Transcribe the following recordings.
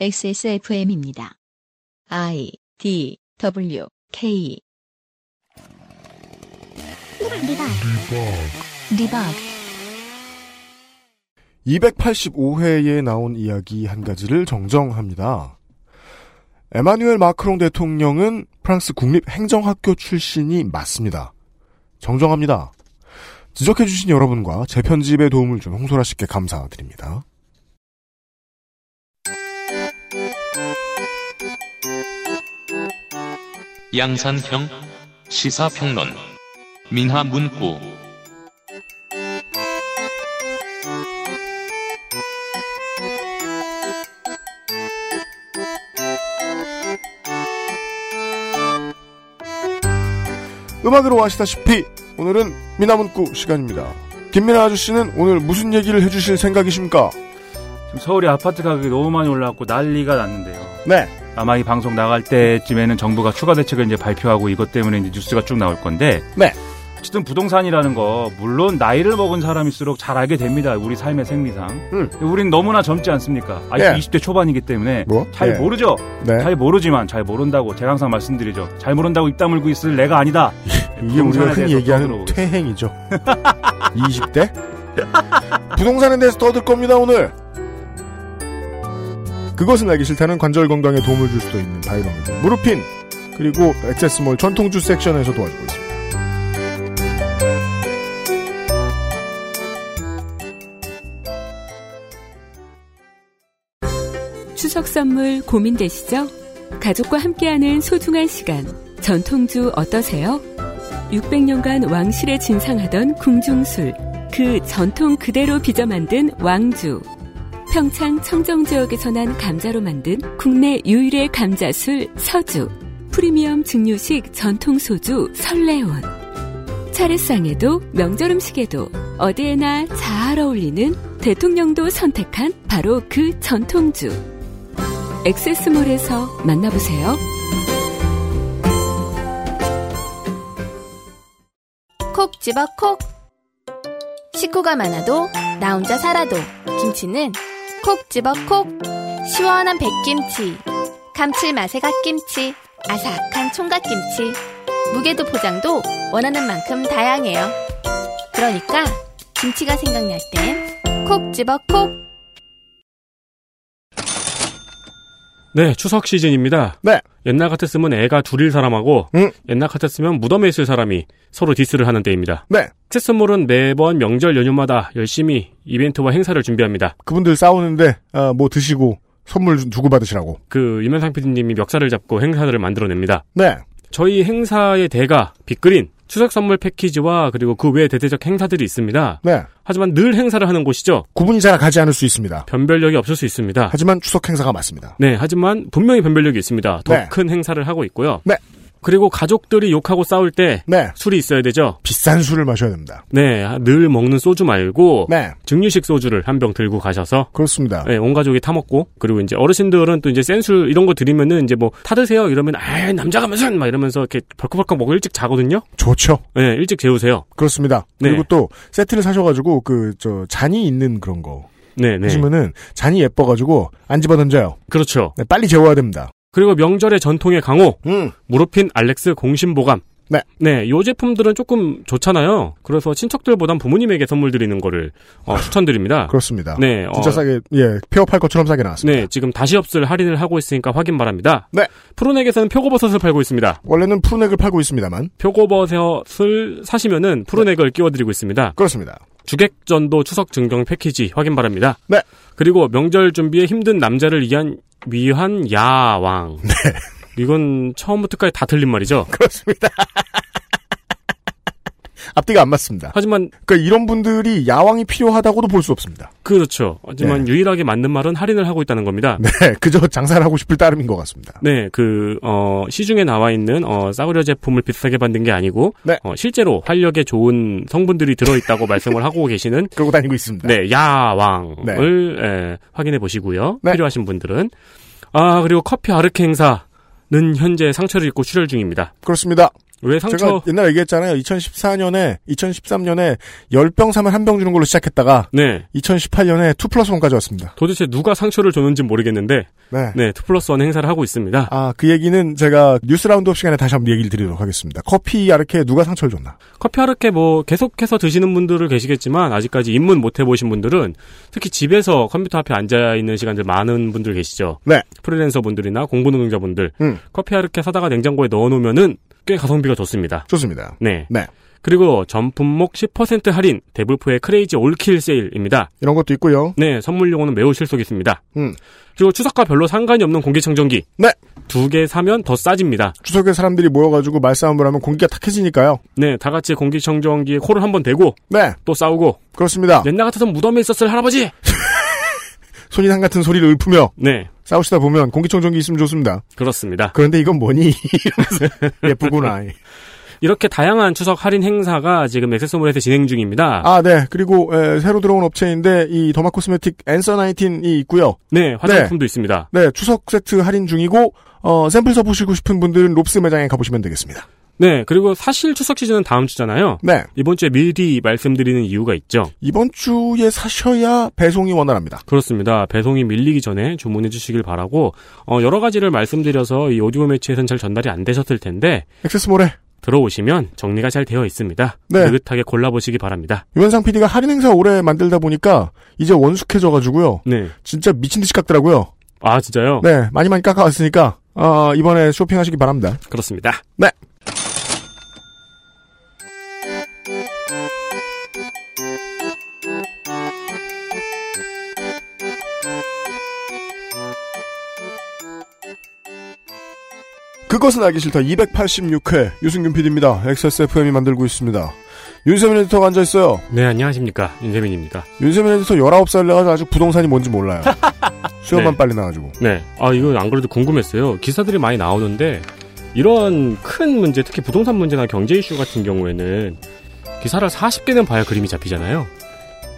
XSFM입니다. I D W K 리박 285회에 나온 이야기 한 가지를 정정합니다. 에마뉴엘 마크롱 대통령은 프랑스 국립행정학교 출신이 맞습니다. 정정합니다. 지적해주신 여러분과 제 편집에 도움을 준 홍소라 씨께 감사드립니다. 양산형 시사평론 민하문구 음악으로 아시다시피 오늘은 미나문구 시간입니다. 김민아 아저씨는 오늘 무슨 얘기를 해주실 생각이십니까? 지금 서울이 아파트 가격이 너무 많이 올라왔고 난리가 났는데요. 네. 아마 이 방송 나갈 때쯤에는 정부가 추가 대책을 이제 발표하고 이것 때문에 이제 뉴스가 쭉 나올 건데. 네. 어쨌든 부동산이라는 거 물론 나이를 먹은 사람일수록 잘 알게 됩니다. 우리 삶의 생리상. 음. 우린 너무나 젊지 않습니까? 아직 네. 20대 초반이기 때문에 뭐? 잘 네. 모르죠. 네. 잘 모르지만 잘 모른다고 제가 항상 말씀드리죠. 잘 모른다고 입 다물고 있을 내가 아니다. 이게 우리가 흔히 얘기하는. 퇴행이죠. 20대? 부동산에 대해서 떠들 겁니다, 오늘. 그것은 알기 싫다는 관절 건강에 도움을 줄 수도 있는 바이러미드 무르핀 그리고 액세스몰 전통주 섹션에서 도와주고 있습니다. 추석 선물 고민되시죠? 가족과 함께하는 소중한 시간, 전통주 어떠세요? 600년간 왕실에 진상하던 궁중술, 그 전통 그대로 빚어 만든 왕주. 평창 청정 지역에 서 난 감자로 만든 국내 유일의 감자술 서주. 프리미엄 증류식 전통 소주 설레온. 차례상에도 명절 음식에도 어디에나 잘 어울리는 대통령도 선택한 바로 그 전통주. 액세스몰에서 만나보세요. 콕 집어 콕. 식구가 많아도 나 혼자 살아도 김치는 콕 집어 콕. 시원한 백김치, 감칠맛의 갓김치, 아삭한 총각김치. 무게도 포장도 원하는 만큼 다양해요. 그러니까 김치가 생각날 땐 콕 집어 콕. 네, 추석 시즌입니다. 네. 옛날 같았으면 애가 둘일 사람하고 음. 옛날 같았으면 무덤에 있을 사람이 서로 디스를 하는 때입니다. 네. 액세스몰은 매번 명절 연휴마다 열심히 이벤트와 행사를 준비합니다. 그분들 싸우는데 아, 뭐 드시고 선물 좀 주고 받으시라고. 그 유면상 PD님이 멱살을 잡고 행사들을 만들어냅니다. 네. 저희 행사의 대가 빅그린 추석 선물 패키지와 그리고 그 외 대대적 행사들이 있습니다. 네. 하지만 늘 행사를 하는 곳이죠. 구분이 잘 가지 않을 수 있습니다. 변별력이 없을 수 있습니다. 하지만 추석 행사가 맞습니다. 네, 하지만 분명히 변별력이 있습니다. 더 네. 큰 행사를 하고 있고요. 네. 그리고 가족들이 욕하고 싸울 때 네. 술이 있어야 되죠. 비싼 술을 마셔야 됩니다. 네, 늘 먹는 소주 말고 네. 증류식 소주를 한 병 들고 가셔서 그렇습니다. 네, 온 가족이 타 먹고 그리고 이제 어르신들은 또 이제 센 술 이런 거 드리면은 이제 뭐 타드세요 이러면 아 남자가 무슨 막 이러면서 이렇게 벌컥벌컥 먹고 일찍 자거든요. 좋죠. 네, 일찍 재우세요. 그렇습니다. 네. 그리고 또 세트를 사셔가지고 그 저 잔이 있는 그런 거 네, 네. 하시면은 잔이 예뻐가지고 안 집어 던져요. 그렇죠. 네, 빨리 재워야 됩니다. 그리고 명절의 전통의 강호 음. 무르핀 알렉스 공심보감. 네. 네, 요 제품들은 조금 좋잖아요. 그래서 친척들보단 부모님에게 선물 드리는 거를 어, 추천드립니다. 그렇습니다. 네, 진짜 어, 싸게 예 폐업할 것처럼 싸게 나왔습니다. 네, 지금 다시 없을 할인을 하고 있으니까 확인 바랍니다. 네. 푸른액에서는 표고버섯을 팔고 있습니다. 원래는 푸른액을 팔고 있습니다만 표고버섯을 사시면은 푸른액을 끼워 드리고 있습니다. 그렇습니다. 주객전도 추석 증정 패키지 확인 바랍니다. 네. 그리고 명절 준비에 힘든 남자를 위한 위한 야왕. 네. 이건 처음부터까지 다 틀린 말이죠. 그렇습니다. 앞뒤가 안 맞습니다. 하지만 그러니까 이런 분들이 야왕이 필요하다고도 볼 수 없습니다. 그렇죠. 하지만 유일하게 맞는 말은 할인을 하고 있다는 겁니다. 네, 그저 장사를 하고 싶을 따름인 것 같습니다. 네, 그, 어, 시중에 나와 있는, 어, 싸구려 제품을 비싸게 만든 게 아니고, 네. 어, 실제로 활력에 좋은 성분들이 들어 있다고 말씀을 하고 계시는, 그러고 다니고 있습니다. 네, 야왕을, 예, 확인해 보시고요. 네. 필요하신 분들은. 아, 그리고 커피 아르케 행사 는 현재 상처를 입고 출혈 중입니다. 그렇습니다. 왜 상처 제가 옛날에 얘기했잖아요. 2014년에 2013년에 10병 사면 한 병 주는 걸로 시작했다가 네 2018년에 2 플러스 1까지 왔습니다. 도대체 누가 상처를 줬는지 모르겠는데 네. 네, 2 플러스 1 행사를 하고 있습니다. 아, 그 얘기는 제가 뉴스 라운드업 시간에 다시 한번 얘기를 드리도록 하겠습니다. 커피 아르케 누가 상처를 줬나? 커피 아르케 뭐 계속해서 드시는 분들을 계시겠지만 아직까지 입문 못 해보신 분들은 특히 집에서 컴퓨터 앞에 앉아 있는 시간들 많은 분들 계시죠. 네. 프리랜서 분들이나 공부 노동자분들 음. 커피 아르케 사다가 냉장고에 넣어놓으면은 꽤 가성비가 좋습니다. 좋습니다. 네. 네. 그리고 전 품목 10% 할인 데블프의 크레이지 올킬 세일입니다. 이런 것도 있고요. 네, 선물용은 매우 실속있습니다. 음. 그리고 추석과 별로 상관이 없는 공기청정기. 네. 두 개 사면 더 싸집니다. 추석에 사람들이 모여가지고 말싸움을 하면 공기가 탁해지니까요. 네, 다 같이 공기청정기에 코를 한번 대고 네. 또 싸우고 그렇습니다. 옛날 같아서 무덤에 있었을 할아버지. 손이상 같은 소리를 읊으며 네, 싸우시다 보면 공기청정기 있으면 좋습니다. 그렇습니다. 그런데 이건 뭐니? 예쁘구나. 이렇게 다양한 추석 할인 행사가 지금 액세서몰에서 진행 중입니다. 아, 네. 그리고 에, 새로 들어온 업체인데 이 더마 코스메틱 앤서 19이 있고요. 네, 화장품도 있습니다. 네, 추석 세트 할인 중이고 어, 샘플 써보시고 싶은 분들은 롭스 매장에 가보시면 되겠습니다. 네, 그리고 사실 추석 시즌은 다음 주잖아요. 네. 이번 주에 미리 말씀드리는 이유가 있죠. 이번 주에 사셔야 배송이 원활합니다. 그렇습니다. 배송이 밀리기 전에 주문해 주시길 바라고 어, 여러 가지를 말씀드려서 이 오디오 매치에서는 잘 전달이 안 되셨을 텐데 액세스몰에 들어오시면 정리가 잘 되어 있습니다. 네. 느긋하게 골라보시기 바랍니다. 유현상 PD가 할인 행사 오래 만들다 보니까 이제 원숙해져가지고요. 네. 진짜 미친 듯이 깎더라고요. 아 진짜요? 네, 많이 많이 깎아왔으니까 어, 이번에 쇼핑하시기 바랍니다. 그렇습니다. 네. 그것은 알기 싫다 286회 유승균 PD입니다. XSFM이 만들고 있습니다. 윤세민 에디터가 앉아있어요. 네 안녕하십니까 윤세민입니다. 윤세민 에디터 19살 내가지고 아직 부동산이 뭔지 몰라요. 수염만 네. 빨리 나가지고. 네. 아 이거 안 그래도 궁금했어요. 기사들이 많이 나오는데 이런 큰 문제 특히 부동산 문제나 경제 이슈 같은 경우에는 기사를 40개는 봐야 그림이 잡히잖아요.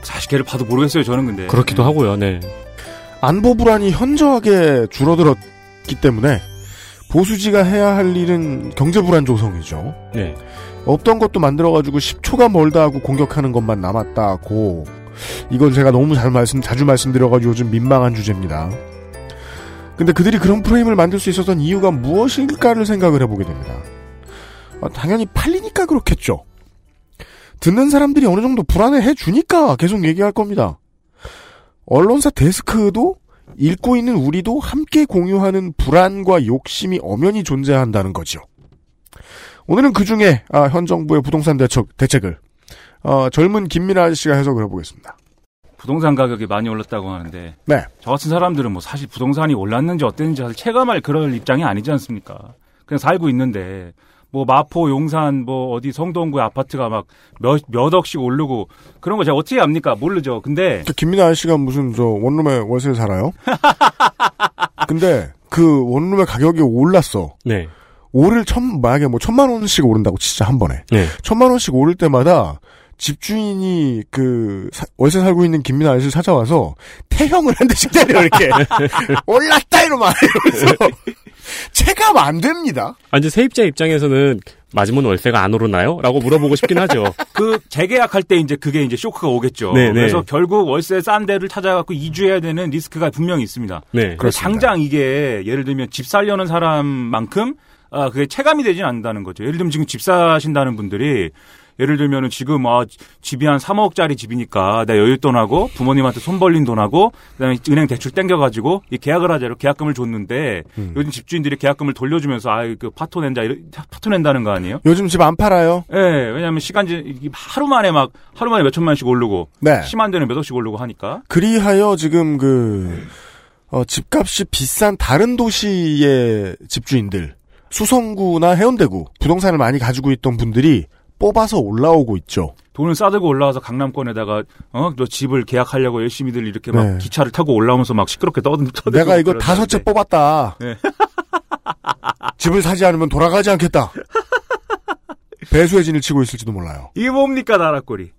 40개를 봐도 모르겠어요, 저는 근데. 그렇기도 네. 하고요. 네. 안보 불안이 현저하게 줄어들었기 때문에 보수지가 해야 할 일은 경제 불안 조성이죠. 네. 없던 것도 만들어가지고 10초가 멀다 하고 공격하는 것만 남았다고. 이건 제가 너무 잘 말씀, 자주 말씀드려가지고 요즘 민망한 주제입니다. 근데 그들이 그런 프레임을 만들 수 있었던 이유가 무엇일까를 생각을 해보게 됩니다. 아, 당연히 팔리니까 그렇겠죠. 듣는 사람들이 어느 정도 불안해해 주니까 계속 얘기할 겁니다. 언론사 데스크도 읽고 있는 우리도 함께 공유하는 불안과 욕심이 엄연히 존재한다는 거죠. 오늘은 그 중에 아, 현 정부의 부동산 대책, 대책을 어, 젊은 김민아 아저씨가 해석을 해보겠습니다. 부동산 가격이 많이 올랐다고 하는데 네. 저 같은 사람들은 뭐 사실 부동산이 올랐는지 어땠는지 사실 체감할 그럴 입장이 아니지 않습니까? 그냥 살고 있는데 뭐 마포, 용산, 뭐 어디 성동구의 아파트가 막몇몇 억씩 오르고 그런 거 제가 어떻게 압니까? 모르죠. 근데 그 김민아 아저씨가 무슨 저 원룸에 월세 살아요? 근데 그 원룸의 가격이 올랐어. 네. 오를 천 만약에 뭐 천만 원씩 오른다고 진짜 한 번에 네. 천만 원씩 오를 때마다 집주인이 그 사- 월세 살고 있는 김민아 아저씨를 찾아와서 태형을 한 대씩 때려 이렇게 올랐다 이러면 이러면서 체감 안 됩니다. 아, 이제 세입자 입장에서는 맞으면 월세가 안 오르나요? 라고 물어보고 싶긴 하죠. 그 재계약할 때 이제 그게 이제 쇼크가 오겠죠. 네, 네. 그래서 결국 월세 싼 데를 찾아갖고 이주해야 되는 리스크가 분명히 있습니다. 네. 그렇습니다. 당장 이게 예를 들면 집 살려는 사람만큼 아 그게 체감이 되진 않는다는 거죠. 예를 들면 지금 집 사신다는 분들이 예를 들면은 지금 아 집이 한 3억짜리 집이니까 내 여윳돈하고 부모님한테 손 벌린 돈하고 그다음에 은행 대출 땡겨가지고 이 계약을 하자로 계약금을 줬는데 음. 요즘 집주인들이 계약금을 돌려주면서 아그 파토 낸다 파토 낸다는 거 아니에요? 요즘 집 안 팔아요. 예, 왜냐하면 시간제 이게 하루 만에 막 하루 만에 몇 천만씩 오르고 네. 심한 데는 몇 억씩 오르고 하니까 그리하여 지금 그 어, 집값이 비싼 다른 도시의 집주인들 수성구나 해운대구 부동산을 많이 가지고 있던 분들이 뽑아서 올라오고 있죠. 돈을 싸들고 올라와서 강남권에다가 어너 집을 계약하려고 열심히들 이렇게 막 네. 기차를 타고 올라오면서 막 시끄럽게 떠든 떠들고 내가 이거 그러는데. 다섯 채 뽑았다. 네. 집을 사지 않으면 돌아가지 않겠다. 배수의 진을 치고 있을지도 몰라요. 이게 뭡니까 나라꼴이.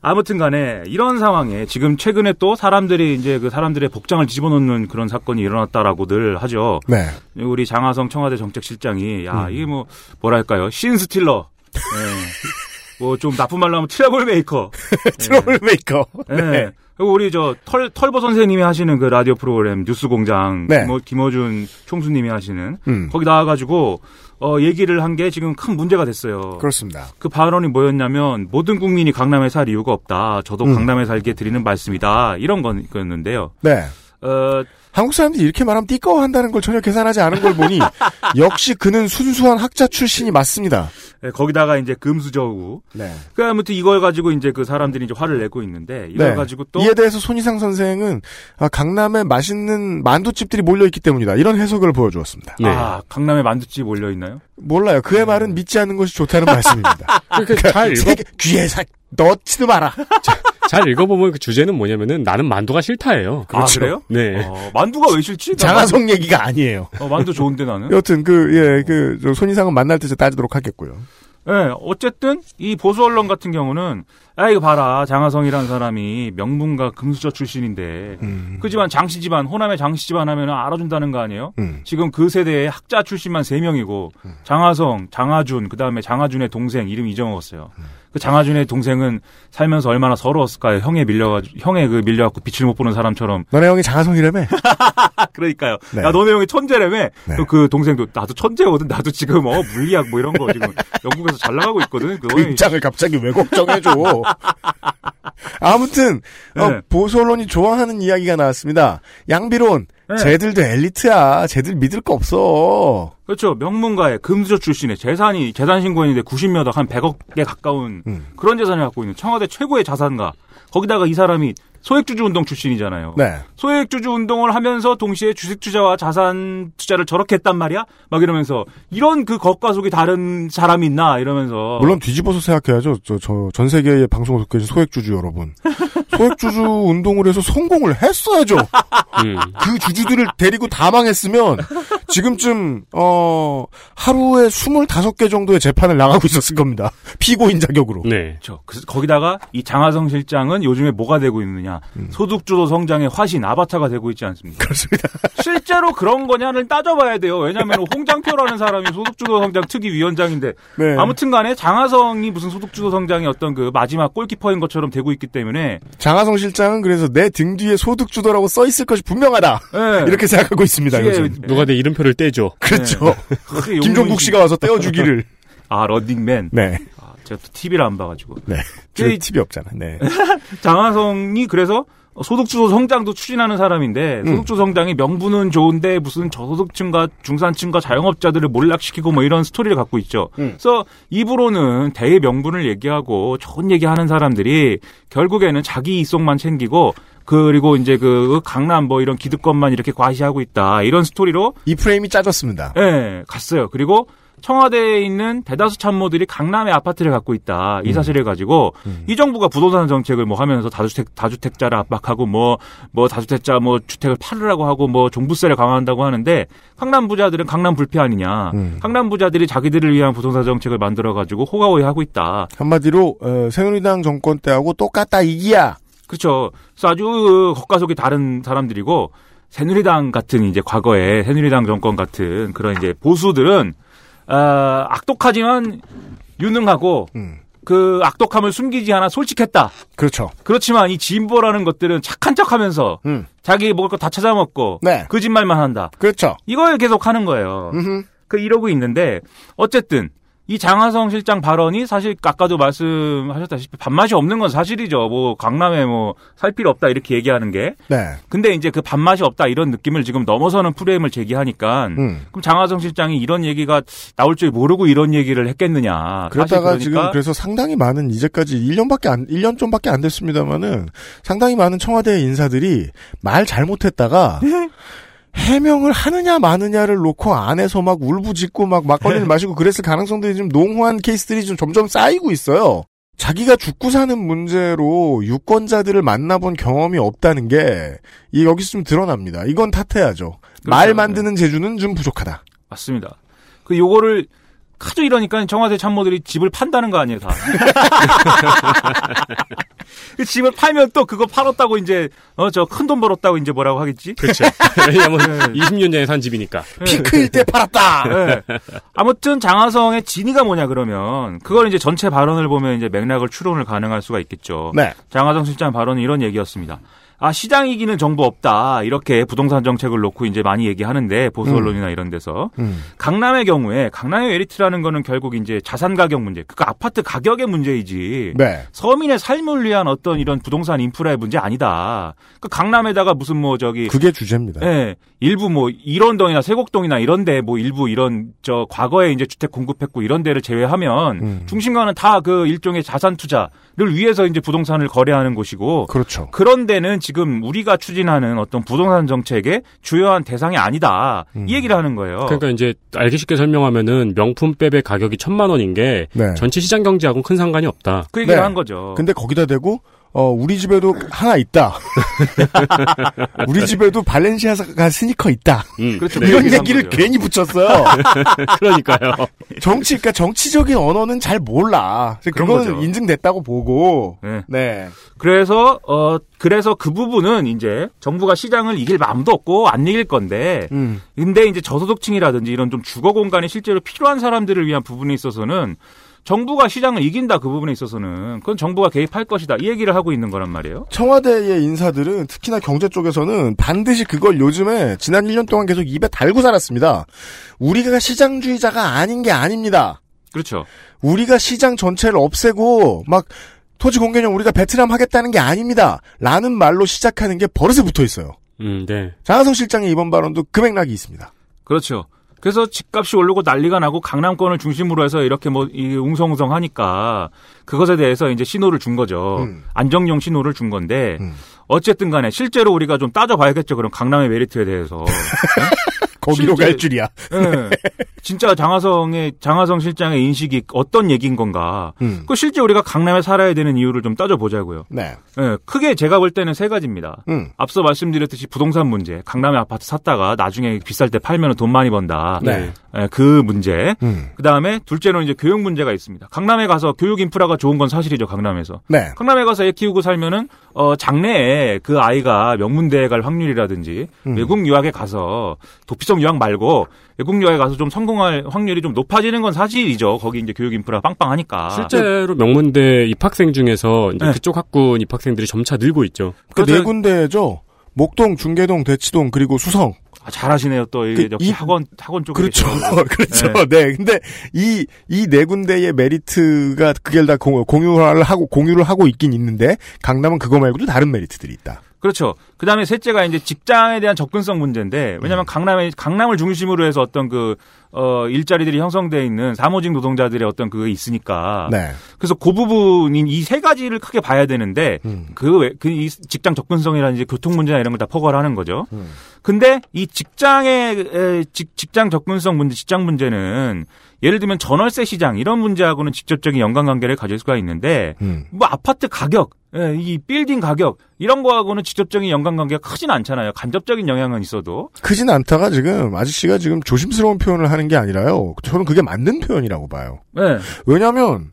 아무튼 간에 이런 상황에 지금 최근에 또 사람들이 이제 그 사람들의 복장을 뒤집어놓는 그런 사건이 일어났다라고들 하죠. 네. 우리 장하성 청와대 정책실장이 야 음. 이게 뭐 뭐랄까요 scene stealer. 뭐좀 나쁜 말로 하면 trouble maker. trouble maker. 예. 네. 그리고 우리 저 털, 털보 선생님이 하시는 그 라디오 프로그램 뉴스 공장 네. 김어, 김어준 총수님이 하시는 음. 거기 나와가지고 어 얘기를 한 게 지금 큰 문제가 됐어요. 그렇습니다. 그 발언이 뭐였냐면 모든 국민이 강남에 살 이유가 없다. 저도 음. 강남에 살게 드리는 말씀이다. 이런 건 거였는데요. 네. 어, 한국 사람들이 이렇게 말하면 띠꺼워한다는 걸 전혀 계산하지 않은 걸 보니 역시 그는 순수한 학자 출신이 맞습니다. 예, 거기다가 이제 금수저우. 네. 그 아무튼 이걸 가지고 이제 그 사람들이 이제 화를 내고 있는데 이걸 네. 가지고 또 이에 대해서 손희상 선생은 아, 강남에 맛있는 만두집들이 몰려 있기 때문이다. 이런 해석을 보여주었습니다. 네. 아 강남에 만두집 올려 있나요? 몰라요. 그의 말은 믿지 않는 것이 좋다는 말씀입니다. 그러니까 잘 읽어 귀에 사 넣지도 마라. 잘 읽어보면 그 주제는 뭐냐면은 나는 만두가 싫다예요. 아 그래요? 네. 어, 만두가 왜 싫지? 나 장하성 얘기가 아니에요. 만두, 어, 만두 좋은데 나는. 여튼 그 예 그 손희상은 만날 때 따지도록 하겠고요. 예, 어쨌든 이 보수 언론 같은 경우는 아 이거 봐라 장하성이라는 사람이 명문가 금수저 출신인데 음. 그 집안 장씨 집안 호남의 장씨 집안 하면 알아준다는 거 아니에요? 음. 지금 그 세대의 학자 출신만 3명이고 장하성, 장하준, 그 다음에 장하준의 동생 이름 잊어먹었어요. 그 장하준의 동생은 살면서 얼마나 서러웠을까요? 형에 밀려가지고 형에 그 밀려갖고 빛을 못 보는 사람처럼 너네 형이 장하성이라며? 아, 그러니까요. 네. 야, 너네 형이 천재라며? 네. 또그 동생도, 나도 천재거든. 나도 지금, 어, 물리학 뭐 이런 거 지금 영국에서 잘 나가고 있거든. 그 그거 입장을 갑자기 왜 걱정해줘? 아무튼 어, 네. 보수 언론이 좋아하는 이야기가 나왔습니다. 양비론, 네. 쟤들도 엘리트야. 쟤들 믿을 거 없어. 그렇죠. 명문가의 금수저 출신의 재산이, 재산 신고했는데 90몇 억, 한 100억에 가까운 음. 그런 재산을 갖고 있는 청와대 최고의 자산가. 거기다가 이 사람이 소액주주 운동 출신이잖아요. 네. 소액주주 운동을 하면서 동시에 주식 투자와 자산 투자를 저렇게 했단 말이야? 막 이러면서 이런 그 겉과 속이 다른 사람이 있나? 이러면서. 물론 뒤집어서 생각해야죠. 저, 저, 전 세계의 방송을 듣고 계신 소액주주 여러분. 소액주주 운동을 해서 성공을 했어야죠. 음. 그 주주들을 데리고 다 망했으면 지금쯤, 어, 하루에 25개 정도의 재판을 나가고 있었을 겁니다. 피고인 자격으로. 네. 그렇죠. 그래서 거기다가 이 장하성 실장은 요즘에 뭐가 되고 있느냐? 소득주도 성장의 화신 아바타가 되고 있지 않습니까? 음. 그렇습니다. 실제로 그런 거냐를 따져봐야 돼요. 왜냐하면 홍장표라는 사람이 소득주도 성장 특위 위원장인데 네. 아무튼간에 장하성이 무슨 소득주도 성장의 어떤 그 마지막 골키퍼인 것처럼 되고 있기 때문에 장하성 실장은 그래서 내 등 뒤에 소득주도라고 써 있을 것이 분명하다. 네. 이렇게 생각하고 있습니다. 요즘. 누가 내 이름표 를 떼줘. 그렇죠. 그게 김종국 씨가 와서 떼어주기를. 아 런닝맨. 네. 아, 제가 또 TV를 안 봐가지고 네. 그- TV 없잖아. 네. 장하성이 그래서 소득주도 성장도 추진하는 사람인데 음. 소득주도 성장이 명분은 좋은데 무슨 저소득층과 중산층과 자영업자들을 몰락시키고 뭐 이런 스토리를 갖고 있죠. 음. 그래서 입으로는 대의 명분을 얘기하고 좋은 얘기하는 사람들이 결국에는 자기 이속만 챙기고 그리고 이제 그 강남 뭐 이런 기득권만 이렇게 과시하고 있다 이런 스토리로 이 프레임이 짜졌습니다. 예 갔어요. 그리고 청와대에 있는 대다수 참모들이 강남에 아파트를 갖고 있다. 이 사실을 가지고 이 정부가 부동산 정책을 뭐 하면서 다주택 다주택자를 압박하고 뭐뭐 다주택자 뭐 주택을 팔으라고 하고 뭐 종부세를 강화한다고 하는데 강남 부자들은 강남 불패 아니냐. 음. 강남 부자들이 자기들을 위한 부동산 정책을 만들어 가지고 호가호위 하고 있다. 한마디로 어, 새누리당 정권 때하고 똑같다 이기야. 그렇죠. 그래서 아주 그 겉과 속이 다른 사람들이고 새누리당 같은 이제 과거에 새누리당 정권 같은 그런 이제 보수들은 아, 악독하지만 유능하고 음. 그 악독함을 숨기지 않아 솔직했다. 그렇죠. 그렇지만 이 진보라는 것들은 착한 척하면서 음. 자기 먹을 거 다 찾아먹고 네. 거짓말만 한다. 그렇죠. 이걸 계속 하는 거예요. 음흠. 그 이러고 있는데 어쨌든 이 장하성 실장 발언이 사실 아까도 말씀하셨다시피 밥맛이 없는 건 사실이죠. 뭐 강남에 뭐 살 필요 없다 이렇게 얘기하는 게. 네. 근데 이제 그 밥맛이 없다 이런 느낌을 지금 넘어서는 프레임을 제기하니까 음. 그럼 장하성 실장이 이런 얘기가 나올 줄 모르고 이런 얘기를 했겠느냐. 사실 그러다가 그러니까 지금 그래서 상당히 많은 이제까지 1년밖에 안 1년 좀밖에 안 됐습니다만은 상당히 많은 청와대 인사들이 말 잘못했다가 해명을 하느냐 마느냐를 놓고 안에서 막 울부짖고 막 막걸리를 마시고 그랬을 가능성들이 좀 농후한 케이스들이 좀 점점 쌓이고 있어요. 자기가 죽고 사는 문제로 유권자들을 만나본 경험이 없다는 게이 여기서 좀 드러납니다. 이건 탓해야죠. 말 그렇죠. 만드는 재주는 좀 부족하다. 맞습니다. 그 요거를 하도 이러니까 청와대 참모들이 집을 판다는 거 아니에요, 다. 그 집을 팔면 또 그거 팔았다고 이제 어 저 큰 돈 벌었다고 이제 뭐라고 하겠지? 그렇죠. 왜냐면 20년 전에 산 집이니까. 피크일 때 팔았다. 네. 아무튼 장하성의 진위가 뭐냐 그러면 그걸 이제 전체 발언을 보면 이제 맥락을 추론을 가능할 수가 있겠죠. 네. 장하성 실장 발언은 이런 얘기였습니다. 아 시장 이기는 정부 없다 이렇게 부동산 정책을 놓고 이제 많이 얘기하는데 보수 음. 언론이나 이런 데서 음. 강남의 경우에 강남의 메리트라는 거는 결국 이제 자산 가격 문제, 그러니까 아파트 가격의 문제이지. 네. 서민의 삶을 위한 어떤 이런 부동산 인프라의 문제 아니다. 그 강남에다가 무슨 뭐 저기 그게 주제입니다. 예, 일부 뭐 일원동이나 세곡동이나 이런데 뭐 일부 이런 저 과거에 이제 주택 공급했고 이런 데를 제외하면 음. 중심가는 다 그 일종의 자산 투자를 위해서 이제 부동산을 거래하는 곳이고 그렇죠. 그런 데는 지금 우리가 추진하는 어떤 부동산 정책의 주요한 대상이 아니다. 음. 이 얘기를 하는 거예요. 그러니까 이제 알기 쉽게 설명하면은 명품 백의 가격이 천만 원인 게 네. 전체 시장 경제하고는 큰 상관이 없다. 그 얘기를 네. 한 거죠. 근데 거기다 대고 어 우리 집에도 하나 있다. 우리 집에도 발렌시아가 스니커 있다. 음, 그렇죠. 네. 이런 얘기를 한 얘기를 거죠. 괜히 붙였어요. 그러니까요. 정치, 그러니까 정치적인 언어는 잘 몰라. 그런 그거는 거죠. 인증됐다고 보고. 네. 네. 그래서 어 그래서 그 부분은 이제 정부가 시장을 이길 마음도 없고 안 이길 건데 음. 근데 이제 저소득층이라든지 이런 좀 주거 공간이 실제로 필요한 사람들을 위한 부분에 있어서는 정부가 시장을 이긴다 그 부분에 있어서는 그건 정부가 개입할 것이다 이 얘기를 하고 있는 거란 말이에요. 청와대의 인사들은 특히나 경제 쪽에서는 반드시 그걸 요즘에 지난 1년 동안 계속 입에 달고 살았습니다. 우리가 시장주의자가 아닌 게 아닙니다. 그렇죠. 우리가 시장 전체를 없애고 막 토지 공개념 우리가 베트남 하겠다는 게 아닙니다. 라는 말로 시작하는 게 버릇에 붙어 있어요. 음, 네. 장하성 실장의 이번 발언도 그 맥락이 있습니다. 그렇죠. 그래서 집값이 오르고 난리가 나고 강남권을 중심으로 해서 이렇게 뭐 이 웅성웅성 하니까 그것에 대해서 이제 신호를 준 거죠. 음. 안정용 신호를 준 건데 음. 어쨌든 간에 실제로 우리가 좀 따져봐야겠죠. 그럼 강남의 메리트에 대해서. 거기로 갈 줄이야. 예. 진짜 장하성의 장하성 실장의 인식이 어떤 얘기인 건가? 음. 그 실제 우리가 강남에 살아야 되는 이유를 좀 따져보자고요. 네. 예, 크게 제가 볼 때는 세 가지입니다. 음. 앞서 말씀드렸듯이 부동산 문제, 강남에 아파트 샀다가 나중에 비쌀 때 팔면 돈 많이 번다. 네. 예, 그 문제. 음. 그 다음에 둘째로는 이제 교육 문제가 있습니다. 강남에 가서 교육 인프라가 좋은 건 사실이죠. 강남에서. 네. 강남에 가서 애 키우고 살면은 어 장래에 그 아이가 명문대에 갈 확률이라든지 음. 외국 유학에 가서 도피성 유학 말고 외국 유학에 가서 좀 성공할 확률이 좀 높아지는 건 사실이죠. 거기 이제 교육 인프라 빵빵하니까. 실제로 명문대 입학생 중에서 이제 네. 그쪽 학군 입학생들이 점차 늘고 있죠. 그네 그래서- 군데죠. 목동, 중계동, 대치동, 그리고 수성. 아, 잘하시네요. 또 이게 그 역시 이- 학원 학원 쪽에 그렇죠. 그렇죠. 네. 근데 이, 이 네 군데의 메리트가 그게 다 공- 공유를 하고, 공유를 하고 있긴 있는데, 강남은 그거 말고도 다른 메리트들이 있다. 그렇죠. 그 다음에 셋째가 이제 직장에 대한 접근성 문제인데, 음. 왜냐하면 강남에, 강남을 중심으로 해서 어떤 그, 어, 일자리들이 형성돼 있는 사무직 노동자들의 어떤 그게 있으니까. 네. 그래서 그 부분인 이 세 가지를 크게 봐야 되는데, 음. 그, 외- 그, 이 직장 접근성이라든지 교통 문제나 이런 걸 다 포괄하는 거죠. 음. 근데 이 직장의, 에, 직, 직장 접근성 문제, 직장 문제는 예를 들면 전월세 시장 이런 문제하고는 직접적인 연관관계를 가질 수가 있는데, 음. 뭐 아파트 가격, 예, 이 빌딩 가격 이런 거하고는 직접적인 연관관계가 크진 않잖아요. 간접적인 영향은 있어도. 크진 않다가 지금, 아저씨가 지금 조심스러운 표현을 하는 게 아니라요. 저는 그게 맞는 표현이라고 봐요. 예. 왜냐면,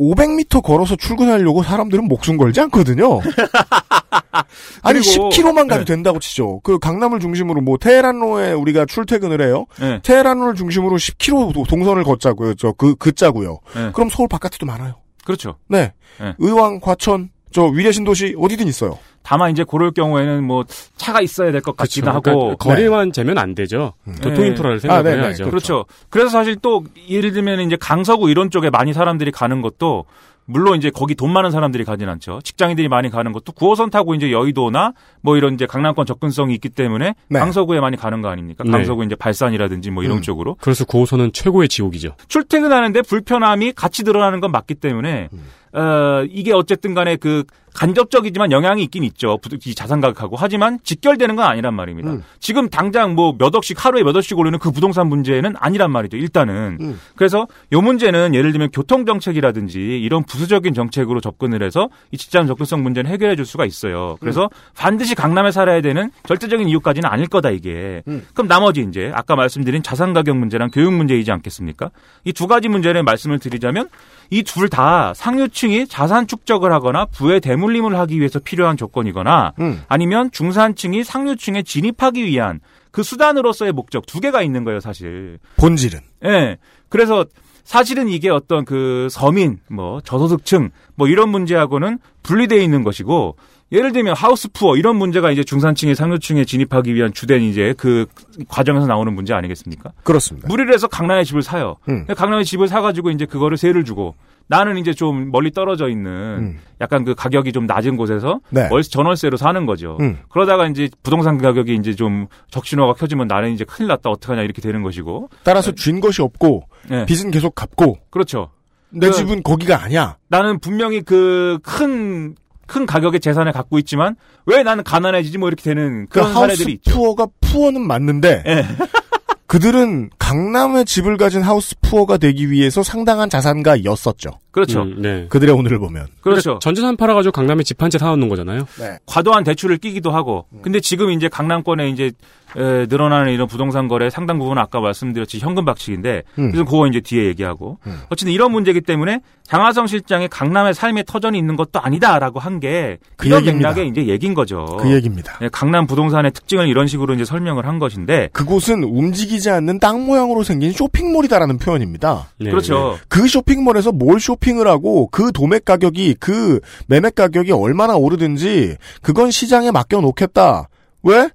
500m 걸어서 출근하려고 사람들은 목숨 걸지 않거든요. 아니 그리고- 10km만 가도 네. 된다고 치죠. 그 강남을 중심으로 뭐 테헤란로에 우리가 출퇴근을 해요. 예. 테헤란로를 중심으로 10km 동선을 걷자고요. 저그 긋자고요. 예. 그럼 서울 바깥에도 많아요. 그렇죠. 네. 네. 의왕, 과천, 저 위례 신도시 어디든 있어요. 다만 이제 그럴 경우에는 뭐 차가 있어야 될 것 같기도 그렇죠. 하고. 그러니까 거리만 재면 안 되죠. 교통 네. 인프라를 아, 생각을 네, 네. 해야죠. 그렇죠. 그래서 사실 또 예를 들면 이제 강서구 이런 쪽에 많이 사람들이 가는 것도 물론 이제 거기 돈 많은 사람들이 가진 않죠. 직장인들이 많이 가는 것도 9호선 타고 이제 여의도나 뭐 이런 이제 강남권 접근성이 있기 때문에 네. 강서구에 많이 가는 거 아닙니까? 네. 강서구 이제 발산이라든지 뭐 이런 음. 쪽으로. 그래서 9호선은 최고의 지옥이죠. 출퇴근하는데 불편함이 같이 드러나는 건 맞기 때문에 어, 이게 어쨌든 간에 그 간접적이지만 영향이 있긴 있죠. 부- 이 자산 가격하고. 하지만 직결되는 건 아니란 말입니다. 음. 지금 당장 뭐 몇 억씩 하루에 몇 억씩 오르는 그 부동산 문제는 아니란 말이죠. 일단은. 음. 그래서 요 문제는 예를 들면 교통 정책이라든지 이런 부수적인 정책으로 접근을 해서 이 직장 접근성 문제는 해결해 줄 수가 있어요. 그래서 반드시 강남에 살아야 되는 절대적인 이유까지는 아닐 거다 이게. 음. 그럼 나머지 이제 아까 말씀드린 자산 가격 문제랑 교육 문제이지 않겠습니까? 이 두 가지 문제를 말씀을 드리자면 이 둘 다 상류층이 자산 축적을 하거나 부의 대 물림을 하기 위해서 필요한 조건이거나 음. 아니면 중산층이 상류층에 진입하기 위한 그 수단으로서의 목적 두 개가 있는 거예요, 사실. 본질은. 예. 그래서 사실은 이게 어떤 그 서민, 뭐 저소득층, 뭐 이런 문제하고는 분리되어 있는 것이고 예를 들면 하우스 푸어 이런 문제가 이제 중산층이 상류층에 진입하기 위한 주된 이제 그 과정에서 나오는 문제 아니겠습니까? 그렇습니다. 무리를 해서 강남에 집을 사요. 음. 강남에 집을 사가지고 이제 그거를 세를 주고 나는 이제 좀 멀리 떨어져 있는 음. 약간 그 가격이 좀 낮은 곳에서 네. 월 전월세로 사는 거죠. 음. 그러다가 이제 부동산 가격이 이제 좀 적신호가 켜지면 나는 이제 큰일 났다 어떡하냐 이렇게 되는 것이고. 따라서 쥔 것이 없고 네. 빚은 계속 갚고 그렇죠. 내 그- 집은 거기가 아니야. 나는 분명히 그 큰 큰 가격의 재산을 갖고 있지만 왜 나는 가난해지지 뭐 이렇게 되는 그 그런 하우스 사례들이 있죠. 푸어가 푸어는 맞는데 예. 그들은 강남에 집을 가진 하우스 푸어가 되기 위해서 상당한 자산가였었죠. 그렇죠. 음, 네. 그들의 오늘을 보면. 그렇죠. 전재산 팔아가지고 강남에 집 한 채 사놓는 거잖아요. 네. 과도한 대출을 끼기도 하고. 근데 지금 이제 강남권에 이제 에, 늘어나는 이런 부동산 거래 상당 부분은 아까 말씀드렸지 현금 박식인데 음. 그래서 그거 이제 뒤에 얘기하고 음. 어쨌든 이런 문제이기 때문에 장하성 실장이 강남의 삶의 터전이 있는 것도 아니다라고 한 게 그. 맥락의 이제 얘기인 거죠. 그 얘기입니다. 예, 강남 부동산의 특징을 이런 식으로 이제 설명을 한 것인데 그곳은 움직이지 않는 땅 모양으로 생긴 쇼핑몰이다라는 표현입니다. 네, 그렇죠. 그 쇼핑몰에서 뭘 쇼핑을 하고 그 도매 가격이 그 매매 가격이 얼마나 오르든지 그건 시장에 맡겨 놓겠다. 왜?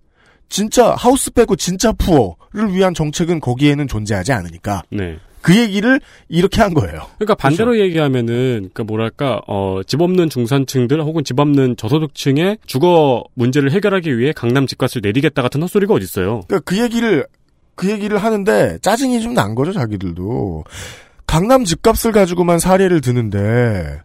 진짜 하우스 빼고 진짜 푸어를 위한 정책은 거기에는 존재하지 않으니까 네. 네. 그 얘기를 이렇게 한 거예요. 그러니까 반대로 얘기하면은 그러니까 뭐랄까 어, 집 없는 중산층들 혹은 집 없는 저소득층의 주거 문제를 해결하기 위해 강남 집값을 내리겠다 같은 헛소리가 어디 있어요? 그러니까 그 얘기를 그 얘기를 하는데 짜증이 좀 난 거죠 자기들도 강남 집값을 가지고만 사례를 드는데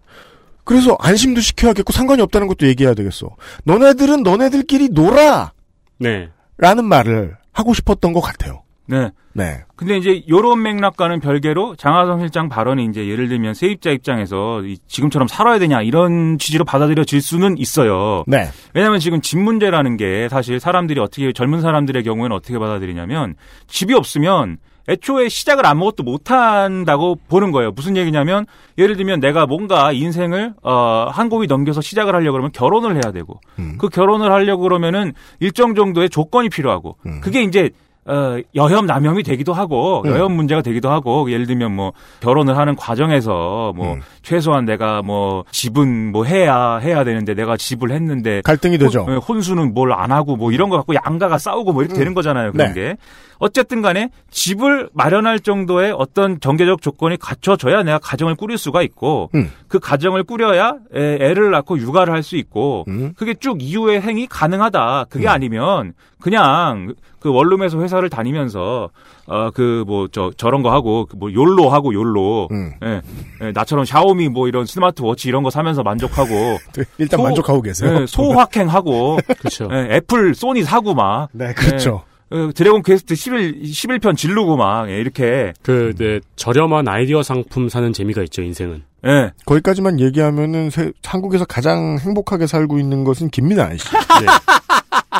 그래서 안심도 시켜야겠고 상관이 없다는 것도 얘기해야 되겠어. 너네들은 너네들끼리 놀아 네. 라는 말을 하고 싶었던 것 같아요. 네. 네. 근데 이제 요런 맥락과는 별개로 장하성 실장 발언이 이제 예를 들면 세입자 입장에서 이- 지금처럼 살아야 되냐 이런 취지로 받아들여질 수는 있어요. 네. 왜냐하면 지금 집 문제라는 게 사실 사람들이 어떻게 젊은 사람들의 경우에는 어떻게 받아들이냐면 집이 없으면 애초에 시작을 아무것도 못한다고 보는 거예요. 무슨 얘기냐면 예를 들면 내가 뭔가 인생을 어, 한 고비 넘겨서 시작을 하려고 그러면 결혼을 해야 되고 음. 그 결혼을 하려고 그러면 일정 정도의 조건이 필요하고 음. 그게 이제 어, 여혐 남혐이 되기도 하고 음. 여혐 문제가 되기도 하고 예를 들면 뭐 결혼을 하는 과정에서 뭐 음. 최소한 내가 뭐 집은 뭐 해야 해야 되는데 내가 집을 했는데 갈등이 되죠. 혼, 혼수는 뭘 안 하고 뭐 이런 거 갖고 양가가 싸우고 뭐 이렇게 음. 되는 거잖아요. 그런 네. 게. 어쨌든 간에 집을 마련할 정도의 어떤 경제적 조건이 갖춰져야 내가 가정을 꾸릴 수가 있고 음. 그 가정을 꾸려야 애, 애를 낳고 육아를 할 수 있고 음. 그게 쭉 이후의 행위 가능하다. 그게 음. 아니면 그냥 그 원룸에서 회사를 다니면서 어 그 뭐 저 저런 거 하고 그뭐 욜로 하고 욜로 음. 예, 예, 나처럼 샤오미 뭐 이런 스마트워치 이런 거 사면서 만족하고 일단 소- 만족하고 계세요. 예, 소확행하고 그렇죠. 예, 애플 소니 사고 막 네, 그렇죠. 어, 드래곤 퀘스트 11 11편 질르고 막 예, 이렇게 그 이제 저렴한 아이디어 상품 사는 재미가 있죠 인생은. 예. 거기까지만 얘기하면은 세- 한국에서 가장 행복하게 살고 있는 것은 김민하 씨. 네.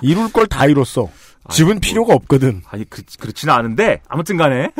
이룰 걸 다 이뤘어. 집은 필요가 없거든. 아니 그 그렇지는 않은데 아무튼 간에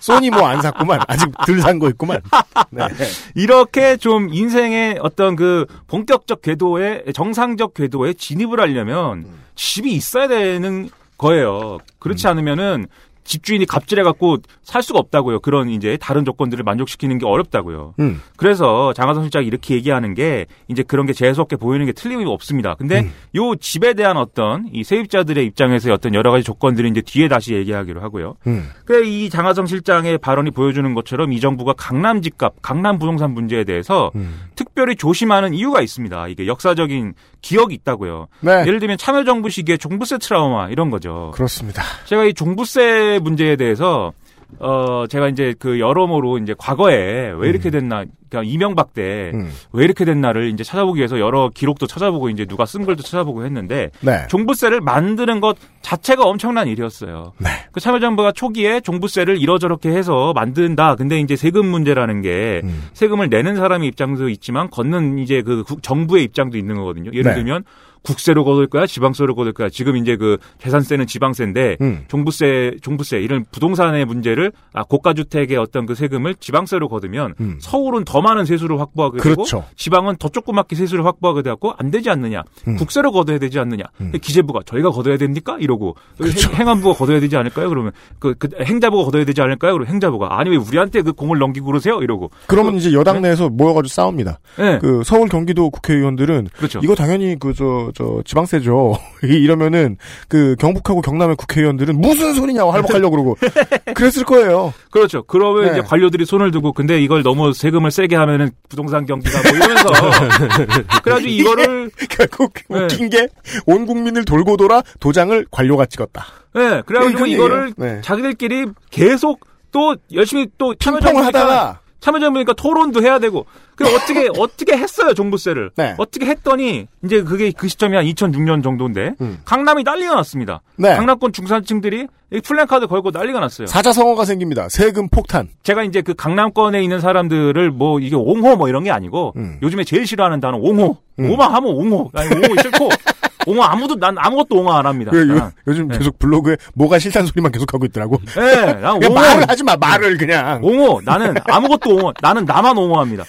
소니 뭐 안 샀구만. 아직 덜 산 거 있구만. 네. 이렇게 좀 인생의 어떤 그 본격적 궤도에 정상적 궤도에 진입을 하려면 집이 있어야 되는 거예요. 그렇지 않으면은 집주인이 갑질해 갖고 살 수가 없다고요. 그런 이제 다른 조건들을 만족시키는 게 어렵다고요. 음. 그래서 장하성 실장이 이렇게 얘기하는 게 이제 그런 게 재수없게 보이는 게 틀림이 없습니다. 근데 음. 요 집에 대한 어떤 이 세입자들의 입장에서의 어떤 여러 가지 조건들을 이제 뒤에 다시 얘기하기로 하고요. 음. 그래 이 장하성 실장의 발언이 보여주는 것처럼 이 정부가 강남 집값, 강남 부동산 문제에 대해서 음. 특별히 조심하는 이유가 있습니다. 이게 역사적인 기억이 있다고요. 네. 예를 들면 참여정부 시기에 종부세 트라우마 이런 거죠. 그렇습니다. 제가 이 종부세 문제에 대해서 어 제가 이제 그 여러모로 이제 과거에 왜 이렇게 됐나 그러니까 이명박 때왜 음. 이렇게 됐나를 이제 찾아보기 위해서 여러 기록도 찾아보고 이제 누가 쓴 글도 찾아보고 했는데 네. 종부세를 만드는 것 자체가 엄청난 일이었어요. 네. 그 참여정부가 초기에 종부세를 이러저렇게 해서 만든다. 근데 이제 세금 문제라는 게 음. 세금을 내는 사람의 입장도 있지만 걷는 이제 그 국- 정부의 입장도 있는 거거든요. 예를 네. 들면 국세로 걷을 거야, 지방세로 걷을 거야. 지금 이제 그 재산세는 지방세인데 음. 종부세, 종부세 이런 부동산의 문제를 아 고가 주택의 어떤 그 세금을 지방세로 걷으면 음. 서울은 더 많은 세수를 확보하게 되고 그렇죠. 지방은 더 조그맣게 세수를 확보하게 되고 안 되지 않느냐. 음. 국세로 걷어야 되지 않느냐. 음. 기재부가 저희가 걷어야 됩니까? 이러고 그렇죠. 행, 행안부가 걷어야 되지 않을까요? 그러면 그, 그 행자부가 걷어야 되지 않을까요? 그러면 행자부가 아니 왜 우리한테 그 공을 넘기고 그러세요? 이러고. 그러면 이제 여당 네? 내에서 모여가지고 싸웁니다. 예. 그 서울 경기도 국회의원들은 그렇죠. 이거 당연히 그저 저 지방세죠. 이러면은 그 경북하고 경남의 국회의원들은 무슨 소리냐고 할복하려고 그러고 그랬을 거예요. 그렇죠. 그러면 네. 이제 관료들이 손을 두고 근데 이걸 너무 세금을 세게 하면은 부동산 경기가 뭐 이러면서 그래가지고 이거를 결국 네. 웃긴 게 온 국민을 돌고 돌아 도장을 관료가 찍었다. 예, 그래가지고 네, 이거를 네. 자기들끼리 계속 또 열심히 또 참여정부니까 하다가 참여정부니까 토론도 해야 되고 그 어떻게 어떻게 했어요 종부세를 네. 어떻게 했더니 이제 그게 그 시점이 한 2006년 정도인데 음. 강남이 난리가 났습니다. 네. 강남권 중산층들이 이 플랜카드 걸고 난리가 났어요. 사자성어가 생깁니다. 세금 폭탄. 제가 이제 그 강남권에 있는 사람들을 뭐 이게 옹호 뭐 이런 게 아니고 음. 요즘에 제일 싫어하는 단어 옹호. 음. 오만 하면 옹호. 아니 옹호 싫고 옹호 아무도 난 아무것도 옹호 안 합니다. 그 요, 난. 요즘 네. 계속 블로그에 뭐가 싫다는 소리만 계속 하고 있더라고. 예, 난 옹호. 말을 하지 마. 말을 그냥. 옹호. 나는 아무것도 옹호. 나는 나만 옹호합니다.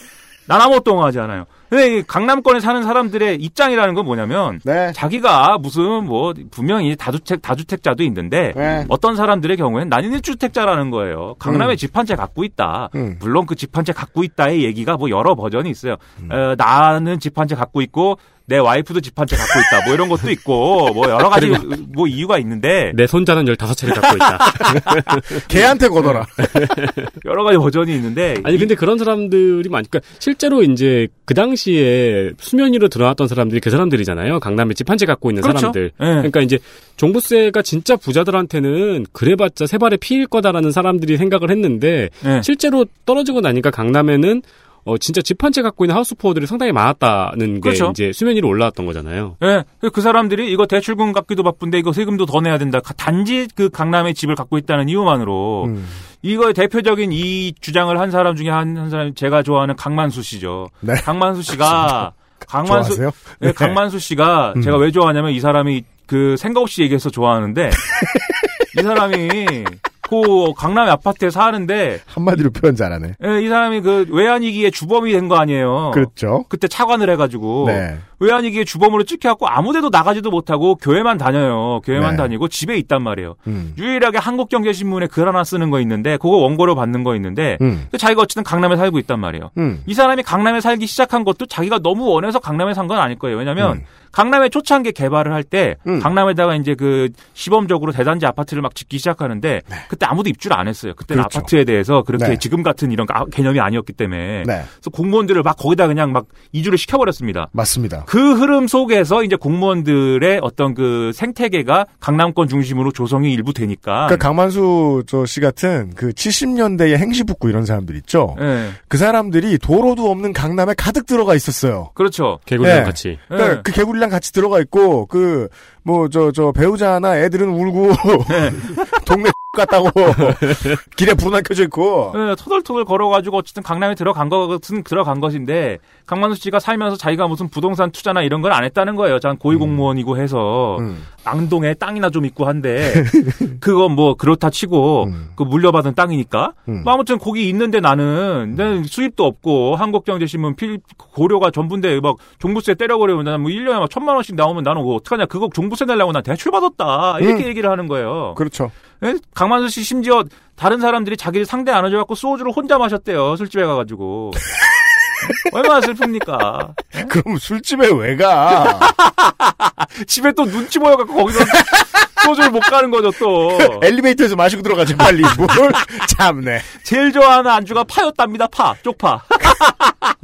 난 아무것도 옹호하지 않아요. 근데 이 강남권에 사는 사람들의 입장이라는 건 뭐냐면 네. 자기가 무슨 뭐 분명히 다주택 다주택자도 있는데 네. 어떤 사람들의 경우에는 나는 1주택자라는 거예요. 강남에 음. 집한 채 갖고 있다. 음. 물론 그 집 한 채 갖고 있다의 얘기가 뭐 여러 버전이 있어요. 어, 나는 집 한 채 갖고 있고 내 와이프도 집 한 채 갖고 있다. 뭐 이런 것도 있고 뭐 여러 가지 뭐 이유가 있는데 내 손자는 15채를 갖고 있다. 걔한테 거더라. 여러 가지 버전이 있는데 아니 근데 그런 사람들이 많. 그러니까 실제로 이제 그 당시에 수면 위로 드러났던 사람들이 그 사람들이잖아요. 강남에 집 한 채 갖고 있는 그렇죠. 사람들. 예. 그러니까 이제 종부세가 진짜 부자들한테는 그래봤자 세 발의 피일 거다라는 사람들이 생각을 했는데 예. 실제로 떨어지고 나니까 강남에는 어 진짜 집 한 채 갖고 있는 하우스푸어들이 상당히 많았다는 게 그렇죠. 이제 수면 위로 올라왔던 거잖아요. 예, 그 사람들이 이거 대출금 갚기도 바쁜데 이거 세금도 더 내야 된다. 단지 그 강남에 집을 갖고 있다는 이유만으로 음. 이거의 대표적인 이 주장을 한 사람 중에 한, 한 사람 제가 좋아하는 강만수 씨죠. 네. 강만수 씨가 강만수 좋아하세요? 네, 강만수 씨가 음. 제가 왜 좋아하냐면 이 사람이 그 생각 없이 얘기해서 좋아하는데 이 사람이 그 강남의 아파트에 사는데 한마디로 표현 잘하네. 예, 이 사람이 그 외환위기의 주범이 된 거 아니에요. 그렇죠. 그때 차관을 해가지고 네. 외환위기의 주범으로 찍혀갖고 아무데도 나가지도 못하고 교회만 다녀요. 교회만 네. 다니고 집에 있단 말이에요. 음. 유일하게 한국경제신문에 글 하나 쓰는 거 있는데 그거 원고로 받는 거 있는데 음. 자기가 어쨌든 강남에 살고 있단 말이에요. 음. 이 사람이 강남에 살기 시작한 것도 자기가 너무 원해서 강남에 산 건 아닐 거예요. 왜냐면 음. 강남에 초창기 개발을 할때 음. 강남에다가 이제 그 시범적으로 대단지 아파트를 막 짓기 시작하는데 그때 아무도 입주를 안 했어요. 그때는 네. 그렇죠. 아파트에 대해서 그렇게 네. 지금 같은 이런 가- 개념이 아니었기 때문에 네. 그래서 공무원들을 막 거기다 그냥 막 이주를 시켜버렸습니다. 맞습니다. 그 흐름 속에서 이제 공무원들의 어떤 그 생태계가 강남권 중심으로 조성이 일부 되니까. 그러니까 강만수 저 씨 같은 그 70년대의 행시북구 이런 사람들 있죠. 예, 그 사람들이 도로도 없는 강남에 가득 들어가 있었어요. 그렇죠. 개구리랑 네. 같이. 그러니까 예. 그 개구리랑 같이 들어가 있고 그 뭐 저 저 배우자나 애들은 울고 네. 동네 같다고 길에 불은 켜져 있고 예, 토들토들 걸어가지고 어쨌든 강남에 들어간 것은 들어간 것인데 강만수 씨가 살면서 자기가 무슨 부동산 투자나 이런 걸 안 했다는 거예요. 전 고위공무원이고 해서 음. 앙동에 땅이나 좀 있고 한데 그건 뭐 그렇다 치고 음. 그 물려받은 땅이니까 음. 뭐 아무튼 거기 있는데 나는 내 수입도 없고 한국경제신문 필 고려가 전부인데 막 종부세 때려버리면 나는 뭐 1년에 막 천만 원씩 나오면 나는 그거 어떡하냐 그거 종부 세 내려고 나 대출 받았다 이렇게 음. 얘기를 하는 거예요. 그렇죠. 예? 강만수 씨 심지어 다른 사람들이 자기를 상대 안 해줘갖고 소주를 혼자 마셨대요 술집에 가가지고 얼마나 슬픕니까? 그럼 술집에 왜 가? 집에 또 눈치 보여갖고 거기서 소주를 못 가는 거죠 또. 엘리베이터에서 마시고 들어가지 빨리 뭘 참네. 제일 좋아하는 안주가 파였답니다 파 쪽파.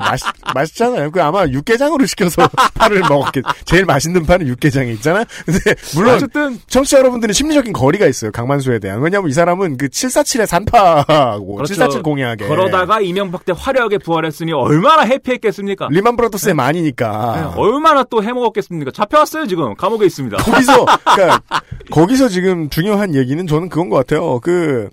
맛있, 맛있잖아요. 그 아마 육개장으로 시켜서 파를 먹었겠, 제일 맛있는 파는 육개장이 있잖아? 근데, 물론, 어쨌든 청취자 여러분들은 심리적인 거리가 있어요. 강만수에 대한. 왜냐면 이 사람은 그 747의 산파고, 그렇죠. 747 공약에. 그러다가 이명박 때 화려하게 부활했으니 얼마나 해피했겠습니까? 리만 브라더스의 만이니까. 네, 얼마나 또 해먹었겠습니까? 잡혀왔어요 지금 감옥에 있습니다. 거기서 그러니까 거기서 지금 중요한 얘기는 저는 그건 것 같아요. 그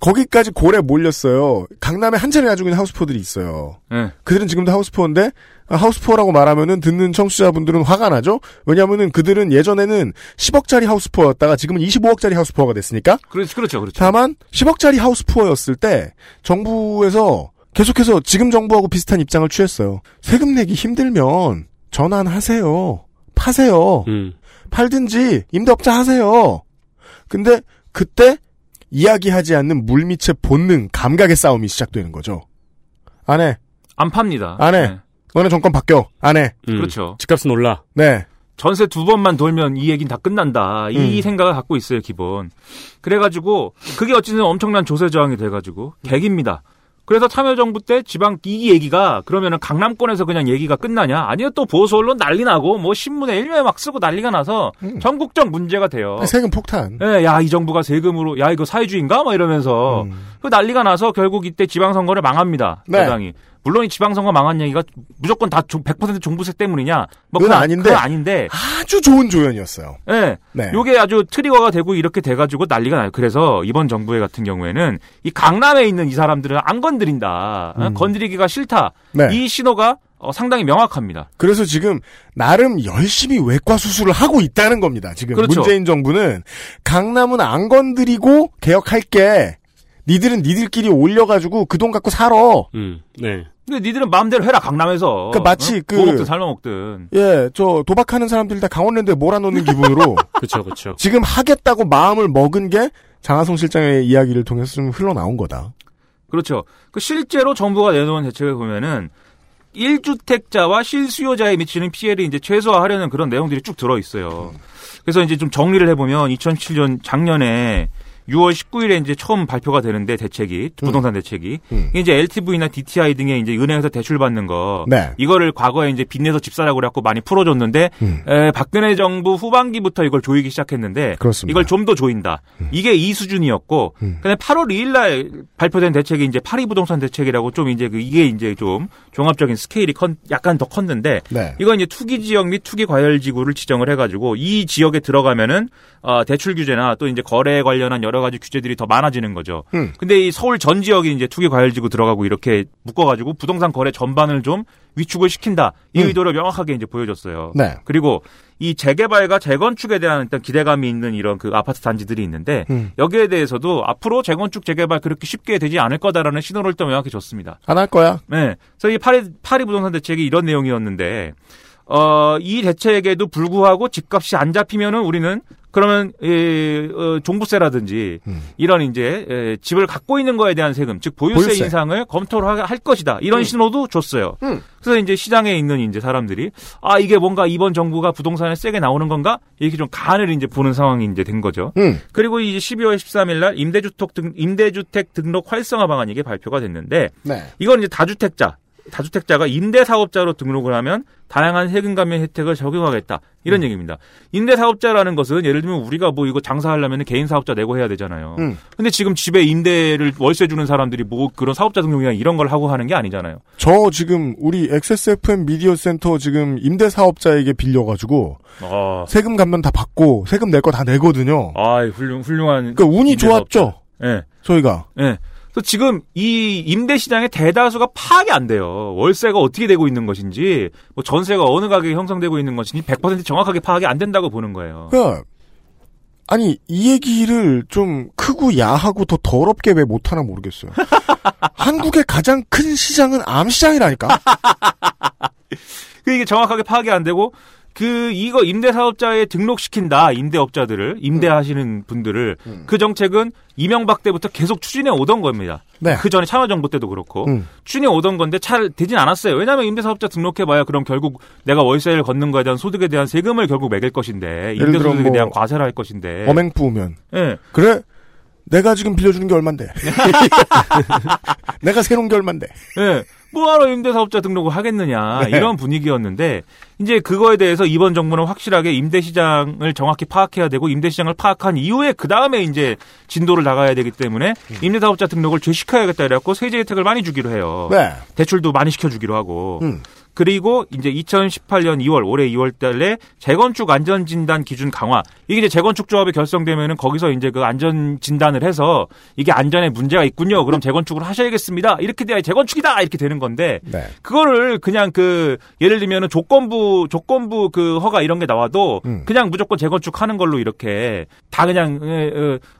거기까지 고래 몰렸어요. 강남에 한 차례 가지고 있는 하우스포들이 있어요. 네. 그들은 지금도 하우스포인데 아, 하우스포라고 말하면은 듣는 청취자분들은 화가 나죠. 왜냐하면은 그들은 예전에는 10억짜리 하우스포였다가 지금은 25억짜리 하우스포가 됐으니까. 그렇죠, 그렇죠, 그렇죠. 다만 10억짜리 하우스포였을 때 정부에서 계속해서 지금 정부하고 비슷한 입장을 취했어요. 세금 내기 힘들면 전환하세요. 파세요. 음. 팔든지 임대업자 하세요. 근데 그때 이야기하지 않는 물밑의 본능, 감각의 싸움이 시작되는 거죠. 안 해. 안 팝니다. 안 해. 네. 너네 정권 바뀌어. 안 해. 음. 그렇죠. 집값은 올라. 네. 전세 두 번만 돌면 이 얘기는 다 끝난다. 이 음. 생각을 갖고 있어요, 기본. 그래가지고, 그게 어찌든 엄청난 조세 저항이 돼가지고, 객입니다. 그래서 참여정부 때 지방 이 얘기가 그러면은 강남권에서 그냥 얘기가 끝나냐? 아니요 또 보수 언론 난리 나고 뭐 신문에 일면에 막 쓰고 난리가 나서 음. 전국적 문제가 돼요. 세금 폭탄. 예, 야, 이 정부가 세금으로, 야, 이거 사회주의인가? 뭐 이러면서, 음. 그 난리가 나서 결국 이때 지방선거를 망합니다. 네. 여당이. 물론 이 지방선거 망한 얘기가 무조건 다 100% 종부세 때문이냐? 뭐 그건 아닌데. 그건 아닌데. 아주 좋은 조연이었어요. 예. 네. 요게 아주 트리거가 되고 이렇게 돼가지고 난리가 나요. 그래서 이번 정부의 같은 경우에는 이 강남에 있는 이 사람들은 안 건드린다. 어? 음. 건드리기가 싫다. 네. 이 신호가 어, 상당히 명확합니다. 그래서 지금 나름 열심히 외과 수술을 하고 있다는 겁니다. 지금 그렇죠. 문재인 정부는 강남은 안 건드리고 개혁할게. 니들은 니들끼리 올려가지고 그 돈 갖고 살아. 음. 네. 근데 니들은 마음대로 해라 강남에서. 그 마치 어? 그- 뭐 먹든 삶아 먹든. 예, 저 도박하는 사람들 다 강원랜드에 몰아넣는 기분으로 그쵸, 그쵸. 지금 하겠다고 마음을 먹은 게 장하성 실장의 이야기를 통해서 좀 흘러나온 거다. 그렇죠. 그 실제로 정부가 내놓은 대책을 보면은 1주택자와 실수요자에 미치는 피해를 이제 최소화하려는 그런 내용들이 쭉 들어 있어요. 그래서 이제 좀 정리를 해보면 2007년 작년에 6월 19일에 이제 처음 발표가 되는데 대책이 부동산 대책이 음. 이제 LTV나 DTI 등의 이제 은행에서 대출 받는 거 네. 이거를 과거에 이제 빚내서 집 사라고 그래갖고 많이 풀어줬는데 음. 에, 박근혜 정부 후반기부터 이걸 조이기 시작했는데 그렇습니다. 이걸 좀 더 조인다. 이게 이 수준이었고 음. 근데 8월 2일 날 발표된 대책이 이제 파리 부동산 대책이라고 좀 이제 그 이게 이제 좀 종합적인 스케일이 컨, 약간 더 컸는데 네. 이건 이제 투기 지역 및 투기 과열 지구를 지정을 해가지고 이 지역에 들어가면은 어, 대출 규제나 또 이제 거래에 관련한 여러 가지 규제들이 더 많아지는 거죠. 음. 근데 이 서울 전 지역이 이제 투기 과열 지구 들어가고 이렇게 묶어가지고 부동산 거래 전반을 좀 위축을 시킨다 이 음. 의도를 명확하게 이제 보여줬어요. 네. 그리고 이 재개발과 재건축에 대한 일단 기대감이 있는 이런 그 아파트 단지들이 있는데 음. 여기에 대해서도 앞으로 재건축 재개발 그렇게 쉽게 되지 않을 거다라는 신호를 또 명확히 줬습니다. 안 할 거야. 네. 그래서 이 파리, 파리 부동산 대책이 이런 내용이었는데, 어, 이 대책에도 불구하고 집값이 안 잡히면은 우리는 그러면, 예, 어, 종부세라든지 음. 이런 이제, 예, 집을 갖고 있는 거에 대한 세금, 즉 보유세, 보유세. 인상을 검토를 하- 할 것이다. 이런 음. 신호도 줬어요. 음. 그래서 이제 시장에 있는 이제 사람들이 아, 이게 뭔가 이번 정부가 부동산에 세게 나오는 건가? 이렇게 좀 간을 이제 보는 상황이 이제 된 거죠. 음. 그리고 이제 12월 13일 날 임대주택 등, 임대주택 등록 활성화 방안이 이게 발표가 됐는데 네. 이건 이제 다주택자, 다주택자가 임대사업자로 등록을 하면 다양한 세금 감면 혜택을 적용하겠다. 이런 얘기입니다. 임대사업자라는 것은 예를 들면 우리가 뭐 이거 장사하려면 개인 사업자 내고 해야 되잖아요. 음. 근데 지금 집에 임대를 월세 주는 사람들이 뭐 그런 사업자 등록이나 이런 걸 하고 하는 게 아니잖아요. 저 지금 우리 XSFM 미디어 센터 지금 임대 사업자에게 빌려가지고 아, 세금 감면 다 받고 세금 낼 거 다 내거든요. 아 훌륭, 훌륭한. 그러니까 운이 임대사업자. 좋았죠. 예. 저희가. 예. 그래서 지금 이 임대 시장의 대다수가 파악이 안 돼요. 월세가 어떻게 되고 있는 것인지, 뭐 전세가 어느 가격에 형성되고 있는 것인지 100% 정확하게 파악이 안 된다고 보는 거예요. 그러니까 아니 이 얘기를 좀 크고 야하고 더 더럽게 왜 못하나 모르겠어요. 한국의 가장 큰 시장은 암시장이라니까. 그 이게 정확하게 파악이 안 되고 그 이거 임대 사업자에 등록시킨다 임대업자들을 임대하시는 분들을 음. 그 정책은 이명박 때부터 계속 추진해 오던 겁니다. 네. 그 전에 참여정부 때도 그렇고 음. 추진해 오던 건데 잘 되진 않았어요. 왜냐하면 임대사업자 등록해봐야 그럼 결국 내가 월세를 걷는 거에 대한 소득에 대한 세금을 결국 매길 것인데 임대소득에 뭐 대한 과세를 할 것인데 부으면 예. 그래 내가 지금 빌려주는 게 얼만데. 내가 새로운 게 얼만데. 예. 뭐하러 임대사업자 등록을 하겠느냐 네. 이런 분위기였는데 이제 그거에 대해서 이번 정부는 확실하게 임대시장을 정확히 파악해야 되고 임대시장을 파악한 이후에 그 다음에 이제 진도를 나가야 되기 때문에 임대사업자 등록을 죄시켜야겠다 이래갖고 세제 혜택을 많이 주기로 해요. 네. 대출도 많이 시켜주기로 하고 음. 그리고 이제 2018년 2월 올해 2월 달에 재건축 안전 진단 기준 강화 이게 이제 재건축 조합이 결성되면은 거기서 이제 그 안전 진단을 해서 이게 안전에 문제가 있군요. 그럼 재건축을 하셔야겠습니다. 이렇게 돼야 재건축이다 이렇게 되는 건데 네. 그거를 그냥 그 예를 들면은 조건부 조건부 그 허가 이런 게 나와도 음. 그냥 무조건 재건축하는 걸로 이렇게 다 그냥 어,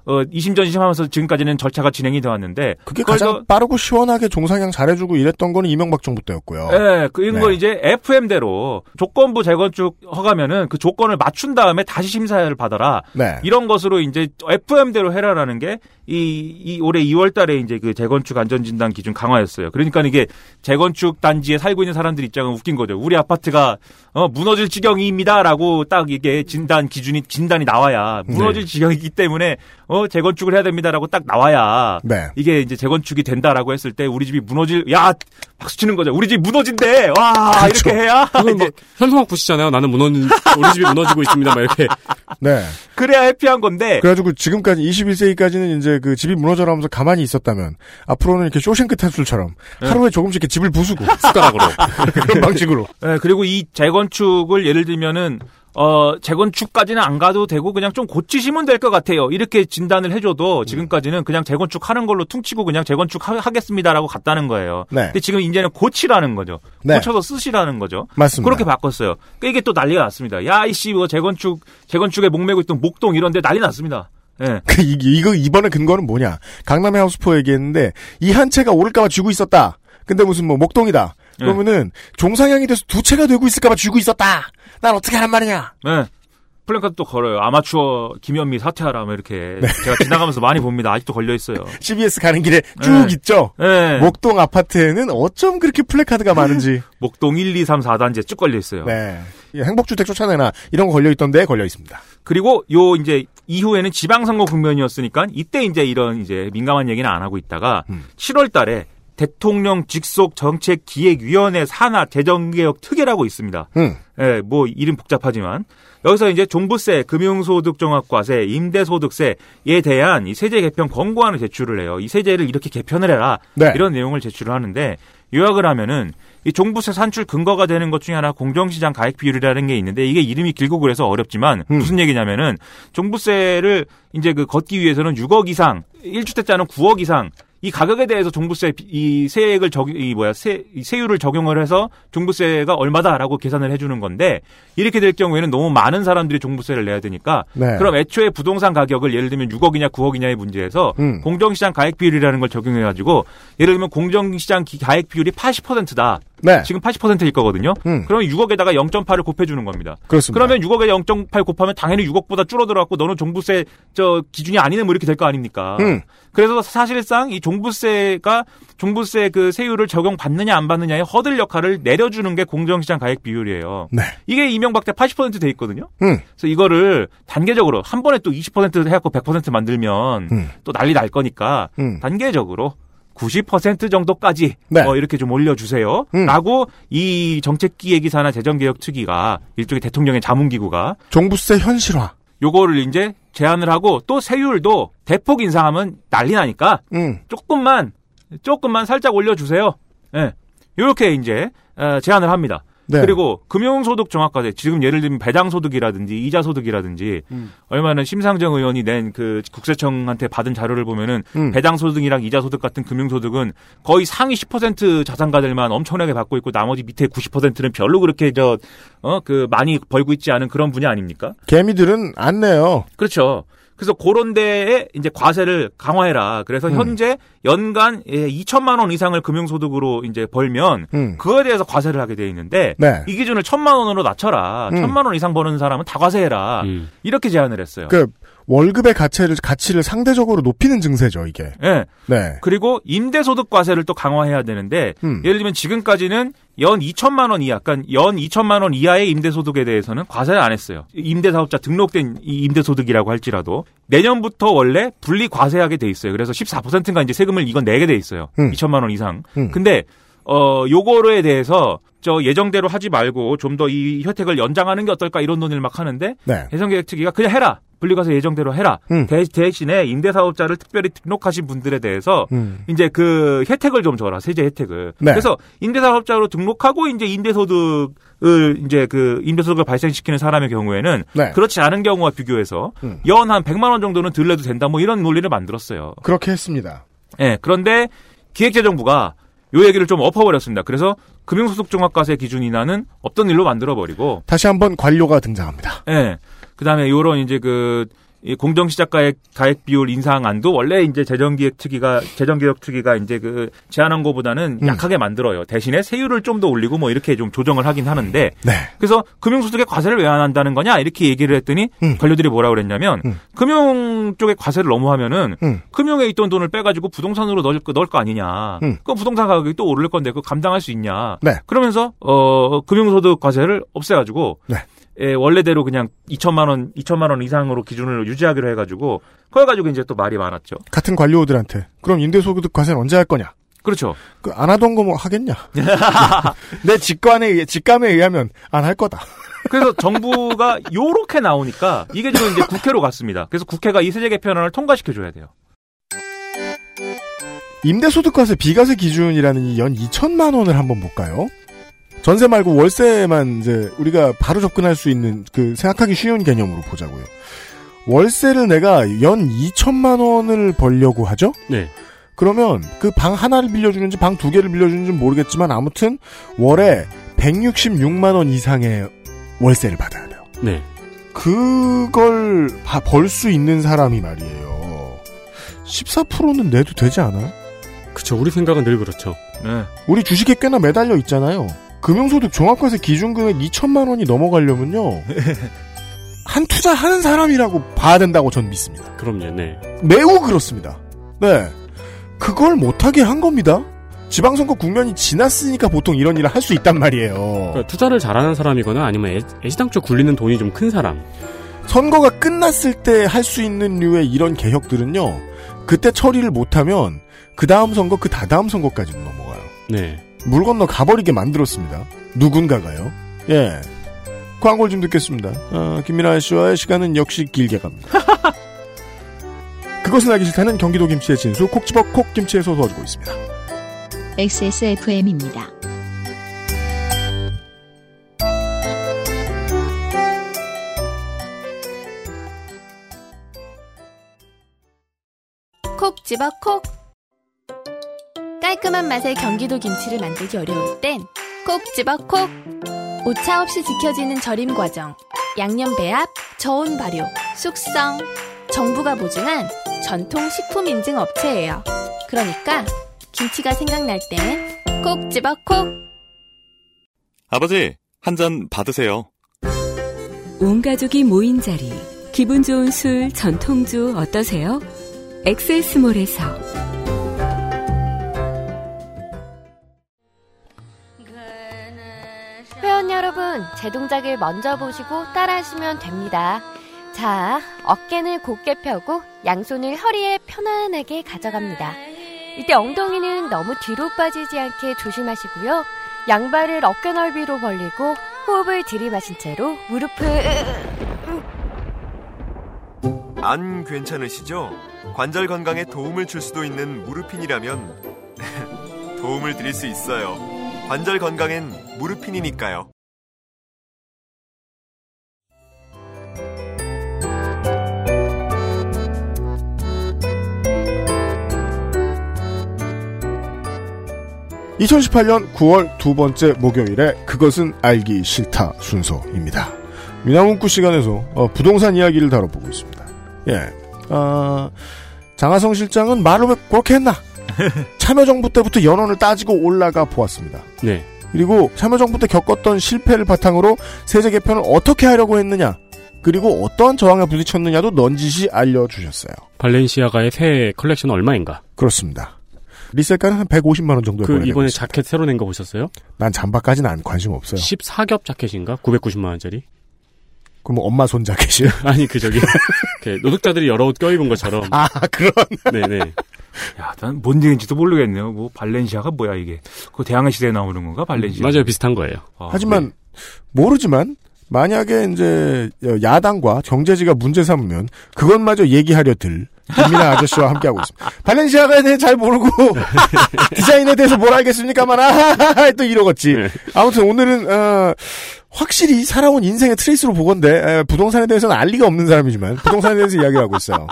어, 어, 이심전심하면서 지금까지는 절차가 진행이 돼 왔는데 그게 가장 더- 빠르고 시원하게 종상향 잘해주고 이랬던 거는 이명박 정부 때였고요. 예, 그런 네. 거 이제 FM대로 조건부 재건축 허가면은 그 조건을 맞춘 다음에 다시 심사를 받아라. 네. 이런 것으로 이제 FM대로 해라라는 게 이, 이 올해 2월 달에 이제 그 재건축 안전진단 기준 강화였어요. 그러니까 이게 재건축 단지에 살고 있는 사람들 입장은 웃긴 거죠. 우리 아파트가 어, 무너질 지경입니다라고 딱 이게 진단 기준이 진단이 나와야 무너질 지경이기 때문에 어, 재건축을 해야 됩니다라고 딱 나와야 네. 이게 이제 재건축이 된다라고 했을 때 우리 집이 무너질 야 박수 치는 거죠. 우리 집 무너진대. 와 그렇죠. 이렇게 해야 그건 뭐 현수막 부시잖아요. 나는 무너진 우리 집이 무너지고 있습니다. 막 이렇게 네. 그래야 해피한 건데. 그래가지고 지금까지 21세기까지는 이제 그 집이 무너져라면서 가만히 있었다면 앞으로는 이렇게 쇼생크 탈출처럼 네. 하루에 조금씩 이렇게 집을 부수고 숟가락으로. 그런 방식으로. 예, 그리고 이 재건축을 예를 들면은 어 재건축까지는 안 가도 되고 그냥 좀 고치시면 될 것 같아요. 이렇게 진단을 해줘도 지금까지는 그냥 재건축 하는 걸로 퉁치고 그냥 재건축 하, 하겠습니다라고 갔다는 거예요. 네. 근데 지금 이제는 고치라는 거죠. 네. 고쳐서 쓰시라는 거죠. 맞습니다. 그렇게 바꿨어요. 그러니까 이게 또 난리가 났습니다. 야 이씨 뭐 재건축 재건축에 목매고 있던 목동 이런데 난리 났습니다. 예. 그 이, 이거 이번에 근거는 뭐냐? 강남의 하우스포 얘기했는데 이 한 채가 오를까봐 쥐고 있었다. 근데 무슨 뭐 목동이다. 네. 그러면은 종상향이 돼서 두 채가 되고 있을까봐 쥐고 있었다. 난 어떻게 하란 말이냐? 네. 플랜카드 또 걸어요. 아마추어 김현미 사퇴하라 뭐 이렇게 네. 제가 지나가면서 많이 봅니다. 아직도 걸려 있어요. CBS 가는 길에 쭉 네. 있죠. 네. 목동 아파트에는 어쩜 그렇게 플래카드가 많은지. 목동 1, 2, 3, 4단지에 쭉 걸려 있어요. 네. 이 행복주택 쫓아내나 이런 거 걸려 있던데 걸려 있습니다. 그리고 요 이제 이후에는 지방선거 국면이었으니까 이때 이제 이런 이제 민감한 얘기는 안 하고 있다가 음. 7월 달에 대통령 직속 정책 기획위원회 산하 재정개혁 특위라고 있습니다. 음. 예, 뭐 이름 복잡하지만 여기서 이제 종부세, 금융소득종합과세, 임대소득세에 대한 이 세제 개편 권고안을 제출을 해요. 이 세제를 이렇게 개편을 해라. 네. 이런 내용을 제출을 하는데 요약을 하면은 이 종부세 산출 근거가 되는 것 중에 하나 공정시장 가액 비율이라는 게 있는데 이게 이름이 길고 그래서 어렵지만 음. 무슨 얘기냐면은 종부세를 이제 그 걷기 위해서는 6억 이상, 1주택자는 9억 이상 이 가격에 대해서 종부세 비- 이 세액을 적이 이 뭐야 세이 세율을 적용을 해서 종부세가 얼마다라고 계산을 해주는 건데 이렇게 될 경우에는 너무 많은 사람들이 종부세를 내야 되니까 네. 그럼 애초에 부동산 가격을 예를 들면 6억이냐 9억이냐의 문제에서 음. 공정시장 가액 비율이라는 걸 적용해 가지고 예를 들면 공정시장 기- 가액 비율이 80%다. 네. 지금 80%일 거거든요. 음. 그러면 6억에다가 0.8을 곱해주는 겁니다. 그렇습니다. 그러면 6억에 0.8 곱하면 당연히 6억보다 줄어들어갖고 너는 종부세 저 기준이 아니네 뭐 이렇게 될 거 아닙니까? 음. 그래서 사실상 이 종 부세가 종부세 그 세율을 적용받느냐 안 받느냐의 허들 역할을 내려주는 게 공정시장 가액 비율이에요. 네. 이게 이명박 때 80%돼 있거든요. 음. 그래서 이거를 단계적으로 한 번에 또 20% 해갖고 100% 만들면 음. 또 난리 날 거니까 음. 단계적으로 90% 정도까지 네. 어, 이렇게 좀 올려주세요. 음. 라고 이 정책기획이사나 재정개혁특위가 일종의 대통령의 자문기구가 종부세 현실화. 요거를 이제 제안을 하고 또 세율도 대폭 인상하면 난리 나니까 음. 조금만 조금만 살짝 올려주세요. 예. 요렇게 이제 어, 제안을 합니다. 네. 그리고 금융소득 정확과세 지금 예를 들면 배당소득이라든지 이자소득이라든지 음. 얼마나 심상정 의원이 낸 그 국세청한테 받은 자료를 보면은 음. 배당소득이랑 이자소득 같은 금융소득은 거의 상위 10% 자산가들만 엄청나게 받고 있고 나머지 밑에 90%는 별로 그렇게 저 어 그 많이 벌고 있지 않은 그런 분야 아닙니까? 개미들은 안 내요. 그렇죠. 그래서 그런 데에 이제 과세를 강화해라. 그래서 음. 현재 연간 예, 2천만 원 이상을 금융소득으로 이제 벌면 음. 그거에 대해서 과세를 하게 돼 있는데 네. 이 기준을 천만 원으로 낮춰라. 음. 천만 원 이상 버는 사람은 다 과세해라. 음. 이렇게 제안을 했어요. 그 월급의 가치를 가치를 상대적으로 높이는 증세죠, 이게. 예. 네. 그리고 임대소득 과세를 또 강화해야 되는데 음. 예를 들면 지금까지는 연 2천만 원 이하, 약간 연 2천만 원 이하의 임대소득에 대해서는 과세를 안 했어요. 임대사업자 등록된 이 임대소득이라고 할지라도 내년부터 원래 분리 과세하게 돼 있어요. 그래서 14%인가 이제 세금을 이건 내게 돼 있어요. 음. 2천만 원 이상. 음. 근데 어 요거에 대해서 저 예정대로 하지 말고 좀 더 이 혜택을 연장하는 게 어떨까 이런 논의를 막 하는데 네. 해상계획 특위가 그냥 해라. 분리과세 예정대로 해라. 음. 대, 대신에 임대사업자를 특별히 등록하신 분들에 대해서 음. 이제 그 혜택을 좀 줘라 세제 혜택을. 네. 그래서 임대사업자로 등록하고 이제 임대소득 을 이제 그 임대소득을 발생시키는 사람의 경우에는 네. 그렇지 않은 경우와 비교해서 음. 연한 100만 원 정도는 들 내도 된다 뭐 이런 논리를 만들었어요. 그렇게 했습니다. 예. 그런데 기획재정부가 요 얘기를 좀 엎어버렸습니다. 그래서 금융소득종합과세 기준 인하는 없던 일로 만들어버리고 다시 한번 관료가 등장합니다. 예. 그다음에 요런 이제 그 이 공정시작 가액 가액 비율 인상안도 원래 이제 재정기획특위가 재정개혁특위가 이제 그 제안한 거보다는 음. 약하게 만들어요. 대신에 세율을 좀 더 올리고 뭐 이렇게 좀 조정을 하긴 하는데 네. 그래서 금융소득에 과세를 왜 안 한다는 거냐 이렇게 얘기를 했더니 음. 관료들이 뭐라 그랬냐면 음. 금융 쪽에 과세를 너무 하면은 음. 금융에 있던 돈을 빼가지고 부동산으로 넣을 거, 넣을 거 아니냐. 음. 그럼 부동산 가격이 또 오를 건데 그거 감당할 수 있냐. 네. 그러면서 어 금융소득 과세를 없애가지고 네. 예, 원래대로 그냥 2천만 원, 2천만 원 이상으로 기준을 유지하기로 해가지고 그래가지고 이제 또 말이 많았죠. 같은 관료들한테 그럼 임대소득 과세는 언제 할 거냐? 그렇죠. 그 안 하던 거 뭐 하겠냐? 내 직관에 직감에 의하면 안 할 거다. 그래서 정부가 요렇게 나오니까 이게 지금 이제 국회로 갔습니다. 그래서 국회가 이 세제 개편안을 통과시켜 줘야 돼요. 임대소득과세 비과세 기준이라는 이 연 2천만 원을 한번 볼까요? 전세 말고 월세만 이제 우리가 바로 접근할 수 있는 그 생각하기 쉬운 개념으로 보자고요. 월세를 내가 연 2천만 원을 벌려고 하죠? 네. 그러면 그 방 하나를 빌려주는지 방 두 개를 빌려주는지 모르겠지만 아무튼 월에 166만 원 이상의 월세를 받아야 돼요. 네. 그걸 벌 수 있는 사람이 말이에요. 14%는 내도 되지 않아요? 그쵸. 우리 생각은 늘 그렇죠. 네. 우리 주식에 꽤나 매달려 있잖아요. 금융소득 종합과세 기준금액 2천만 원이 넘어가려면요. 한 투자하는 사람이라고 봐야 된다고 전 믿습니다. 그럼요. 네. 매우 그렇습니다. 네. 그걸 못하게 한 겁니다. 지방선거 국면이 지났으니까 보통 이런 일을 할 수 있단 말이에요. 그러니까 투자를 잘하는 사람이거나 아니면 애, 애시당초 굴리는 돈이 좀 큰 사람. 선거가 끝났을 때 할 수 있는 류의 이런 개혁들은요. 그때 처리를 못하면 그 다음 선거, 그 다다음 선거까지는 넘어가요. 네. 물 건너 가버리게 만들었습니다. 누군가가요. 예. 광고를 좀 듣겠습니다. 어, 김민아 씨와의 시간은 역시 길게 갑니다. 그것은 알기 싫다는 경기도 김치의 진수 콕 집어 콕 김치에서 도와주고 있습니다. XSFM입니다. 콕 집어 콕. 깔끔한 맛의 경기도 김치를 만들기 어려울 땐 콕 집어 콕. 오차 없이 지켜지는 절임 과정, 양념 배합, 저온 발효, 숙성. 정부가 보증한 전통 식품 인증 업체예요. 그러니까 김치가 생각날 땐 콕 집어 콕. 아버지, 한 잔 받으세요. 온 가족이 모인 자리. 기분 좋은 술 전통주 어떠세요? 엑세스몰에서 회원 여러분, 제 동작을 먼저 보시고 따라하시면 됩니다. 자, 어깨는 곧게 펴고 양손을 허리에 편안하게 가져갑니다. 이때 엉덩이는 너무 뒤로 빠지지 않게 조심하시고요. 양발을 어깨 넓이로 벌리고 호흡을 들이마신 채로 무릎을 안 괜찮으시죠? 관절 건강에 도움을 줄 수도 있는 무르핀이라면 도움을 드릴 수 있어요. 관절 건강엔 무르핀이니까요. (2018년 9월) 두 번째 목요일에 그것은 알기 싫다 순서입니다 미나문구 시간에서 어, 부동산 이야기를 다뤄보고 있습니다 예 아, 장하성 실장은 말을 왜 그렇게 했나 참여정부 때부터 연원을 따지고 올라가 보았습니다 네. 그리고 참여정부 때 겪었던 실패를 바탕으로 세제 개편을 어떻게 하려고 했느냐 그리고 어떠한 저항에 부딪혔느냐도 넌지시 알려주셨어요. 발렌시아가의 새 컬렉션 얼마인가? 그렇습니다. resell가는 한 150만 원 정도에 그 이번에 있습니다. 자켓 새로 낸 거 보셨어요? 난 잠바까지는 안 관심 없어요. 14겹 자켓인가? 990만 원짜리? 그럼 뭐 엄마 손 자켓이요? 아니 그 저기 노숙자들이 여러 옷 껴입은 것처럼. 아 그런. 네네. 야, 난 뭔 얘기인지도 모르겠네요. 뭐 발렌시아가 뭐야 이게? 그 대항해 시대에 나오는 건가 발렌시아? 맞아요 비슷한 거예요. 아, 하지만 모르지만 만약에 이제 야당과 경제지가 문제 삼으면 그것마저 얘기하려 들 김민아 아저씨와 함께하고 있습니다. 발렌시아가에 대해 잘 모르고 디자인에 대해서 뭘 알겠습니까만 아하하하 또 이러겠지. 네. 아무튼 오늘은 어, 확실히 살아온 인생의 trace로 보건데 에, 부동산에 대해서는 알 리가 없는 사람이지만 부동산에 대해서 이야기를 하고 있어요.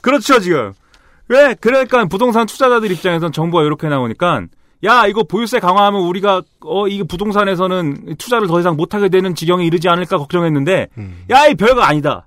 그렇죠 지금. 왜? 그러니까 부동산 투자자들 입장에선 정부가 이렇게 나오니까 야 이거 보유세 강화하면 우리가 어 이게 부동산에서는 투자를 더 이상 못 하게 되는 지경에 이르지 않을까 걱정했는데 야이 별거 아니다.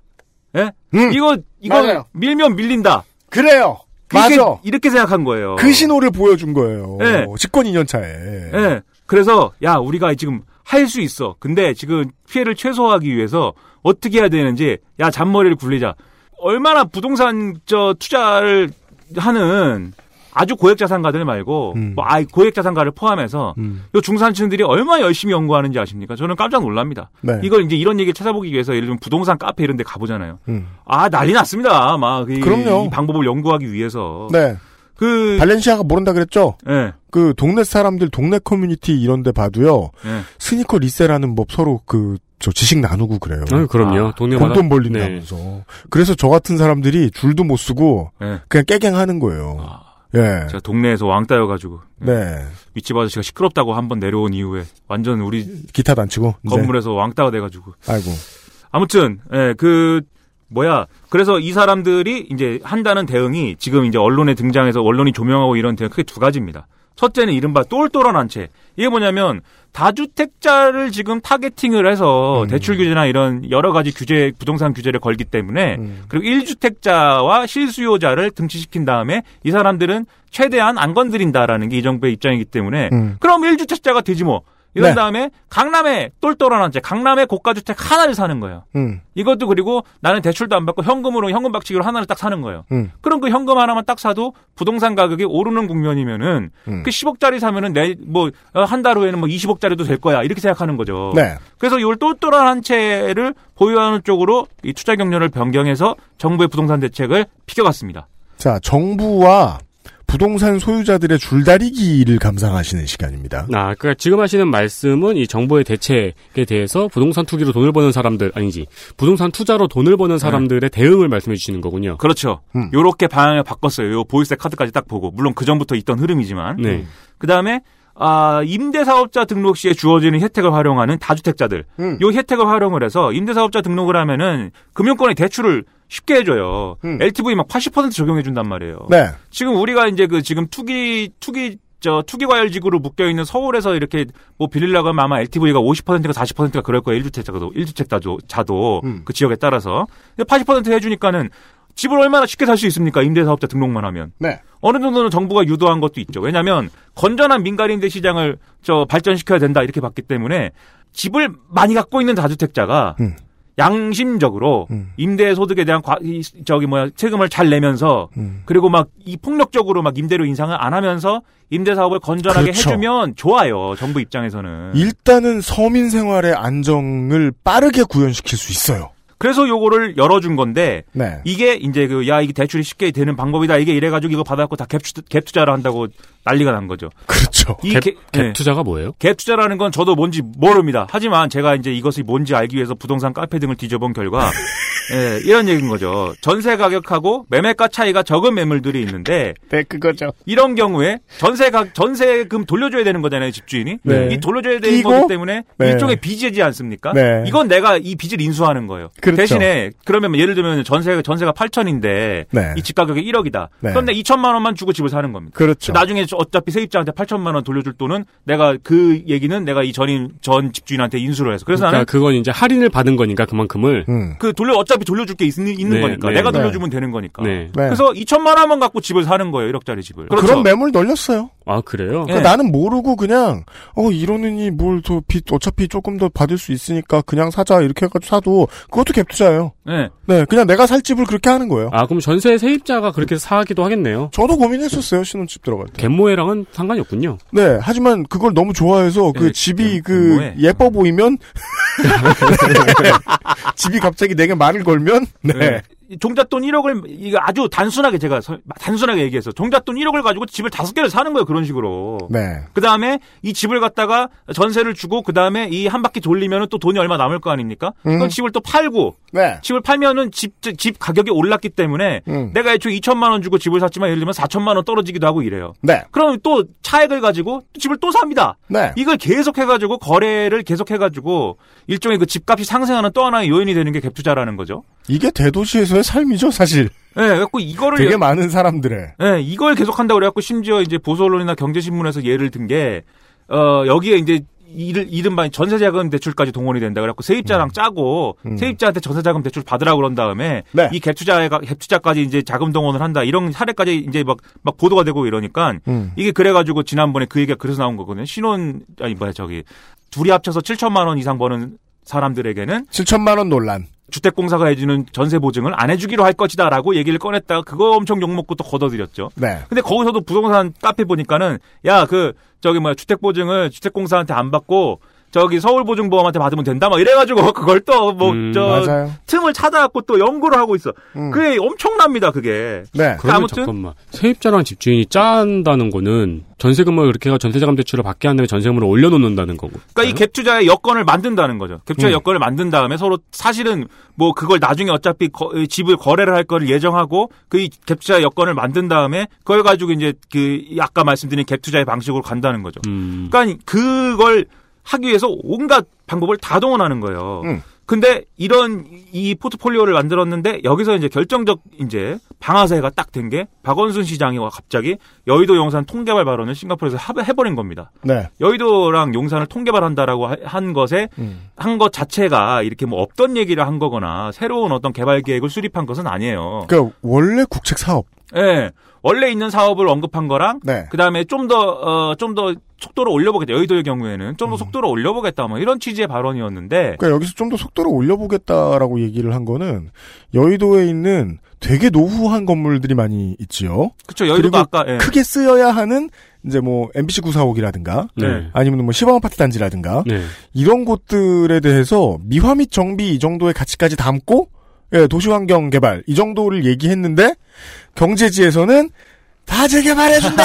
예? 음, 이거 이거 맞아요. 밀면 밀린다. 그래요. 그렇게 맞아. 이렇게 생각한 거예요. 그 신호를 보여준 거예요. 네. 집권 2년 차에. 예. 그래서 야 우리가 지금 할 수 있어. 근데 지금 피해를 최소화하기 위해서 어떻게 해야 되는지 야 잔머리를 굴리자. 얼마나 부동산 저 투자를 하는 아주 고액 자산가들 말고 음. 뭐 아이 고액 자산가를 포함해서 음. 요 중산층들이 얼마나 열심히 연구하는지 아십니까? 저는 깜짝 놀랍니다. 네. 이걸 이제 이런 얘기 찾아보기 위해서 예를 들면 부동산 카페 이런 데 가보잖아요. 음. 아 난리 났습니다. 막 이, 그럼요. 이 방법을 연구하기 위해서 네. 그 발렌시아가 모른다 그랬죠? 예. 그 동네 사람들 동네 커뮤니티 이런 데 봐도요. 예. 스니커 resell 하는 법 서로 그 저 지식 나누고 그래요. 아, 그럼요. 아, 동네마다 공돈 벌린다면서. 그래서 저 같은 사람들이 줄도 못 서고 예. 그냥 깨갱하는 거예요. 아, 예. 제가 동네에서 왕따여 가지고 네. 윗집 아저씨가 시끄럽다고 한 번 내려온 이후에 완전 우리 기타도 안 치고. 건물에서 왕따가 돼 가지고 아이고. 아무튼 예 그 뭐야 그래서 이 사람들이 이제 한다는 대응이 지금 이제 언론에 등장해서 언론이 조명하고 이런 대응 크게 두 가지입니다. 첫째는 이른바 똘똘한 한 채. 이게 뭐냐면 다주택자를 지금 타겟팅을 해서 음. 대출 규제나 이런 여러 가지 규제 부동산 규제를 걸기 때문에 음. 그리고 1주택자와 실수요자를 등치시킨 다음에 이 사람들은 최대한 안 건드린다라는 게 이 정부의 입장이기 때문에 음. 그럼 1주택자가 되지 뭐. 이런 네. 다음에 강남에 똘똘한 한 채, 강남에 고가주택 하나를 사는 거예요. 음. 이것도 그리고 나는 대출도 안 받고 현금으로 현금 박치기로 하나를 딱 사는 거예요. 음. 그럼 그 현금 하나만 딱 사도 부동산 가격이 오르는 국면이면은 음. 그 10억짜리 사면은 내 뭐 한 달 후에는 뭐 20억짜리도 될 거야 이렇게 생각하는 거죠. 네. 그래서 이걸 똘똘한 한 채를 보유하는 쪽으로 이 투자 경로를 변경해서 정부의 부동산 대책을 피겨갔습니다. 자, 정부와 부동산 소유자들의 줄다리기를 감상하시는 시간입니다. 아, 그러니까 지금 하시는 말씀은 이 정부의 대책에 대해서 부동산 투기로 돈을 버는 사람들 아니지 부동산 투자로 돈을 버는 사람들의 대응을 말씀해 주시는 거군요. 그렇죠. 음. 요렇게 방향을 바꿨어요. 요 보유세 카드까지 딱 보고 물론 그 전부터 있던 흐름이지만 네. 그 다음에 아, 임대사업자 등록 시에 주어지는 혜택을 활용하는 다주택자들. 음. 요 혜택을 활용을 해서 임대사업자 등록을 하면은 금융권에 대출을 쉽게 해줘요. 음. LTV 막 80% 적용해준단 말이에요. 네. 지금 우리가 이제 그 지금 투기, 투기, 저 투기 과열지구로 묶여 있는 서울에서 이렇게 뭐 빌리려고 하면 아마 LTV가 50%가 40%가 그럴 거예요. 1주택자도 1주택자도 자도 음. 그 지역에 따라서 80% 해주니까는 집을 얼마나 쉽게 살 수 있습니까? 임대사업자 등록만 하면. 네. 어느 정도는 정부가 유도한 것도 있죠. 왜냐하면 건전한 민간임대 시장을 저 발전시켜야 된다 이렇게 봤기 때문에 집을 많이 갖고 있는 다주택자가 음. 양심적으로 음. 임대 소득에 대한 과, 이, 저기 뭐야 세금을 잘 내면서 음. 그리고 막 이 폭력적으로 막 임대료 인상을 안 하면서 임대 사업을 건전하게 그렇죠. 해주면 좋아요. 정부 입장에서는. 일단은 서민 생활의 안정을 빠르게 구현시킬 수 있어요. 그래서 요거를 열어준 건데 네. 이게 이제 그 야 이게 대출이 쉽게 되는 방법이다. 이게 이래가지고 이거 받아갖고 다 갭, 갭 투자를 한다고 난리가 난 거죠. 그렇죠. 이 갭, 개- 갭 네. 투자가 뭐예요? 갭 투자라는 건 저도 뭔지 모릅니다. 하지만 제가 이제 이것이 뭔지 알기 위해서 부동산 카페 등을 뒤져본 결과 예, 이런 얘기인 거죠. 전세 가격하고 매매가 차이가 적은 매물들이 있는데 네, 그거죠. 이런 경우에 전세 가 전세금 돌려줘야 되는 거잖아요, 집주인이. 네. 이 돌려줘야 되는 끼고? 거기 때문에 네. 일종의 빚이지 않습니까? 네. 이건 내가 이 빚을 인수하는 거예요. 그렇죠. 대신에 그러면 예를 들면 전세가 전세가 8천인데 네. 이집 가격이 1억이다. 네. 그런데 2천만 원만 주고 집을 사는 겁니다. 그렇죠. 나중에 어차피 세입자한테 8천만 원 돌려줄 돈은 내가 그 얘기는 내가 이 전인 전 집주인한테 인수를 해서 그래서 그러니까 나는 그건 이제 할인을 받은 거니까 그만큼을 음. 그 돌려 어차피 돌려줄 게 있, 는 네, 거니까 네, 내가 네. 돌려주면 되는 거니까. 네. 네. 그래서 2천만 원만 갖고 집을 사는 거예요, 1억짜리 집을. 그렇죠. 그런 매물 널렸어요. 아 그래요? 그러니까 나는 모르고 그냥 어 이러느니 뭘더빚 어차피 조금 더 받을 수 있으니까 그냥 사자 이렇게 해가지고 사도 그것도 갭 투자예요. 네. 네, 그냥 내가 살 집을 그렇게 하는 거예요. 아 그럼 전세 세입자가 그렇게 사기도 하겠네요. 저도 고민했었어요 신혼집 들어갈 때. 갯모해랑은 상관이 없군요. 네, 하지만 그걸 너무 좋아해서 그 예, 집이 예, 그 갯모에. 예뻐 보이면 집이 갑자기 내게 말을 걸면 네. 종잣돈 1억을 이거 아주 단순하게 제가 서- 단순하게 얘기해서 종잣돈 1억을 가지고 집을 다섯 개를 사는 거예요 그런 식으로. 네. 그 다음에 이 집을 갖다가 전세를 주고 그 다음에 이 한 바퀴 돌리면은 또 돈이 얼마 남을 거 아닙니까? 음. 그럼 집을 또 팔고 네. 집을 팔면은 집, 집 가격이 올랐기 때문에 음. 내가 애초에 2천만 원 주고 집을 샀지만 예를 들면 4천만 원 떨어지기도 하고 이래요. 네. 그럼 또 차액을 가지고 또 집을 또 삽니다. 네. 이걸 계속 해가지고 거래를 계속 해가지고 일종의 그 집값이 상승하는 또 하나의 요인이 되는 게 갭투자라는 거죠. 이게 대도시에서의 삶이죠, 사실. 예, 그래갖고 이거를 되게 많은 사람들의. 예, 이걸 계속 한다고 그래갖고 심지어 이제 보수 언론이나 경제신문에서 예를 든 게, 어, 여기에 이제 이를, 이른바 전세자금 대출까지 동원이 된다. 그래갖고 세입자랑 짜고, 음. 세입자한테 전세자금 대출 받으라고 그런 다음에, 네. 이 갭투자에, 갭투자까지 이제 자금 동원을 한다. 이런 사례까지 이제 막, 막 보도가 되고 이러니까, 음. 이게 그래가지고 지난번에 그 얘기가 그래서 나온 거거든요. 신혼, 아니, 뭐야, 저기, 둘이 합쳐서 7천만 원 이상 버는 사람들에게는 7천만 원 논란. 주택공사가 해주는 전세 보증을 안 해주기로 할 것이다라고 얘기를 꺼냈다가 그거 엄청 욕먹고 또 걷어들였죠. 네. 근데 거기서도 부동산 카페 보니까는 야 그 저기 뭐야 주택 보증을 주택공사한테 안 받고 저기 서울보증보험한테 받으면 된다 막 이래가지고 그걸 또뭐 음, 저. 틈을 찾아갖고 또 연구를 하고 있어. 음. 그게 엄청납니다 그게. 네. 그런데 아무튼- 잠깐만 세입자랑 집주인이 짠다는 거는 전세금을 그렇게 해서 전세자금 대출을 받게 한 다음에 전세금을 올려놓는다는 거고. 그러니까 이 갭투자의 여건을 만든다는 거죠. 갭투자 의 음. 여건을 만든 다음에 서로 사실은 뭐 그걸 나중에 어차피 거- 집을 거래를 할 거를 예정하고 그이 갭투자 의 여건을 만든 다음에 그걸 가지고 이제 그 아까 말씀드린 갭투자의 방식으로 간다는 거죠. 음. 그러니까 그걸 하기 위해서 온갖 방법을 다 동원하는 거예요. 음. 근데 이런 이 포트폴리오를 만들었는데 여기서 이제 결정적 이제 방아쇠가 딱 된 게 박원순 시장이 와 갑자기 여의도 용산 통개발 발언을 싱가포르에서 하- 해버린 겁니다. 네. 여의도랑 용산을 통개발한다라고 하- 한 것에 음. 한것 자체가 이렇게 뭐 없던 얘기를 한 거거나 새로운 어떤 개발 계획을 수립한 것은 아니에요. 그러니까 원래 국책 사업. 예. 원래 있는 사업을 언급한 거랑 네. 그다음에 좀더어좀더 속도를 올려보겠다. 여의도의 경우에는 좀 더 속도를 올려보겠다. 뭐 이런 취지의 발언이었는데 그러니까 여기서 좀 더 속도를 올려보겠다라고 얘기를 한 거는 여의도에 있는 되게 노후한 건물들이 많이 있지요. 그쵸 여의도가 그리고 아까 예. 크게 쓰여야 하는 이제 뭐 MBC 구사옥이라든가 네. 아니면 뭐 시범 아파트 단지라든가 네. 이런 곳들에 대해서 미화 및 정비 이 정도의 가치까지 담고 예, 도시환경 개발 이 정도를 얘기했는데 경제지에서는 다 재개발해준대!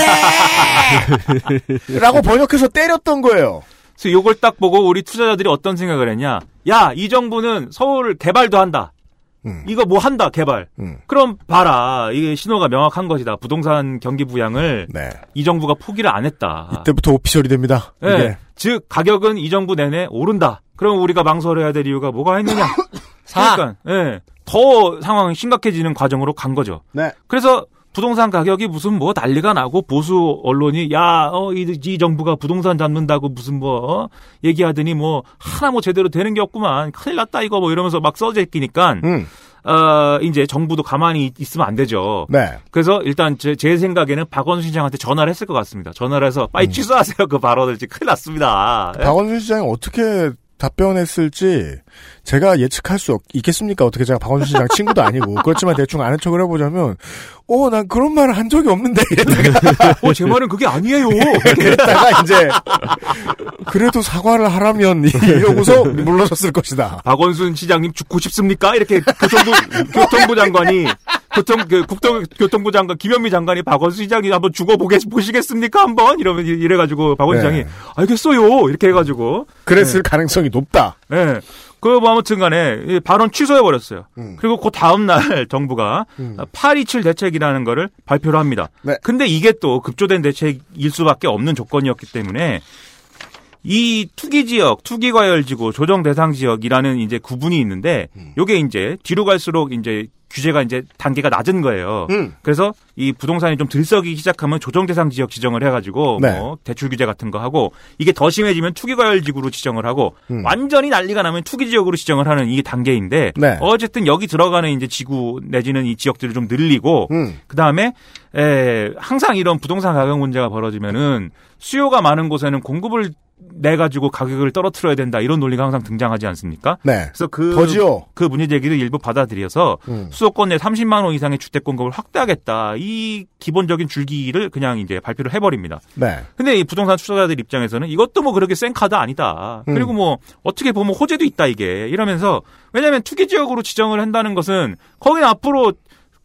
라고 번역해서 때렸던 거예요. 그래서 요걸 딱 보고 우리 투자자들이 어떤 생각을 했냐? 야, 이 정부는 서울 개발도 한다. 음, 이거 뭐 한다, 개발. 음, 그럼 봐라. 이게 신호가 명확한 것이다. 부동산 경기 부양을 네. 이 정부가 포기를 안 했다. 이때부터 오피셜이 됩니다. 예. 이게. 즉 가격은 이 정부 내내 오른다. 그럼 우리가 망설여야 될 이유가 뭐가 있느냐? 사. 그러니까 예. 더 상황이 심각해지는 과정으로 간 거죠. 네. 그래서 부동산 가격이 무슨 뭐 난리가 나고 보수 언론이 야 어 이 이 정부가 부동산 잡는다고 무슨 뭐 어? 얘기하더니 뭐 하나 뭐 제대로 되는 게 없구만 큰일 났다 이거 뭐 이러면서 막 써져 있기니까 음, 어 이제 정부도 가만히 있- 있으면 안 되죠. 네. 그래서 일단 제, 제 생각에는 박원순 시장한테 전화를 했을 것 같습니다. 전화를 해서 빨리 취소하세요 그 발언을 지금 큰일 났습니다. 예? 박원순 시장이 어떻게 답변했을지 제가 예측할 수 없, 있겠습니까? 어떻게 제가 박원순 시장 친구도 아니고 그렇지만 대충 아는 척을 해보자면 어 난 그런 말을 한 적이 없는데 이랬다가 어, 제 말은 그게 아니에요. 이랬다가 이제 그래도 사과를 하라면 이러고서 물러섰을 것이다. 박원순 시장님 죽고 싶습니까? 이렇게 교통부 교통부 장관이 교통 그 국토 교통부 장관 김현미 장관이 박원순 시장이 한번 죽어 보게 보시겠습니까? 한번 이러면 이래 가지고 박원순 네. 시장이 알겠어요. 이렇게 해 가지고 그랬을 가능성이 높다. 예. 그뭐 아무튼 간에 이 발언 취소해 버렸어요. 음. 그리고 그 다음 날 정부가 음. 827 대책이라는 거를 발표를 합니다. 네. 근데 이게 또 급조된 대책일 수밖에 없는 조건이었기 때문에 이 투기 지역, 투기 과열 지구, 조정 대상 지역이라는 이제 구분이 있는데 음. 요게 이제 뒤로 갈수록 이제 규제가 이제 단계가 낮은 거예요. 음. 그래서 이 부동산이 좀 들썩이기 시작하면 조정 대상 지역 지정을 해가지고 네. 뭐 대출 규제 같은 거 하고 이게 더 심해지면 투기 과열 지구로 지정을 하고 음. 완전히 난리가 나면 투기 지역으로 지정을 하는 이게 단계인데 네. 어쨌든 여기 들어가는 이제 지구 내지는 이 지역들을 좀 늘리고 음. 그 다음에 에, 항상 이런 부동산 가격 문제가 벌어지면은 수요가 많은 곳에는 공급을 내 가지고 가격을 떨어뜨려야 된다 이런 논리가 항상 등장하지 않습니까? 네. 그래서 그 더지요. 그 문제 제기를 일부 받아들여서 음. 수도권 내 30만 원 이상의 주택 공급을 확대하겠다 이 기본적인 줄기를 그냥 이제 발표를 해버립니다. 네. 근데 이 부동산 투자자들 입장에서는 이것도 뭐 그렇게 센 카드 아니다. 음. 그리고 뭐 어떻게 보면 호재도 있다 이게 이러면서 왜냐하면 투기 지역으로 지정을 한다는 것은 거기는 앞으로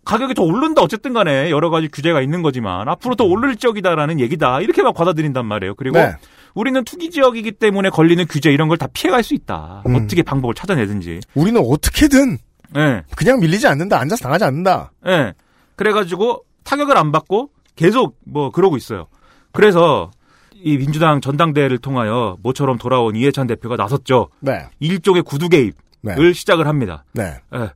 가격이 더 오른다 어쨌든 간에 여러 가지 규제가 있는 거지만 앞으로 더 오를 지역이다라는 얘기다 이렇게 막 받아들인단 말이에요. 그리고 네. 우리는 투기 지역이기 때문에 걸리는 규제 이런 걸 다 피해갈 수 있다. 음. 어떻게 방법을 찾아내든지. 우리는 어떻게든 예. 그냥 밀리지 않는다. 앉아서 당하지 않는다. 예. 그래가지고 타격을 안 받고 계속 뭐 그러고 있어요. 그래서 이 민주당 전당대회를 통하여 모처럼 돌아온 이해찬 대표가 나섰죠. 네. 일종의 구두 개입을 네. 시작을 합니다. 네. 예.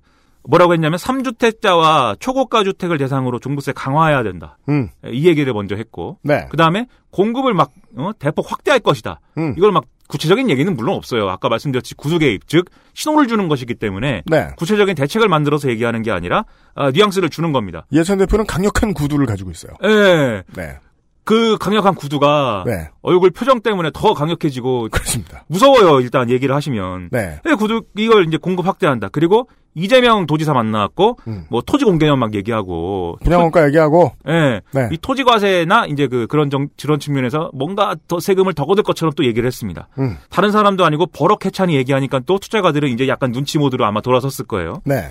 뭐라고 했냐면 3주택자와 초고가 주택을 대상으로 종부세 강화해야 된다. 음. 예, 이 얘기를 먼저 했고 네. 그 다음에 공급을 막 어, 대폭 확대할 것이다. 음. 이걸 막 구체적인 얘기는 물론 없어요. 아까 말씀드렸듯이 구두 개입, 즉 신호를 주는 것이기 때문에 네. 구체적인 대책을 만들어서 얘기하는 게 아니라 아, 뉘앙스를 주는 겁니다. 예찬 대표는 강력한 구두를 가지고 있어요. 예. 네. 그 강력한 구두가 네. 얼굴 표정 때문에 더 강력해지고 그렇습니다. 무서워요. 일단 얘기를 하시면. 네. 네, 구두 이걸 이제 공급 확대한다. 그리고 이재명 도지사 만나갖고 음. 뭐 토지 공개념 막 얘기하고 분양원가 얘기하고 예. 네. 이 토지 과세나 이제 그 그런 정 그런 측면에서 뭔가 더 세금을 더 거둘 것처럼 또 얘기를 했습니다. 음. 다른 사람도 아니고 버럭 해찬이 얘기하니까 또 투자가들은 이제 약간 눈치 모드로 아마 돌아섰을 거예요. 네.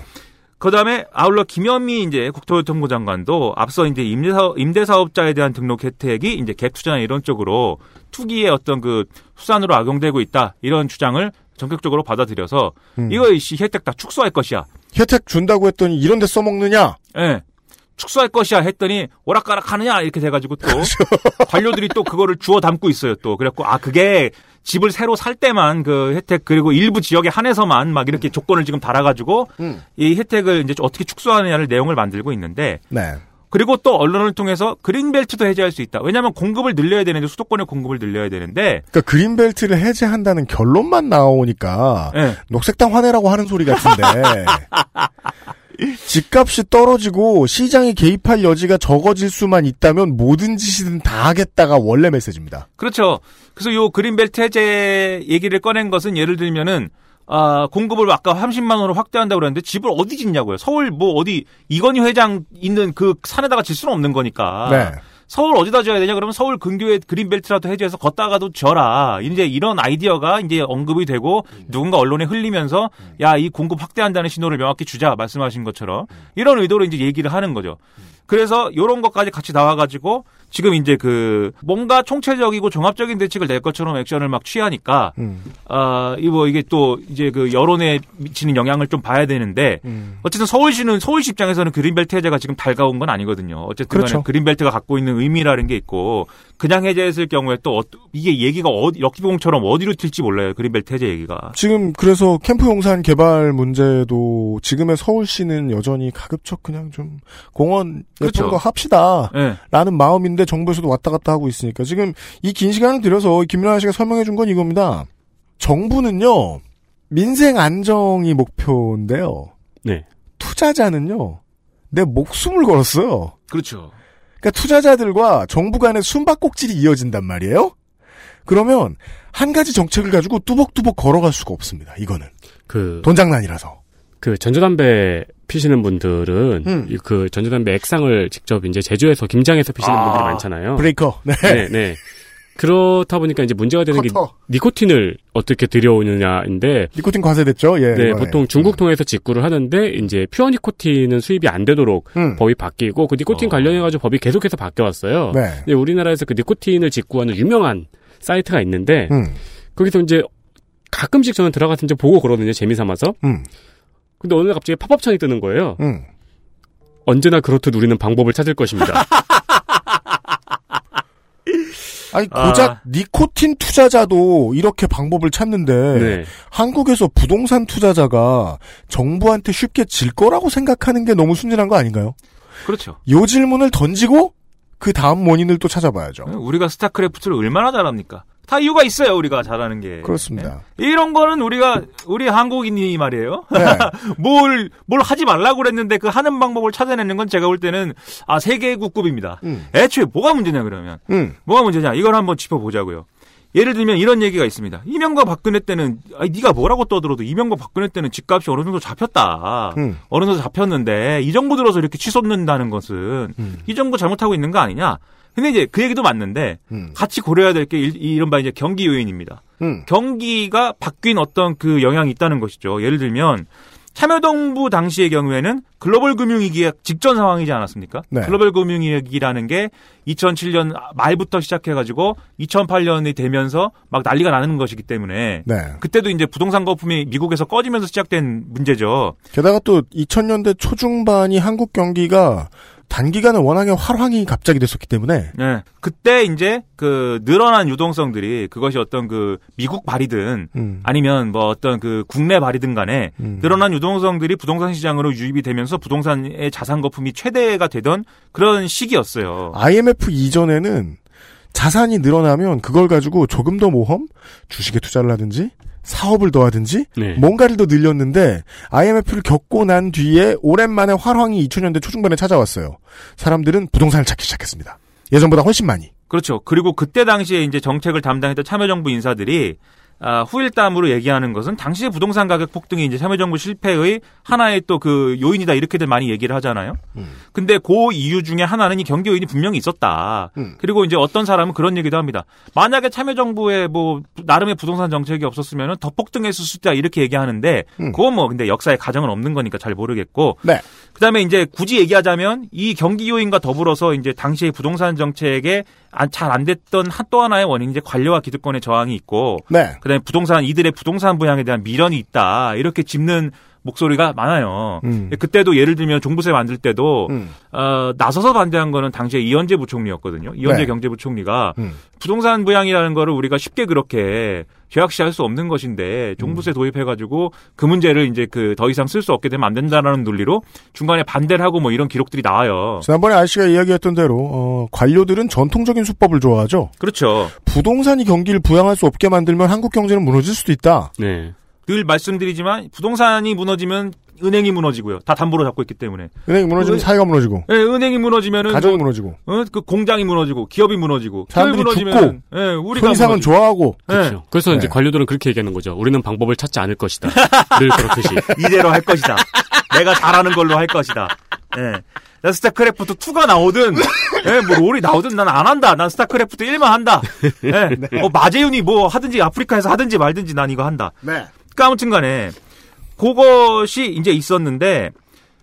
그 다음에 아울러 김현미 이제 국토교통부 장관도 앞서 이제 임대사업 임대사업자에 대한 등록 혜택이 이제 갭 투자나 이런 쪽으로 투기의 어떤 그 수단으로 악용되고 있다 이런 주장을 전격적으로 받아들여서 음. 이거 이 혜택 다 축소할 것이야. 혜택 준다고 했더니 이런 데 써먹느냐? 예. 축소할 것이야 했더니 오락가락 하느냐 이렇게 돼가지고 또 그렇죠. 관료들이 또 그거를 주워 담고 있어요 또 그래갖고 아 그게 집을 새로 살 때만 그 혜택 그리고 일부 지역에 한해서만 막 이렇게 조건을 지금 달아가지고 음. 이 혜택을 이제 어떻게 축소하느냐를 내용을 만들고 있는데 네. 그리고 또 언론을 통해서 그린벨트도 해제할 수 있다 왜냐하면 공급을 늘려야 되는데 수도권의 공급을 늘려야 되는데 그러니까 그린벨트를 해제한다는 결론만 나오니까 예. 녹색당 화내라고 하는 소리 같은데 집값이 떨어지고 시장이 개입할 여지가 적어질 수만 있다면 모든 짓이든 다 하겠다가 원래 메시지입니다. 그렇죠. 그래서 요 그린벨트 해제 얘기를 꺼낸 것은 예를 들면은 아, 공급을 아까 30만 원으로 확대한다고 그랬는데 집을 어디 짓냐고요. 서울 뭐 어디 이건희 회장 있는 그 산에다가 질 수는 없는 거니까. 네. 서울 어디다 줘야 되냐? 그러면 서울 근교에 그린벨트라도 해제해서 걷다가도 져라. 이제 이런 아이디어가 이제 언급이 되고 누군가 언론에 흘리면서 야, 이 공급 확대한다는 신호를 명확히 주자 말씀하신 것처럼 이런 의도로 이제 얘기를 하는 거죠. 그래서 요런 것까지 같이 나와가지고 지금 이제 그 뭔가 총체적이고 종합적인 대책을 낼 것처럼 액션을 막 취하니까 음. 아, 이거 이게 또 이제 그 여론에 미치는 영향을 좀 봐야 되는데 음. 어쨌든 서울시는 서울시 입장에서는 그린벨트 해제가 지금 달가운 건 아니거든요. 어쨌든 그렇죠. 그린벨트가 갖고 있는 의미라는 게 있고 그냥 해제했을 경우에 또 어, 이게 얘기가 어디 럭키봉처럼 어디로 튈지 몰라요. 그린벨트 해제 얘기가. 지금 그래서 캠프 용산 개발 문제도 지금의 서울시는 여전히 가급적 그냥 좀 공원 예쁜 그렇죠. 거 합시다. 예. 라는 마음인데 정부에서도 왔다 갔다 하고 있으니까 지금 이 긴 시간을 들여서 김민아 씨가 설명해 준 건 이겁니다. 정부는요 민생 안정이 목표인데요. 네. 투자자는요 내 목숨을 걸었어요. 그렇죠. 그러니까 투자자들과 정부 간의 숨바꼭질이 이어진단 말이에요. 그러면 한 가지 정책을 가지고 뚜벅뚜벅 걸어갈 수가 없습니다. 이거는 그, 돈 장난이라서. 그 전자담배 피시는 분들은 음. 이그 전자담배 액상을 직접 이제 제조해서 김장해서 피시는 아, 분들이 많잖아요. 브레이커. 네. 네, 네. 그렇다 보니까 이제 문제가 되는 게 커터. 니코틴을 어떻게 들여오느냐인데 니코틴 과세됐죠. 예. 네. 보통 중국 통해서 직구를 하는데 이제 퓨어 니코틴은 수입이 안 되도록 음. 법이 바뀌고 그 니코틴 어. 관련해 가지고 법이 계속해서 바뀌어 왔어요. 네. 근데 우리나라에서 그 니코틴을 직구하는 유명한 사이트가 있는데 음. 거기서 이제 가끔씩 저는 들어가서 이제 보고 그러거든요. 재미 삼아서. 음. 근데 어느 날 갑자기 팝업창이 뜨는 거예요. 음. 언제나 그렇듯 우리는 방법을 찾을 것입니다. 아니 고작 니코틴 투자자도 이렇게 방법을 찾는데 네. 한국에서 부동산 투자자가 정부한테 쉽게 질 거라고 생각하는 게 너무 순진한 거 아닌가요? 그렇죠. 요 질문을 던지고 그 다음 원인을 또 찾아봐야죠. 우리가 스타크래프트를 얼마나 잘합니까? 다 이유가 있어요, 우리가 잘하는 게. 그렇습니다. 네? 이런 거는 우리가, 우리 한국인이 말이에요. 네. 뭘, 뭘 하지 말라고 그랬는데 그 하는 방법을 찾아내는 건 제가 볼 때는, 아, 세계 국급입니다. 음. 애초에 뭐가 문제냐, 그러면. 음. 뭐가 문제냐, 이걸 한번 짚어보자고요. 예를 들면 이런 얘기가 있습니다. 이명박 박근혜 때는 아니 네가 뭐라고 떠들어도 이명박 박근혜 때는 집값이 어느 정도 잡혔다. 음. 어느 정도 잡혔는데 이 정부 들어서 이렇게 치솟는다는 것은 음. 이 정부 잘못하고 있는 거 아니냐? 근데 이제 그 얘기도 맞는데 음. 같이 고려해야 될 게 이른바 이제 경기 요인입니다. 음. 경기가 바뀐 어떤 그 영향이 있다는 것이죠. 예를 들면 참여정부 당시의 경우에는 글로벌 금융위기의 직전 상황이지 않았습니까? 네. 글로벌 금융위기라는 게 2007년 말부터 시작해가지고 2008년이 되면서 막 난리가 나는 것이기 때문에 네. 그때도 이제 부동산 거품이 미국에서 꺼지면서 시작된 문제죠. 게다가 또 2000년대 초중반이 한국 경기가 단기간에 워낙에 활황이 갑자기 됐었기 때문에 네. 그때 이제 그 늘어난 유동성들이 그것이 어떤 그 미국 발이든 음. 아니면 뭐 어떤 그 국내 발이든 간에 음. 늘어난 유동성들이 부동산 시장으로 유입이 되면서 부동산의 자산 거품이 최대가 되던 그런 시기였어요. IMF 이전에는 자산이 늘어나면 그걸 가지고 조금 더 모험, 주식에 투자를 하든지 사업을 더 하든지 네. 뭔가를 더 늘렸는데 IMF를 겪고 난 뒤에 오랜만에 활황이 2000년대 초중반에 찾아왔어요. 사람들은 부동산을 찾기 시작했습니다. 예전보다 훨씬 많이. 그렇죠. 그리고 그때 당시에 이제 정책을 담당했던 참여정부 인사들이 아, 후일담으로 얘기하는 것은 당시의 부동산 가격 폭등이 이제 참여정부 실패의 하나의 또 그 요인이다 이렇게들 많이 얘기를 하잖아요. 음. 근데 그 이유 중에 하나는 이 경기 요인이 분명히 있었다. 음. 그리고 이제 어떤 사람은 그런 얘기도 합니다. 만약에 참여정부의 뭐 나름의 부동산 정책이 없었으면 더 폭등했을 수 있다 이렇게 얘기하는데 음. 그건 뭐 근데 역사에 가정은 없는 거니까 잘 모르겠고 네. 그다음에 이제 굳이 얘기하자면 이 경기 요인과 더불어서 이제 당시의 부동산 정책에 잘 안 됐던 한- 또 하나의 원인이 이제 관료와 기득권의 저항이 있고 네. 그다음에 부동산 이들의 부동산 부양에 대한 미련이 있다 이렇게 짚는 목소리가 많아요. 음. 그때도 예를 들면 종부세 만들 때도 음. 어, 나서서 반대한 거는 당시에 이현재 부총리였거든요. 이현재 네. 경제부총리가 음. 부동산 부양이라는 거를 우리가 쉽게 그렇게 죄악시할 수 없는 것인데 음. 종부세 도입해가지고 그 문제를 이제 그 더 이상 쓸 수 없게 되면 안 된다라는 논리로 중간에 반대를 하고 뭐 이런 기록들이 나와요. 지난번에 아저씨가 이야기했던 대로 어, 관료들은 전통적인 수법을 좋아하죠. 그렇죠. 부동산이 경기를 부양할 수 없게 만들면 한국 경제는 무너질 수도 있다. 네. 늘 말씀드리지만 부동산이 무너지면 은행이 무너지고요. 다 담보로 잡고 있기 때문에. 은행이 무너지면 은- 사회가 무너지고 예, 은행이 무너지면은 가정이 뭐, 무너지고 어, 그 공장이 무너지고 기업이 무너지고 사람들이 기업이 무너지면은, 예, 우리가 손이상은 무너지고. 좋아하고 예, 그렇죠. 그래서 이제 네. 관료들은 그렇게 얘기하는 거죠. 우리는 방법을 찾지 않을 것이다. 늘 그렇듯이. 이대로 할 것이다. 내가 잘하는 걸로 할 것이다. 예. 나 스타크래프트 2가 나오든, 예, 뭐 롤이 나오든 난 안 한다. 난 스타크래프트 1만 한다. 예. 어, 마재윤이 뭐 하든지 아프리카에서 하든지 말든지 난 이거 한다. 네. 그러니까 아무튼 간에 그것이 이제 있었는데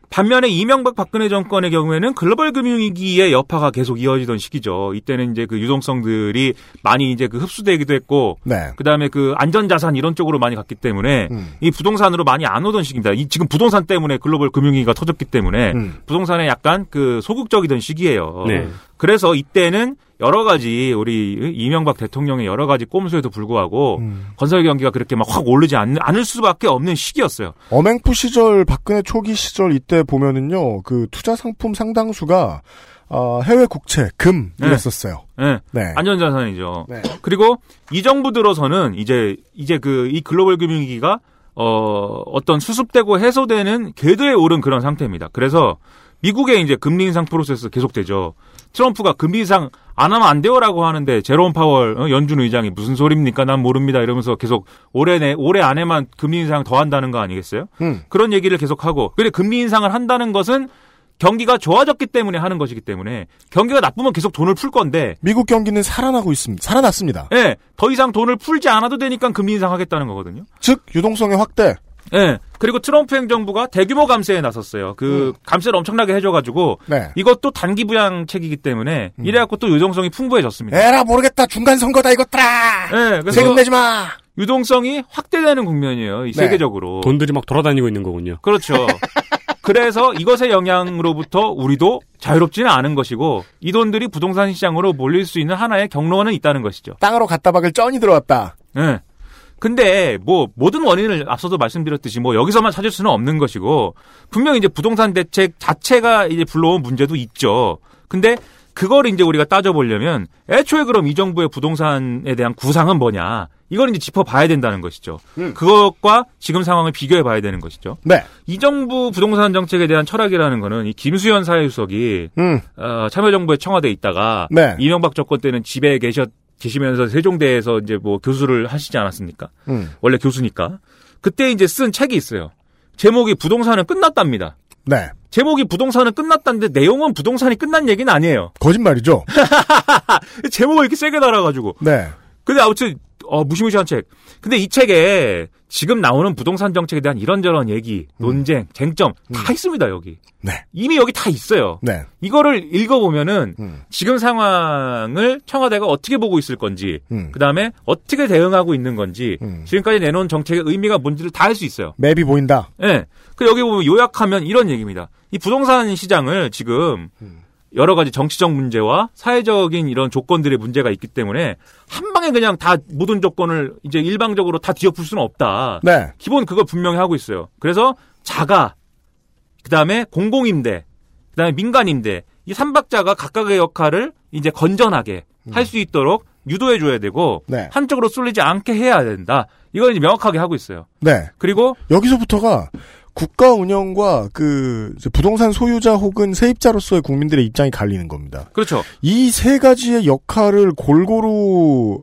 반면에 이명박 박근혜 정권의 경우에는 글로벌 금융위기의 여파가 계속 이어지던 시기죠. 이때는 이제 그 유동성들이 많이 이제 그 흡수되기도 했고 네. 그 다음에 그 안전자산 이런 쪽으로 많이 갔기 때문에 음. 이 부동산으로 많이 안 오던 시기입니다. 이 지금 부동산 때문에 글로벌 금융위기가 터졌기 때문에 음. 부동산에 약간 그 소극적이던 시기예요. 네. 그래서 이때는 여러 가지 우리 이명박 대통령의 여러 가지 꼼수에도 불구하고 음. 건설 경기가 그렇게 막 확 오르지 않, 않을 수밖에 없는 시기였어요. 어맹푸 시절 박근혜 초기 시절 이때 보면은요 그 투자 상품 상당수가 어, 해외 국채 금 네. 이랬었어요. 예. 네. 안전자산이죠. 네. 그리고 이 정부 들어서는 이제 이제 그 이 글로벌 금융위기가 어 어떤 수습되고 해소되는 궤도에 오른 그런 상태입니다. 그래서 미국의 이제 금리 인상 프로세스 계속되죠. 트럼프가 금리 인상 안 하면 안 돼요라고 하는데 제롬 파월 어, 연준 의장이 무슨 소리입니까? 난 모릅니다. 이러면서 계속 올해 내 올해 안에만 금리 인상 더 한다는 거 아니겠어요? 음. 그런 얘기를 계속 하고 그래 금리 인상을 한다는 것은 경기가 좋아졌기 때문에 하는 것이기 때문에 경기가 나쁘면 계속 돈을 풀 건데 미국 경기는 살아나고 있습니다. 살아났습니다. 예, 더 이상 돈을 풀지 않아도 되니까 금리 인상하겠다는 거거든요. 즉 유동성의 확대. 예. 그리고 트럼프 행정부가 대규모 감세에 나섰어요. 그 감세를 엄청나게 해줘가지고 네. 이것도 단기 부양책이기 때문에 이래갖고 또 유동성이 풍부해졌습니다. 에라 모르겠다 중간 선거다 이것들아. 예, 그래서 세금 내지 마. 유동성이 확대되는 국면이에요. 이 네. 세계적으로. 돈들이 막 돌아다니고 있는 거군요. 그렇죠. 그래서 이것의 영향으로부터 우리도 자유롭지는 않은 것이고 이 돈들이 부동산 시장으로 몰릴 수 있는 하나의 경로는 있다는 것이죠. 땅으로 갖다 박을 쩐이 들어왔다. 예. 근데 뭐 모든 원인을 앞서도 말씀드렸듯이 뭐 여기서만 찾을 수는 없는 것이고 분명히 이제 부동산 대책 자체가 이제 불러온 문제도 있죠. 근데 그걸 이제 우리가 따져보려면 애초에 그럼 이 정부의 부동산에 대한 구상은 뭐냐 이걸 이제 짚어봐야 된다는 것이죠. 음. 그것과 지금 상황을 비교해봐야 되는 것이죠. 네. 이 정부 부동산 정책에 대한 철학이라는 거는 이 김수현 사회수석이 음. 어, 참여정부에 청와대에 있다가 네. 이명박 정권 때는 집에 계셨 계시면서 세종대에서 이제 뭐 교수를 하시지 않았습니까? 음. 원래 교수니까. 그때 이제 쓴 책이 있어요. 제목이 부동산은 끝났답니다. 네. 제목이 부동산은 끝났다는데 내용은 부동산이 끝난 얘기는 아니에요. 거짓말이죠. 제목을 이렇게 세게 달아가지고. 네. 근데 아무튼 어, 무시무시한 책. 근데 이 책에 지금 나오는 부동산 정책에 대한 이런저런 얘기, 논쟁, 쟁점 다 있습니다 여기. 네. 이미 여기 다 있어요. 네. 이거를 읽어보면은 음. 지금 상황을 청와대가 어떻게 보고 있을 건지, 음. 그 다음에 어떻게 대응하고 있는 건지, 음. 지금까지 내놓은 정책의 의미가 뭔지를 다 알 수 있어요. 맵이 보인다. 예. 그 여기 보면 요약하면 이런 얘기입니다. 이 부동산 시장을 지금 음. 여러 가지 정치적 문제와 사회적인 이런 조건들의 문제가 있기 때문에 한 방에 그냥 다 모든 조건을 이제 일방적으로 다 뒤엎을 수는 없다. 네. 기본 그걸 분명히 하고 있어요. 그래서 자가, 그 다음에 공공임대, 그 다음에 민간임대, 이 삼박자가 각각의 역할을 이제 건전하게 할수 있도록 유도해 줘야 되고, 네. 한쪽으로 쏠리지 않게 해야 된다. 이걸 이제 명확하게 하고 있어요. 네. 그리고, 여기서부터가 국가 운영과 그 부동산 소유자 혹은 세입자로서의 국민들의 입장이 갈리는 겁니다. 그렇죠. 이 세 가지의 역할을 골고루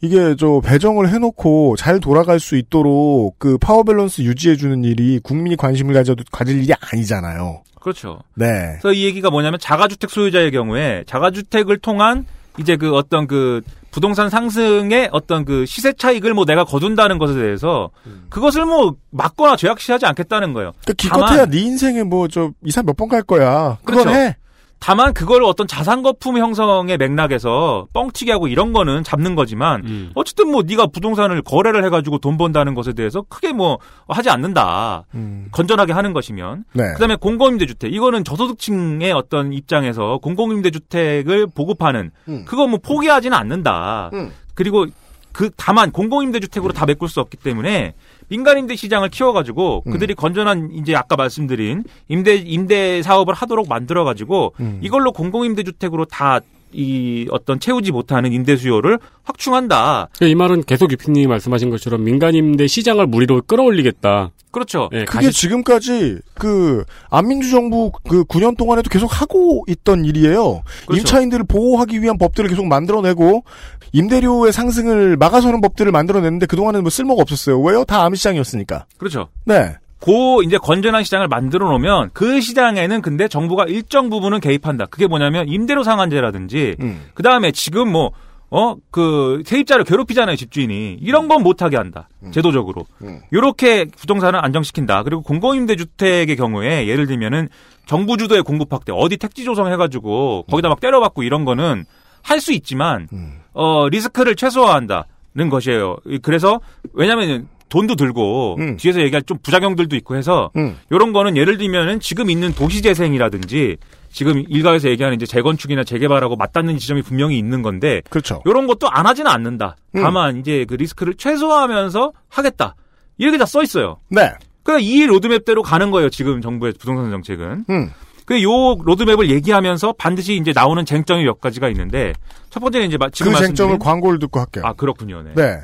이게 저 배정을 해놓고 잘 돌아갈 수 있도록 그 파워 밸런스 유지해주는 일이 국민이 관심을 가져도 가질 일이 아니잖아요. 그렇죠. 네. 그래서 이 얘기가 뭐냐면 자가주택 소유자의 경우에 자가주택을 통한 이제 그 어떤 그 부동산 상승의 어떤 그 시세 차익을 뭐 내가 거둔다는 것에 대해서 그것을 뭐 막거나 죄악시하지 않겠다는 거예요. 그러니까 기껏해야 네 인생에 뭐 저 이사 몇 번 갈 거야. 그걸 그렇죠. 해. 다만 그걸 어떤 자산 거품 형성의 맥락에서 뻥튀기 하고 이런 거는 잡는 거지만 음. 어쨌든 뭐 네가 부동산을 거래를 해가지고 돈 번다는 것에 대해서 크게 뭐 하지 않는다. 음. 건전하게 하는 것이면 네. 그다음에 공공임대주택 이거는 저소득층의 어떤 입장에서 공공임대주택을 보급하는 음. 그거 뭐 포기하지는 않는다. 음. 그리고 그 다만 공공임대주택으로 다 메꿀 수 없기 때문에 민간임대 시장을 키워가지고 음. 그들이 건전한 이제 아까 말씀드린 임대 임대 사업을 하도록 만들어가지고 음. 이걸로 공공임대 주택으로 다 이 어떤 채우지 못하는 임대 수요를 확충한다. 이 말은 계속 유피님이 말씀하신 것처럼 민간 임대 시장을 무리로 끌어올리겠다. 그렇죠. 예, 그게 가시- 지금까지 그 안민주 정부 그 9년 동안에도 계속 하고 있던 일이에요. 그렇죠. 임차인들을 보호하기 위한 법들을 계속 만들어내고 임대료의 상승을 막아서는 법들을 만들어냈는데 그 동안은 뭐 쓸모가 없었어요. 왜요? 다 암시장이었으니까. 그렇죠. 네. 고 이제 건전한 시장을 만들어 놓으면 그 시장에는 근데 정부가 일정 부분은 개입한다. 그게 뭐냐면 임대료 상한제라든지 음. 그 다음에 지금 뭐 어 그 세입자를 괴롭히잖아요 집주인이 이런 건 못하게 한다 제도적으로 음. 요렇게 부동산을 안정시킨다 그리고 공공임대주택의 경우에 예를 들면은 정부 주도의 공급 확대 어디 택지 조성해가지고 거기다 막 때려박고 이런 거는 할 수 있지만 음. 어 리스크를 최소화한다 는 것이에요 그래서 왜냐면 돈도 들고 음. 뒤에서 얘기할 좀 부작용들도 있고 해서 음. 요런 거는 예를 들면은 지금 있는 도시재생이라든지 지금 일가에서 얘기하는 이제 재건축이나 재개발하고 맞닿는 지점이 분명히 있는 건데 그렇죠. 요런 것도 안 하지는 않는다. 음. 다만 이제 그 리스크를 최소화하면서 하겠다. 이렇게 다 써 있어요. 네. 그러니까 이 로드맵대로 가는 거예요. 지금 정부의 부동산 정책은. 음. 그요 로드맵을 얘기하면서 반드시 이제 나오는 쟁점이 몇 가지가 있는데 첫 번째는 이제 마- 지금 그 쟁점을 광고를 듣고 할게요. 아 그렇군요. 네. 네.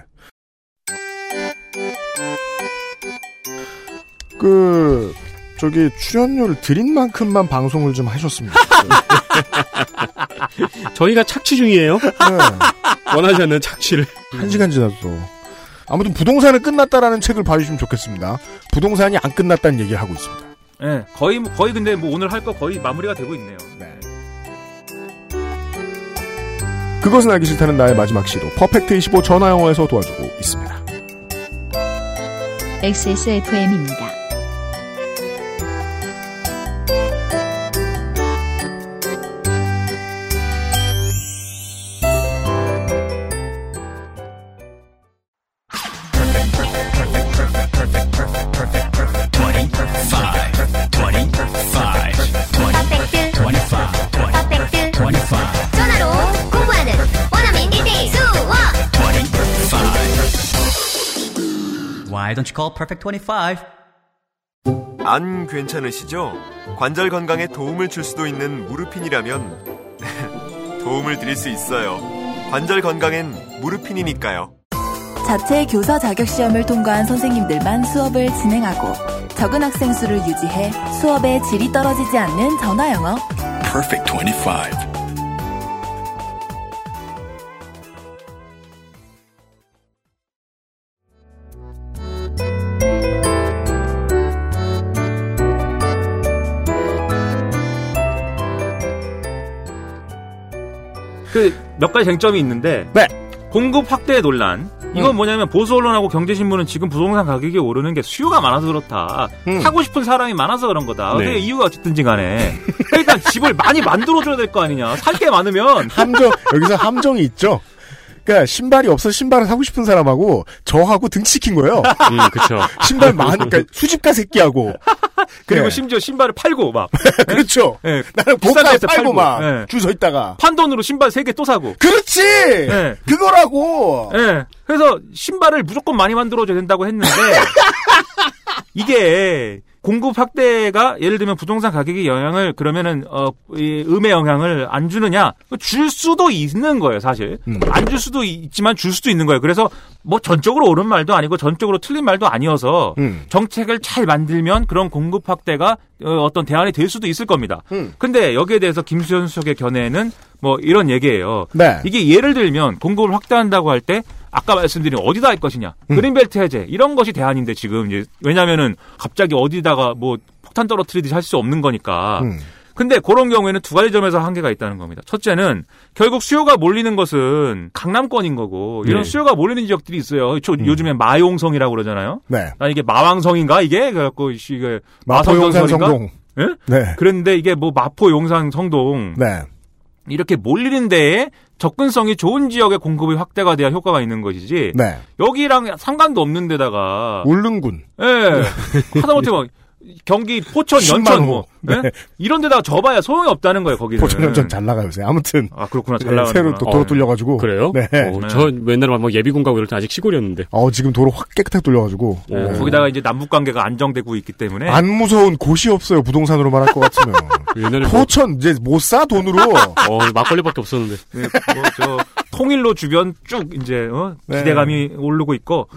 그 저기 출연료를 드린 만큼만 방송을 좀 하셨습니다. 저희가 착취 중이에요. 네. 원하지 않는 착취를. 한 시간 지났어. 아무튼 부동산은 끝났다라는 책을 봐주시면 좋겠습니다. 부동산이 안 끝났다는 얘기를 하고 있습니다. 네, 거의 거의 근데 뭐 오늘 할 거 거의 마무리가 되고 있네요. 네. 그것은 알기 싫다는 나의 마지막 시도 퍼펙트 25 전화영어에서 도와주고 있습니다. XSFM입니다. Why don't you call Perfect 25? 안 괜찮으시죠? 관절 건강에 도움을 줄 수도 있는 무르핀이라면 도움을 드릴 수 있어요. 관절 건강엔 무르핀이니까요. 자체 교사 자격 시험을 통과한 선생님들만 수업을 진행하고 적은 학생 수를 유지해 수업의 질이 떨어지지 않는 전화 영어. Perfect 25. 몇 가지 쟁점이 있는데 네. 공급 확대 논란. 이건 뭐냐면 보수 언론하고 경제신문은 지금 부동산 가격이 오르는 게 수요가 많아서 그렇다. 음. 사고 싶은 사람이 많아서 그런 거다. 네. 근데 이유가 어쨌든지 간에 일단 집을 많이 만들어줘야 될 거 아니냐. 살 게 많으면 함정 여기서 함정이 있죠. 그러니까 신발이 없어 신발을 사고 싶은 사람하고 저하고 등치킨 거예요. 음, 그쵸. 신발 많, 그러니까 수집가 새끼하고. 그리고 네. 심지어 신발을 팔고 막 그렇죠. 예, 나는 고가 데서 팔고 막 예. 줄서 있다가. 판 돈으로 신발 3개 또 사고. 그렇지. 예. 그거라고. 예. 그래서 신발을 무조건 많이 만들어줘야 된다고 했는데 이게 공급 확대가 예를 들면 부동산 가격의 영향을 그러면은 어, 이 음의 영향을 안 주느냐 줄 수도 있는 거예요 사실 음. 안줄 수도 있지만 줄 수도 있는 거예요 그래서 뭐 전적으로 옳은 말도 아니고 전적으로 틀린 말도 아니어서 음. 정책을 잘 만들면 그런 공급 확대가 어, 어떤 대안이 될 수도 있을 겁니다. 음. 근데 여기에 대해서 김수현 수석의 견해는 뭐 이런 얘기예요. 네. 이게 예를 들면 공급을 확대한다고 할때 아까 말씀드린 어디다 할 것이냐 음. 그린벨트 해제 이런 것이 대안인데 지금 이제 왜냐면은 갑자기 어디다가 뭐 폭탄 떨어뜨리듯이 할 수 없는 거니까. 음. 근데 그런 경우에는 두 가지 점에서 한계가 있다는 겁니다. 첫째는 결국 수요가 몰리는 것은 강남권인 거고 이런 네. 수요가 몰리는 지역들이 있어요. 저 음. 요즘에 마용성이라고 그러잖아요. 네. 아 이게 마왕성인가 이게 그래갖고 씨, 이게 마포 용산? 성동. 예? 네. 그런데 이게 뭐 마포 용산 성동 네. 이렇게 몰리는 데에 접근성이 좋은 지역의 공급이 확대가 돼야 효과가 있는 것이지 네. 여기랑 상관도 없는 데다가 울릉군. 예 하다못해 막 경기 포천 연천 뭐 네. 예? 이런 데다가 접어야 소용이 없다는 거예요 거기는 포천 연전 잘 나가요, 요새. 아무튼. 아 그렇구나 잘 네, 나가는 새로 또 도로 뚫려가지고. 그래요? 네. 어, 저 맨날 뭐 예비군 가고 이럴 때 아직 시골이었는데. 어, 지금 도로 확 깨끗하게 뚫려가지고. 네. 거기다가 이제 남북 관계가 안정되고 있기 때문에 안 무서운 곳이 없어요, 부동산으로 말할 것 같으면. 옛날에 뭐, 포천, 이제 못 사, 돈으로. 어, 막걸리밖에 없었는데. 뭐저 통일로 주변 쭉 이제 어? 네. 기대감이 오르고 있고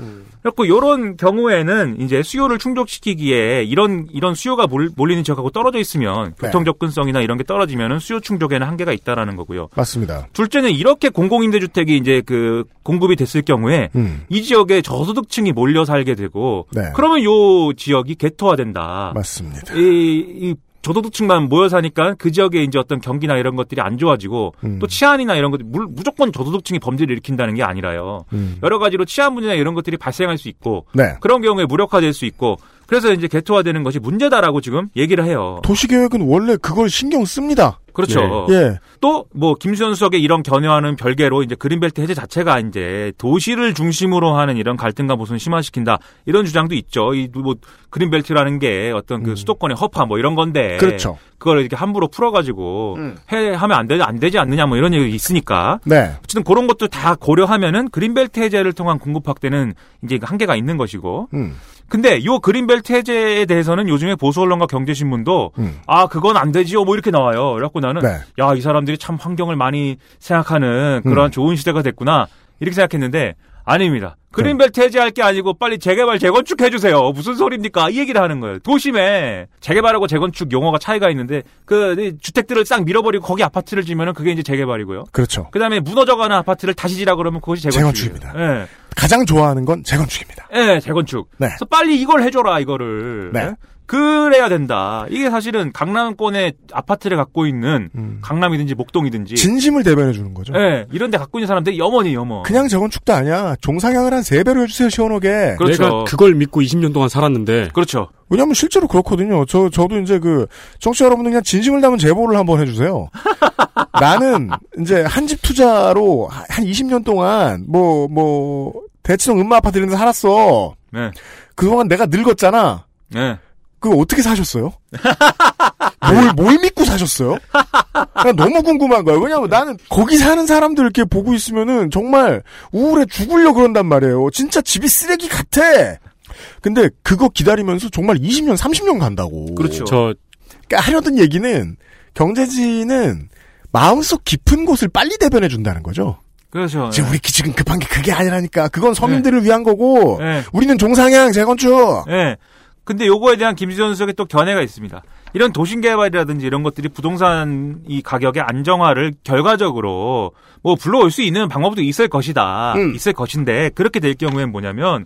그래갖고 이런 경우에는 이제 수요를 충족시키기에 이런 이런 수요가 몰, 몰리는 지역하고 떨어져 있으면 네. 교통 접근성이나 이런 게 떨어지면은 수요 충족에는 한계가 있다라는 거고요. 맞습니다. 둘째는 이렇게 공공임대 주택이 이제 그 공급이 됐을 경우에 음. 이 지역에 저소득층이 몰려 살게 되고 네. 그러면 요 지역이 개토화된다. 맞습니다. 이, 이 저소득층만 모여 사니까 그 지역에 이제 어떤 경기나 이런 것들이 안 좋아지고 음. 또 치안이나 이런 것들 물- 무조건 저소득층이 범죄를 일으킨다는 게 아니라요. 음. 여러 가지로 치안 문제나 이런 것들이 발생할 수 있고 네. 그런 경우에 무력화될 수 있고 그래서 이제 개토화되는 것이 문제다라고 지금 얘기를 해요. 도시계획은 원래 그걸 신경 씁니다. 그렇죠. 예. 또 뭐 김수현 수석의 이런 견해와는 별개로 이제 그린벨트 해제 자체가 이제 도시를 중심으로 하는 이런 갈등과 모순을 심화시킨다 이런 주장도 있죠. 이 뭐 그린벨트라는 게 어떤 그 수도권의 허파 뭐 이런 건데 음. 그렇죠. 그걸 이렇게 함부로 풀어가지고 음. 해 하면 안 되지 안 되지 않느냐 뭐 이런 얘기 있으니까 네. 어쨌든 그런 것도 다 고려하면은 그린벨트 해제를 통한 공급 확대는 이제 한계가 있는 것이고 음. 근데 요 그린벨트 해제에 대해서는 요즘에 보수 언론과 경제신문도 음. 아 그건 안 되지요 뭐 이렇게 나와요. 그래갖고 나는 네. 야이 사람들이 참 환경을 많이 생각하는 그러한 음. 좋은 시대가 됐구나 이렇게 생각했는데 아닙니다. 네. 그린벨트 해제할 게 아니고 빨리 재개발 재건축 해주세요. 무슨 소리입니까? 이 얘기를 하는 거예요. 도심에 재개발하고 재건축 용어가 차이가 있는데 그 주택들을 싹 밀어버리고 거기 아파트를 지면은 그게 이제 재개발이고요. 그렇죠. 그다음에 무너져가는 아파트를 다시 지라 그러면 그것이 재건축이에요. 재건축입니다. 예. 가장 좋아하는 건 재건축입니다. 예, 재건축. 네. 그래서 빨리 이걸 해줘라 이거를. 네. 예? 그래야 된다. 이게 사실은 강남권에 아파트를 갖고 있는 음. 강남이든지 목동이든지. 진심을 대변해 주는 거죠. 예, 이런 데 갖고 있는 사람들이 염원이 염원. 그냥 재건축도 아니야. 종상향을 한 세 배로 해주세요, 시원하게. 그렇죠. 내가 그걸 믿고 20년 동안 살았는데. 그렇죠. 왜냐면 실제로 그렇거든요. 저, 저도 이제 그, 청취자 여러분들 그냥 진심을 담은 제보를 한번 해주세요. 나는 이제 한 집 투자로 한 20년 동안 뭐, 뭐, 대치동 음마 아파트 이런 데 살았어. 네. 그동안 내가 늙었잖아. 네. 그거 어떻게 사셨어요? 뭘, 뭘 믿고 사셨어요? 난 너무 궁금한 거예요. 왜냐면 나는 거기 사는 사람들 이렇게 보고 있으면은 정말 우울해 죽으려 그런단 말이에요. 진짜 집이 쓰레기 같아. 근데 그거 기다리면서 정말 20년, 30년 간다고. 그렇죠. 저 그러니까 하려던 얘기는 경제지는 마음속 깊은 곳을 빨리 대변해 준다는 거죠. 그렇죠. 지금 우리 지금 급한 게 그게 아니라니까. 그건 서민들을 위한 거고 네. 우리는 종상향 재건축. 예. 근데 요거에 대한 김수현 수석의 또 견해가 있습니다. 이런 도심 개발이라든지 이런 것들이 부동산 이 가격의 안정화를 결과적으로 뭐 불러올 수 있는 방법도 있을 것이다. 음. 있을 것인데 그렇게 될 경우엔 뭐냐면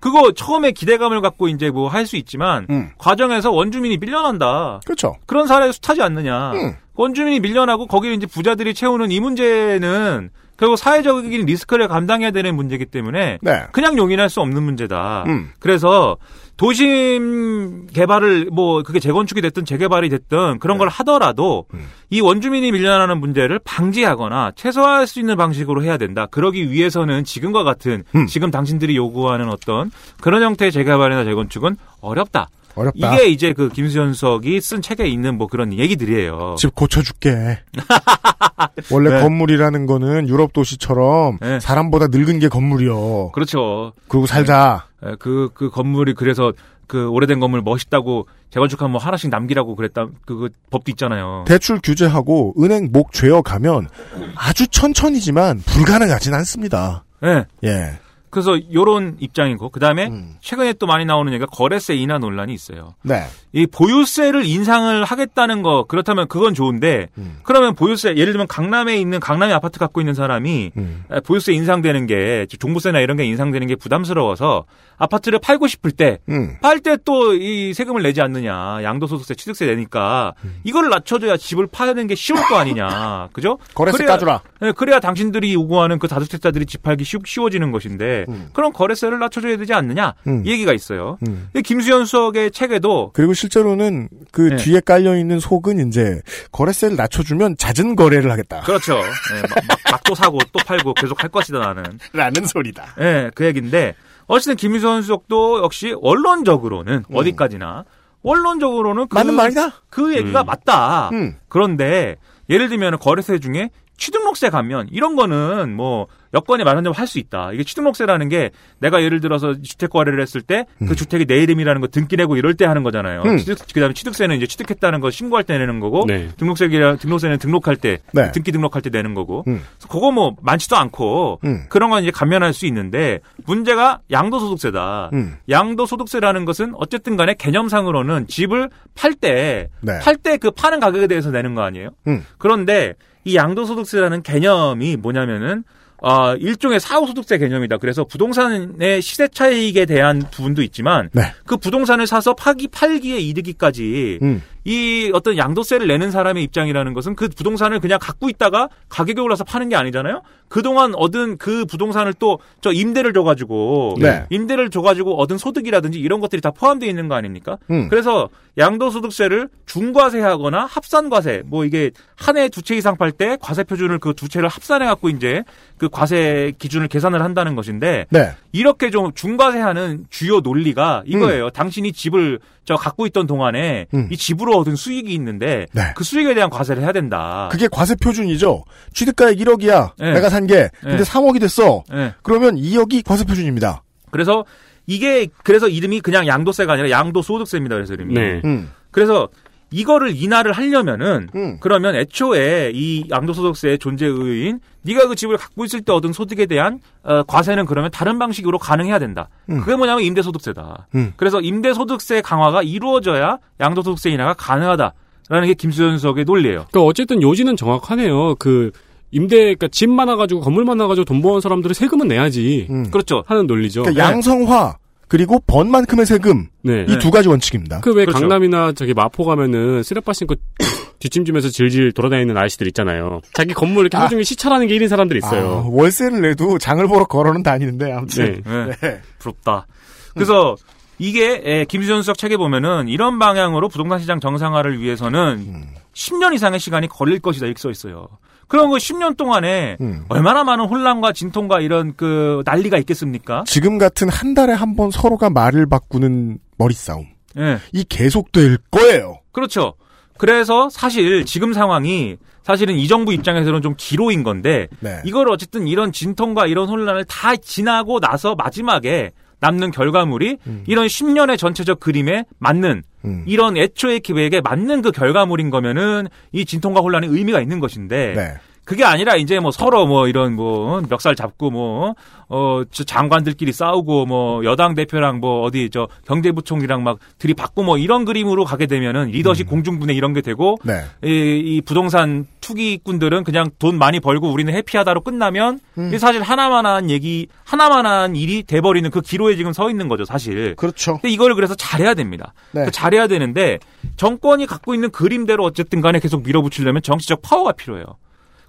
그거 처음에 기대감을 갖고 이제 뭐 할 수 있지만 음. 과정에서 원주민이 밀려난다. 그렇죠. 그런 사례에 숱하지 않느냐. 음. 원주민이 밀려나고 거기를 이제 부자들이 채우는 이 문제는 결국 사회적인 리스크를 감당해야 되는 문제이기 때문에 네. 그냥 용인할 수 없는 문제다. 음. 그래서 도심 개발을 뭐 그게 재건축이 됐든 재개발이 됐든 그런 걸 하더라도 네. 음. 이 원주민이 밀려나는 문제를 방지하거나 최소화할 수 있는 방식으로 해야 된다. 그러기 위해서는 지금과 같은 음. 지금 당신들이 요구하는 어떤 그런 형태의 재개발이나 재건축은 어렵다. 어렵다. 이게 이제 그 김수현 수석이 쓴 책에 있는 뭐 그런 얘기들이에요. 집 고쳐줄게. 원래 네. 건물이라는 거는 유럽 도시처럼 네. 사람보다 늙은 게 건물이요. 그렇죠. 그리고 살자. 예, 그, 그 건물이 그래서 그 오래된 건물 멋있다고 재건축하면 뭐 하나씩 남기라고 그랬다. 그 법도 있잖아요. 대출 규제하고 은행 목 죄어 가면 아주 천천히지만 불가능하진 않습니다. 예. 예. 그래서 요런 입장이고 그다음에 음. 최근에 또 많이 나오는 얘기가 거래세 인하 논란이 있어요. 네. 이 보유세를 인상을 하겠다는 거 그렇다면 그건 좋은데 음. 그러면 보유세 예를 들면 강남에 있는 강남에 아파트 갖고 있는 사람이 음. 에, 보유세 인상되는 게 종부세나 이런 게 인상되는 게 부담스러워서 아파트를 팔고 싶을 때 음. 팔때 또 이 세금을 내지 않느냐 양도소득세 취득세 내니까 음. 이걸 낮춰줘야 집을 파는 게 쉬울 거 아니냐 그죠? 거래세 그래야- 까주라. 네, 그래야 당신들이 요구하는 그 다주택자들이 집 팔기 쉬, 쉬워지는 것인데 음. 그럼 거래세를 낮춰줘야 되지 않느냐 음. 이 얘기가 있어요. 음. 김수현 수석의 책에도 그리고 실제로는 그 네. 뒤에 깔려 있는 속은 이제 거래세를 낮춰주면 잦은 거래를 하겠다. 그렇죠. 예, 막, 막, 막 또 사고 또 팔고 계속 할 것이다 나는. 라는 소리다. 예, 그 얘기인데 어쨌든 김수현 수석도 역시 원론적으로는 어디까지나 원론적으로는 그, 음. 맞는 말이다. 그 얘기가 음. 맞다. 음. 그런데 예를 들면 거래세 중에 취등록세 가면 이런 거는 뭐 여건에 맞는다면 할 수 있다. 이게 취등록세라는 게 내가 예를 들어서 주택 거래를 했을 때그 주택이 내 이름이라는 거 등기 내고 이럴 때 하는 거잖아요. 음. 취득, 그다음에 취득세는 이제 취득했다는 거 신고할 때 내는 거고 네. 등록세기라 등록세는 등록할 때 네. 등기 등록할 때 내는 거고 음. 그거 뭐 많지도 않고 음. 그런 건 이제 감면할 수 있는데 문제가 양도소득세다. 음. 양도소득세라는 것은 어쨌든 간에 개념상으로는 집을 팔때 네. 팔때그 파는 가격에 대해서 내는 거 아니에요? 음. 그런데 이 양도소득세라는 개념이 뭐냐면은 어, 일종의 사후소득세 개념이다. 그래서 부동산의 시세 차익에 대한 부분도 있지만 네. 그 부동산을 사서 파기 팔기에 이르기까지 음. 이 어떤 양도세를 내는 사람의 입장이라는 것은 그 부동산을 그냥 갖고 있다가 가격이 올라서 파는 게 아니잖아요. 그동안 얻은 그 부동산을 또 저 임대를 줘가지고 네. 임대를 줘가지고 얻은 소득이라든지 이런 것들이 다 포함되어 있는 거 아닙니까? 음. 그래서 양도소득세를 중과세하거나 합산과세 뭐 이게 한 해 두 채 이상 팔 때 과세 표준을 그 두 채를 합산해 갖고 이제 그 과세 기준을 계산을 한다는 것인데 네. 이렇게 좀 중과세하는 주요 논리가 이거예요. 당신이 집을 저 갖고 있던 동안에 음. 이 집으로 얻은 수익이 있는데 네. 그 수익에 대한 과세를 해야 된다. 그게 과세 표준이죠. 취득가액 1억이야. 네. 내가 산 게. 근데 네. 3억이 됐어. 예. 그러면 2억이 과세 표준입니다. 그래서 이게 그래서 이름이 그냥 양도세가 아니라 양도소득세입니다. 그래서 이름이. 네. 음. 그래서 이거를 인하를 하려면은 음. 그러면 애초에 이 양도소득세의 존재 의의인 네가 그 집을 갖고 있을 때 얻은 소득에 대한 어, 과세는 그러면 다른 방식으로 가능해야 된다. 음. 그게 뭐냐면 임대소득세다. 음. 그래서 임대소득세 강화가 이루어져야 양도소득세 인하가 가능하다라는 게 김수현 수석의 논리예요. 그러니까 어쨌든 요지는 정확하네요. 그 임대 그러니까 집 많아가지고 건물 많아가지고 돈 버는 사람들은 세금은 내야지 음. 그렇죠. 하는 논리죠. 그러니까 양성화 그리고 번 만큼의 세금 네. 이 두 가지 원칙입니다. 그왜 그렇죠. 강남이나 저기 마포 가면은 쓰레빠 신고 뒷짐지면서 질질 돌아다니는 아저씨들 있잖아요. 자기 건물 이렇게 하루 종일 시찰하는 게 1인 사람들 있어요. 아, 월세를 내도 장을 보러 걸어는 다니는데 아무튼 네. 네. 네. 부럽다. 그래서 이게 에, 김수현 수석 책에 보면은 이런 방향으로 부동산 시장 정상화를 위해서는 10년 이상의 시간이 걸릴 것이다 이렇게 써 있어요. 그럼 그 10년 동안에 음. 얼마나 많은 혼란과 진통과 이런 그 난리가 있겠습니까? 지금 같은 한 달에 한 번 서로가 말을 바꾸는 머리 싸움 예. 이 계속될 거예요. 그렇죠. 그래서 사실 지금 상황이 사실은 이 정부 입장에서는 좀 기로인 건데 네. 이걸 어쨌든 이런 진통과 이런 혼란을 다 지나고 나서 마지막에 남는 결과물이 이런 10년의 전체적 그림에 맞는 음. 이런 애초의 기획에 맞는 그 결과물인 거면은 이 진통과 혼란이 의미가 있는 것인데 네. 그게 아니라 이제 뭐 서로 뭐 이런 뭐 멱살 잡고 뭐 어, 저 장관들끼리 싸우고 뭐 여당 대표랑 뭐 어디 저 경제부총리랑 막 들이받고 뭐 이런 그림으로 가게 되면은 리더십 공중분해 이런 게 되고 네. 이, 이 부동산 투기꾼들은 그냥 돈 많이 벌고 우리는 해피하다로 끝나면 음. 사실 하나만한 얘기 하나만한 일이 돼버리는 그 기로에 지금 서 있는 거죠 사실. 그렇죠. 근데 이걸 그래서 잘해야 됩니다. 네. 그 잘해야 되는데 정권이 갖고 있는 그림대로 어쨌든 간에 계속 밀어붙이려면 정치적 파워가 필요해요.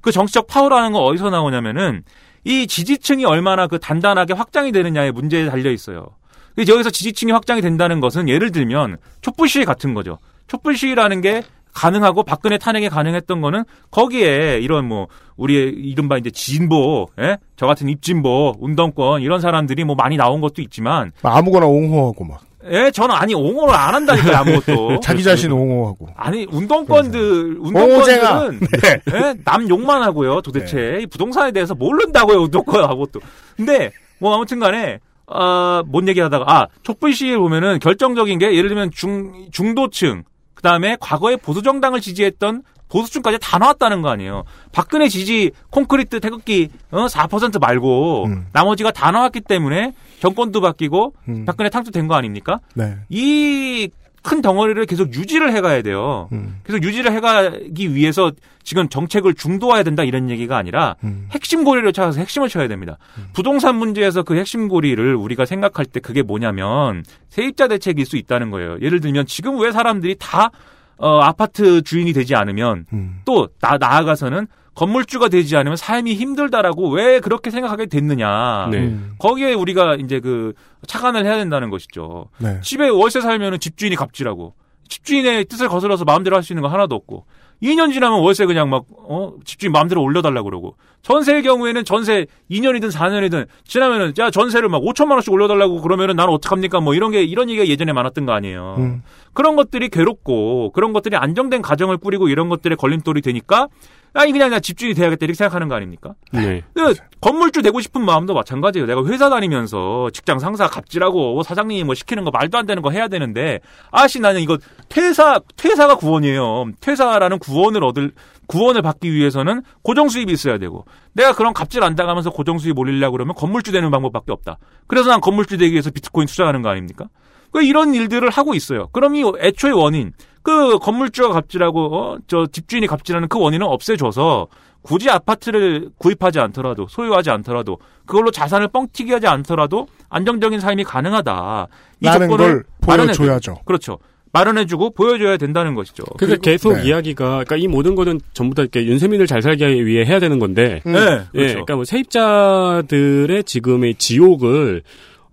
그 정치적 파워라는 건 어디서 나오냐면은 이 지지층이 얼마나 그 단단하게 확장이 되느냐에 문제에 달려 있어요. 그래서 여기서 지지층이 확장이 된다는 것은 예를 들면 촛불 시위 같은 거죠. 촛불 시위라는 게 가능하고 박근혜 탄핵이 가능했던 거는 거기에 이런 뭐 우리의 이른바 이제 진보, 예? 저 같은 입진보, 운동권 이런 사람들이 뭐 많이 나온 것도 있지만 아무거나 옹호하고 막 예, 저는 아니 옹호를 안 한다니까요 아무것도. 자기 자신 옹호하고 아니 운동권들. 운동권들은 예? 남 욕만 하고요. 도대체 이 부동산에 대해서 모른다고요 운동권하고 또. 근데 뭐 아무튼간에 어뭔 얘기하다가 아 촛불 시위에 보면은 결정적인 게 예를 들면 중 중도층 그 다음에 과거에 보수 정당을 지지했던 보수층까지 다 나왔다는 거 아니에요. 박근혜 지지 콘크리트 태극기 어, 4% 말고 나머지가 다 나왔기 때문에 정권도 바뀌고 음. 박근혜 탕수된 거 아닙니까? 네. 이큰 덩어리를 계속 유지를 해가야 돼요. 음. 계속 유지를 해가기 위해서 지금 정책을 중도화해야 된다 이런 얘기가 아니라 음. 핵심 고리를 찾아서 핵심을 쳐야 됩니다. 부동산 문제에서 그 핵심 고리를 우리가 생각할 때 그게 뭐냐면 세입자 대책일 수 있다는 거예요. 예를 들면 지금 왜 사람들이 다 어, 아파트 주인이 되지 않으면 음. 또 나, 나아가서는 건물주가 되지 않으면 삶이 힘들다라고 왜 그렇게 생각하게 됐느냐. 네. 음. 거기에 우리가 이제 그 차관을 해야 된다는 것이죠. 네. 집에 월세 살면은 집주인이 갑질하고 집주인의 뜻을 거슬러서 마음대로 할 수 있는 거 하나도 없고 2년 지나면 월세 그냥 막 어 집주인 마음대로 올려달라 고 그러고 전세의 경우에는 전세 2년이든 4년이든 지나면은 야 전세를 막 5천만 원씩 올려달라고 그러면은 나는 어떡합니까 뭐 이런 게 이런 얘기가 예전에 많았던 거 아니에요. 음. 그런 것들이 괴롭고 그런 것들이 안정된 가정을 꾸리고 이런 것들의 걸림돌이 되니까 아니 그냥 나 집주인이 돼야겠다 이렇게 생각하는 거 아닙니까? 네. 그 건물주 되고 싶은 마음도 마찬가지예요. 내가 회사 다니면서 직장 상사 갑질하고 사장님이 뭐 시키는 거 말도 안 되는 거 해야 되는데 아씨 나는 이거 퇴사 퇴사가 구원이에요. 퇴사라는 구원을 얻을 구원을 받기 위해서는 고정 수입이 있어야 되고 내가 그런 갑질 안 당하면서 고정 수입 올리려고 그러면 건물주 되는 방법밖에 없다. 그래서 난 건물주 되기 위해서 비트코인 투자하는 거 아닙니까? 그 이런 일들을 하고 있어요. 그럼 이 애초의 원인 그 건물주가 갑질하고 어, 저 집주인이 갑질하는 그 원인은 없애줘서 굳이 아파트를 구입하지 않더라도 소유하지 않더라도 그걸로 자산을 뻥튀기 하지 않더라도 안정적인 삶이 가능하다. 이 라는 조건을 보여줘야죠. 그렇죠. 마련해주고 보여줘야 된다는 것이죠. 그러니까 계속 네. 이야기가 그러니까 이 모든 거는 전부 다 이렇게 윤세민을 잘 살기 위해 해야 되는 건데 음. 네, 예, 그렇죠. 그러니까 뭐 세입자들의 지금의 지옥을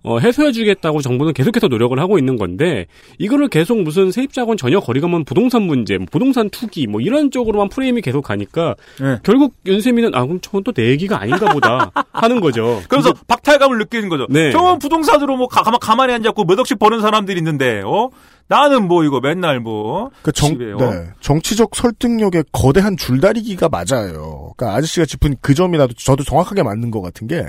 어, 해소해주겠다고 정부는 계속해서 노력을 하고 있는 건데 이거를 계속 무슨 세입자하고는 전혀 거리가 먼 부동산 문제, 뭐 부동산 투기 뭐 이런 쪽으로만 프레임이 계속 가니까 네. 결국 윤세민은 아 그럼 저건 또 내 얘기가 아닌가 보다 하는 거죠. 그래서 박탈감을 느끼는 거죠. 네. 저건 부동산으로 뭐 가, 가만- 가만히 앉았고 몇 억씩 버는 사람들이 있는데, 어? 나는 뭐 이거 맨날 뭐. 그 정, 집에, 어? 네. 정치적 설득력의 거대한 줄다리기가 맞아요. 그러니까 아저씨가 짚은 그 점이라도 저도 정확하게 맞는 것 같은 게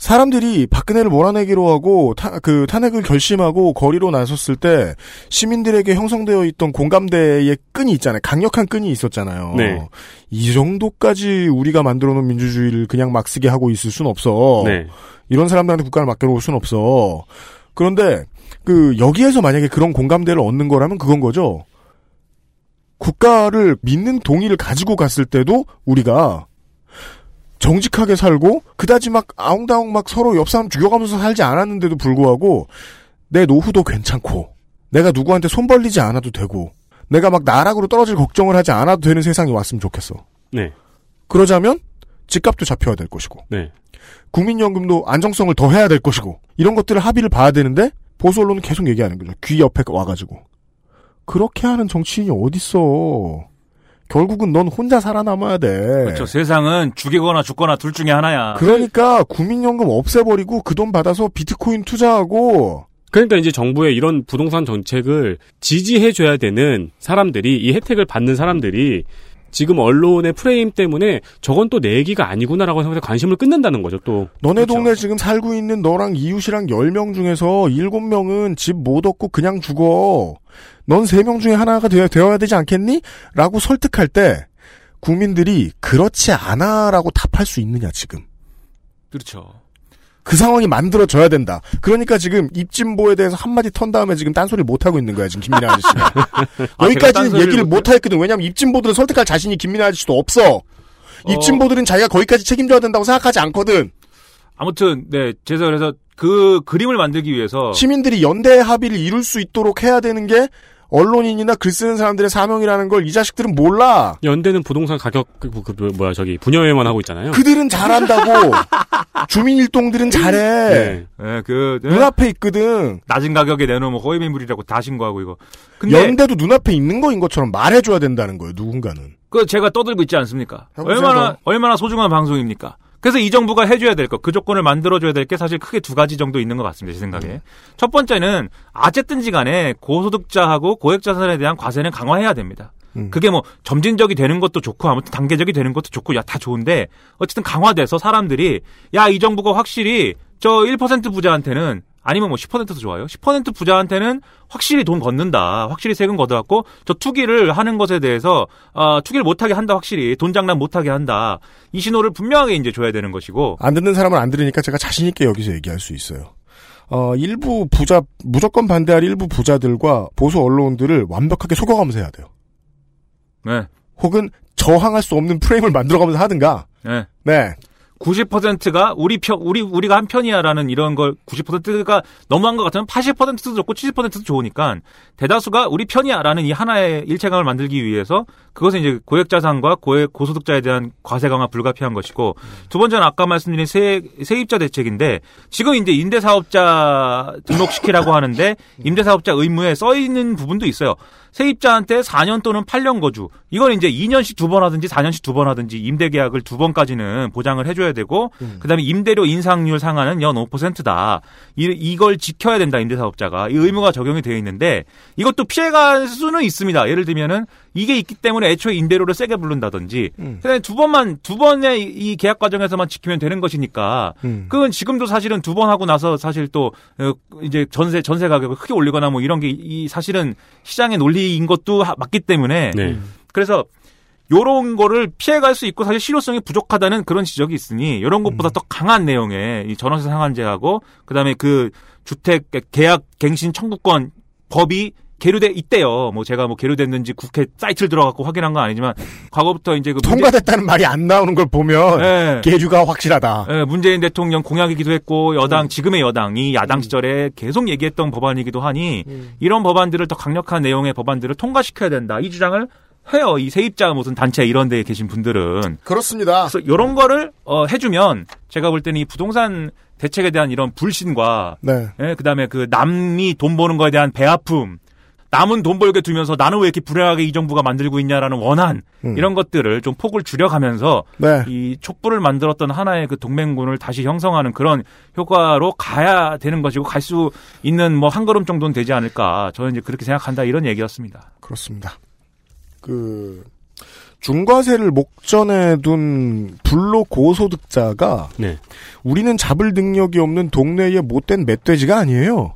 사람들이 박근혜를 몰아내기로 하고 타, 그 탄핵을 결심하고 거리로 나섰을 때 시민들에게 형성되어 있던 공감대의 끈이 있잖아요. 강력한 끈이 있었잖아요. 네. 이 정도까지 우리가 만들어 놓은 민주주의를 그냥 막 쓰게 하고 있을 순 없어. 네. 이런 사람들한테 국가를 맡겨놓을 순 없어. 그런데 그 여기에서 만약에 그런 공감대를 얻는 거라면 그건 거죠. 국가를 믿는 동의를 가지고 갔을 때도 우리가 정직하게 살고 그다지 막 아웅다웅 막 서로 옆 사람 죽여가면서 살지 않았는데도 불구하고 내 노후도 괜찮고 내가 누구한테 손 벌리지 않아도 되고 내가 막 나락으로 떨어질 걱정을 하지 않아도 되는 세상이 왔으면 좋겠어. 네. 그러자면 집값도 잡혀야 될 것이고 네. 국민연금도 안정성을 더 해야 될 것이고 이런 것들을 합의를 봐야 되는데 보수 언론은 계속 얘기하는 거죠. 귀 옆에 와가지고 그렇게 하는 정치인이 어딨어. 결국은 넌 혼자 살아남아야 돼. 그렇죠. 세상은 죽이거나 죽거나 둘 중에 하나야. 그러니까 국민연금 없애버리고 그 돈 받아서 비트코인 투자하고 그러니까 이제 정부의 이런 부동산 정책을 지지해줘야 되는 사람들이 이 혜택을 받는 사람들이 지금 언론의 프레임 때문에 저건 또 내 얘기가 아니구나라고 생각해서 관심을 끊는다는 거죠. 또 너네 동네 지금 살고 있는 너랑 이웃이랑 10명 중에서 7명은 집 못 얻고 그냥 죽어. 넌 3명 중에 하나가 되어, 되어야 되지 않겠니? 라고 설득할 때 국민들이 그렇지 않아라고 답할 수 있느냐 지금. 그렇죠. 그 상황이 만들어져야 된다. 그러니까 지금 입진보에 대해서 한마디 턴 다음에 지금 딴소리를 못하고 있는 거야, 지금 김민아 아저씨가. 아, 여기까지는 얘기를? 못하겠거든. 왜냐면 입진보들은 설득할 자신이 김민아 아저씨도 없어. 입진보들은 자기가 거기까지 책임져야 된다고 생각하지 않거든. 아무튼 네, 제가 그래서 그 그림을 만들기 위해서 시민들이 연대 합의를 이룰 수 있도록 해야 되는 게 언론인이나 글 쓰는 사람들의 사명이라는 걸 이 자식들은 몰라. 연대는 부동산 가격 그, 그, 그 뭐야 저기 분여회만 하고 있잖아요. 그들은 잘한다고. 주민 일동들은 잘해. 네. 네, 그 네? 눈앞에 있거든. 낮은 가격에 내놓으면 허위 매물이라고 다 신고하고 이거. 근데 연대도 눈앞에 있는 거인 것처럼 말해줘야 된다는 거예요, 누군가는. 그 제가 떠들고 있지 않습니까? 얼마나. 얼마나 소중한 방송입니까? 그래서 이 정부가 해줘야 될 것, 그 조건을 만들어줘야 될 게 사실 크게 두 가지 정도 있는 것 같습니다, 제 생각에. 음. 첫 번째는 어쨌든지 간에 고소득자하고 고액자산에 대한 과세는 강화해야 됩니다. 음. 그게 뭐 점진적이 되는 것도 좋고 아무튼 단계적이 되는 것도 좋고 야 다 좋은데 어쨌든 강화돼서 사람들이 야 이 정부가 확실히 저 1% 부자한테는 아니면 뭐 10%도 좋아요. 10% 부자한테는 확실히 돈 걷는다. 확실히 세금 걷어갖고 저 투기를 하는 것에 대해서 어, 투기를 못하게 한다. 확실히 돈 장난 못하게 한다. 이 신호를 분명하게 이제 줘야 되는 것이고 안 듣는 사람은 안 들으니까 제가 자신 있게 여기서 얘기할 수 있어요. 어, 일부 부자, 무조건 반대할 일부 부자들과 보수 언론들을 완벽하게 속여가면서 해야 돼요. 네, 혹은 저항할 수 없는 프레임을 만들어가면서 하든가. 네. 네. 90%가 우리 편, 우리, 우리가 한 편이야라는 이런 걸 90%가 너무한 것 같으면 80%도 좋고 70%도 좋으니까 대다수가 우리 편이야라는 이 하나의 일체감을 만들기 위해서 그것은 이제 고액자산과 고액, 고소득자에 대한 과세 강화 불가피한 것이고 두 번째는 아까 말씀드린 세, 세입자 대책인데 지금 이제 임대사업자 등록시키라고 하는데 임대사업자 의무에 써 있는 부분도 있어요. 세입자한테 4년 또는 8년 거주. 이건 이제 2년씩 두 번 하든지 4년씩 두 번 하든지 임대 계약을 두 번까지는 보장을 해줘야 되고, 그 다음에 임대료 인상률 상한은 연 5%다. 이, 이걸 지켜야 된다, 임대사업자가. 이 의무가 적용이 되어 있는데, 이것도 피해갈 수는 있습니다. 예를 들면은, 이게 있기 때문에 애초에 임대료를 세게 부른다든지, 그다음에 두 번만, 두 번의 이 계약 과정에서만 지키면 되는 것이니까, 음. 그건 지금도 사실은 두 번 하고 나서 사실 또 어, 이제 전세 전세 가격을 크게 올리거나 뭐 이런 게 이 사실은 시장의 논리 인 것도 하- 맞기 때문에 네. 그래서 요런 거를 피해갈 수 있고 사실 실효성이 부족하다는 그런 지적이 있으니 이런 것보다 더 강한 내용의 이 전월세 상한제하고 그다음에 그 주택 계약 갱신 청구권 법이 계류돼 있대요. 뭐 제가 뭐 계류됐는지 국회 사이트를 들어가고 확인한 건 아니지만 과거부터 이제 그 통과됐다는 말이 안 나오는 걸 보면 네. 계류가 확실하다. 예, 문재인 대통령 공약이기도 했고 여당 지금의 여당이 야당 시절에 계속 얘기했던 법안이기도 하니 이런 법안들을 더 강력한 내용의 법안들을 통과시켜야 된다. 이 주장을 해요. 이 세입자 무슨 단체 이런 데에 계신 분들은. 그렇습니다. 그래서 이런 거를 어, 해주면 제가 볼 때는 이 부동산 대책에 대한 이런 불신과 네. 예, 그다음에 그 남이 돈 버는 거에 대한 배아픔 남은 돈 벌게 두면서 나는 왜 이렇게 불행하게 이 정부가 만들고 있냐라는 원한 음. 이런 것들을 좀 폭을 줄여가면서 네. 이 촛불을 만들었던 하나의 그 동맹군을 다시 형성하는 그런 효과로 가야 되는 것이고 갈 수 있는 뭐 한 걸음 정도는 되지 않을까 저는 이제 그렇게 생각한다 이런 얘기였습니다. 그렇습니다. 그 중과세를 목전에 둔 불로 고소득자가 네. 우리는 잡을 능력이 없는 동네의 못된 멧돼지가 아니에요.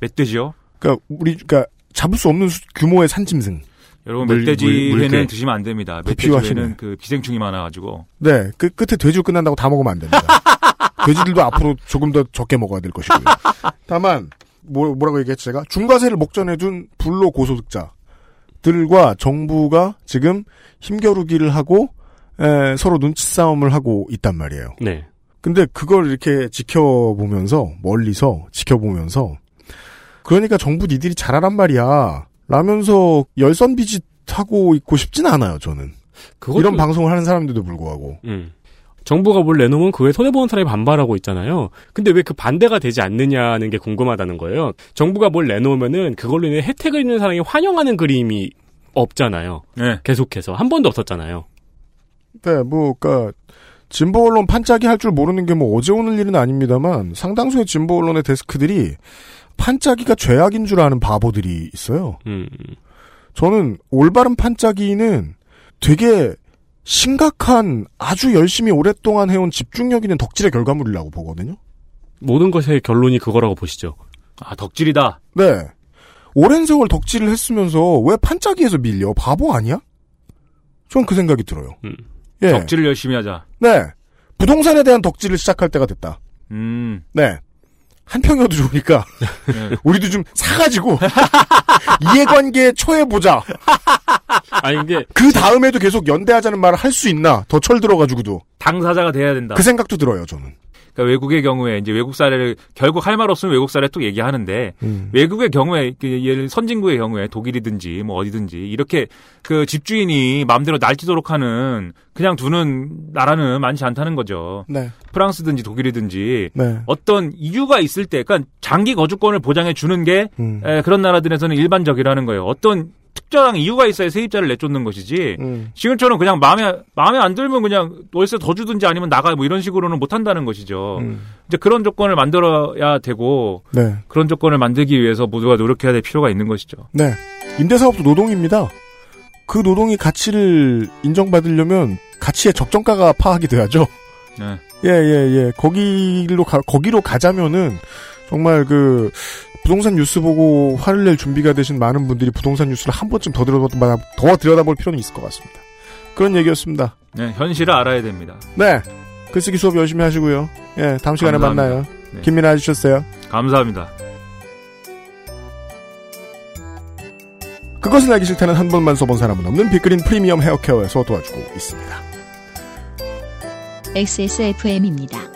멧돼지요? 그러니까 우리 그러니까 잡을 수 없는 수- 규모의 산짐승. 여러분 물- 멧돼지 물- 회는. 드시면 안 됩니다. 멧돼지 부피화시네. 회는 그 기생충이 많아가지고 네, 그 끝에 돼지로 끝난다고 다 먹으면 안 됩니다. 돼지들도 앞으로 조금 더 적게 먹어야 될 것이고요. 다만 뭐, 뭐라고 얘기했지 제가 중과세를 목전에 둔 불로 고소득자 들과 정부가 지금 힘겨루기를 하고 에, 서로 눈치 싸움을 하고 있단 말이에요. 네. 근데 그걸 이렇게 지켜보면서 멀리서 지켜보면서 그러니까 정부 니들이 잘하란 말이야. 라면서 열선 비짓 하고 있고 싶진 않아요. 저는 그것도- 이런 방송을 하는 사람들도 불구하고 음. 정부가 뭘 내놓으면 그에 손해보는 사람이 반발하고 있잖아요. 근데 왜 그 반대가 되지 않느냐는 게 궁금하다는 거예요. 정부가 뭘 내놓으면은 그걸로 인해 혜택을 입는 사람이 환영하는 그림이 없잖아요. 네. 계속해서. 한 번도 없었잖아요. 네, 뭐, 그니까, 진보 언론 판짜기 할 줄 모르는 게 뭐 어제 오늘 일은 아닙니다만, 상당수의 진보 언론의 데스크들이 판짜기가 죄악인 줄 아는 바보들이 있어요. 음. 저는 올바른 판짜기는 되게 심각한 아주 열심히 오랫동안 해온 집중력 있는 덕질의 결과물이라고 보거든요. 모든 것의 결론이 그거라고 보시죠. 아, 덕질이다. 네. 오랜 세월 덕질을 했으면서 왜 판짜기에서 밀려? 바보 아니야? 전 그 생각이 들어요. 예. 덕질을 열심히 하자. 네. 부동산에 대한 덕질을 시작할 때가 됐다. 음. 네. 한 평이어도 좋으니까 네. 우리도 좀 사가지고 이해관계에 처해보자. 아니 이게 그 다음에도 계속 연대하자는 말을 할 수 있나? 더 철 들어가지고도 당사자가 돼야 된다. 그 생각도 들어요. 저는. 그러니까 외국의 경우에 이제 외국 사례를 결국 할 말 없으면 외국 사례 또 얘기하는데 음. 외국의 경우에 그 예를 선진국의 경우에 독일이든지 뭐 어디든지 이렇게 그 집주인이 마음대로 날뛰도록 하는 그냥 두는 나라는 많지 않다는 거죠. 네. 프랑스든지 독일이든지 네. 어떤 이유가 있을 때, 그러니까 장기 거주권을 보장해 주는 게 음. 에, 그런 나라들에서는 일반적이라는 거예요. 어떤 특정한 이유가 있어야 세입자를 내쫓는 것이지. 음. 지금처럼 그냥 마음에 마음에 안 들면 그냥 월세 더 주든지 아니면 나가 뭐 이런 식으로는 못 한다는 것이죠. 음. 이제 그런 조건을 만들어야 되고 네. 그런 조건을 만들기 위해서 모두가 노력해야 될 필요가 있는 것이죠. 네. 임대사업도 노동입니다. 그 노동이 가치를 인정받으려면 가치의 적정가가 파악이 돼야죠. 네. 예, 예, 예. 거기로 가, 거기로 가자면은 정말 그 부동산 뉴스 보고 화를 낼 준비가 되신 많은 분들이 부동산 뉴스를 한 번쯤 더 들여다볼, 더 들여다볼 필요는 있을 것 같습니다. 그런 얘기였습니다. 네, 현실을 알아야 됩니다. 네. 글쓰기 수업 열심히 하시고요. 예, 다음 시간에 감사합니다. 만나요. 네. 김민아 해주셨어요. 감사합니다. 그것은 알기 싫다는 한 번만 써본 사람은 없는 빅그린 프리미엄 헤어케어에서 도와주고 있습니다. XSFM입니다.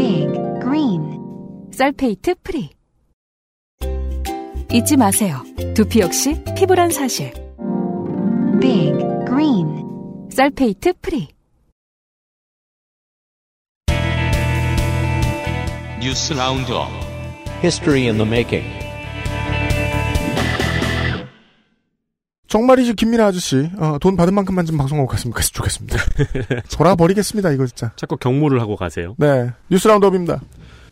빅 그린 sulfate free 잊지 마세요. 두피 역시 피부란 사실. 빅 그린 sulfate free 뉴스 roundup History in the making. 정말이지 김민하 아저씨 어, 돈 받은 만큼만 좀 방송하고 갔으면 좋겠습니다. 돌아버리겠습니다 이거 진짜. 자꾸 격무를 하고 가세요. 네 뉴스 roundup입니다.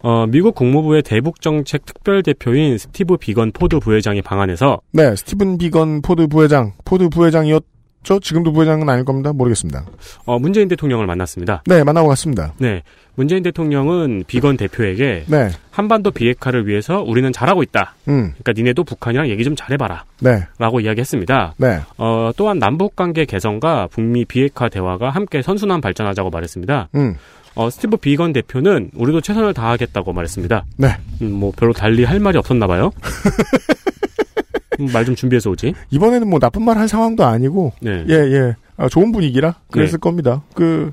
어, 미국 국무부의 대북 정책 특별 대표인 스티브 비건 포드 부회장이 방한해서 네 스티븐 비건 포드 부회장 포드 부회장이었 죠. 지금도 부회장은 아닐 겁니다. 모르겠습니다. 어, 문재인 대통령을 만났습니다. 네 만나고 갔습니다. 네. 문재인 대통령은 비건 대표에게 네. 한반도 비핵화를 위해서 우리는 잘하고 있다. 음. 그러니까 니네도 북한이랑 얘기 좀 잘해봐라. 네. 라고 이야기했습니다. 네. 어, 또한 남북 관계 개선과 북미 비핵화 대화가 함께 선순환 발전하자고 말했습니다. 음. 어, 스티브 비건 대표는 우리도 최선을 다하겠다고 말했습니다. 네. 음, 뭐 별로 달리 할 말이 없었나 봐요. 음, 말좀 준비해서 오지. 이번에는 뭐 나쁜 말 할 상황도 아니고 네. 예 예. 아, 좋은 분위기라 그랬을 겁니다. 그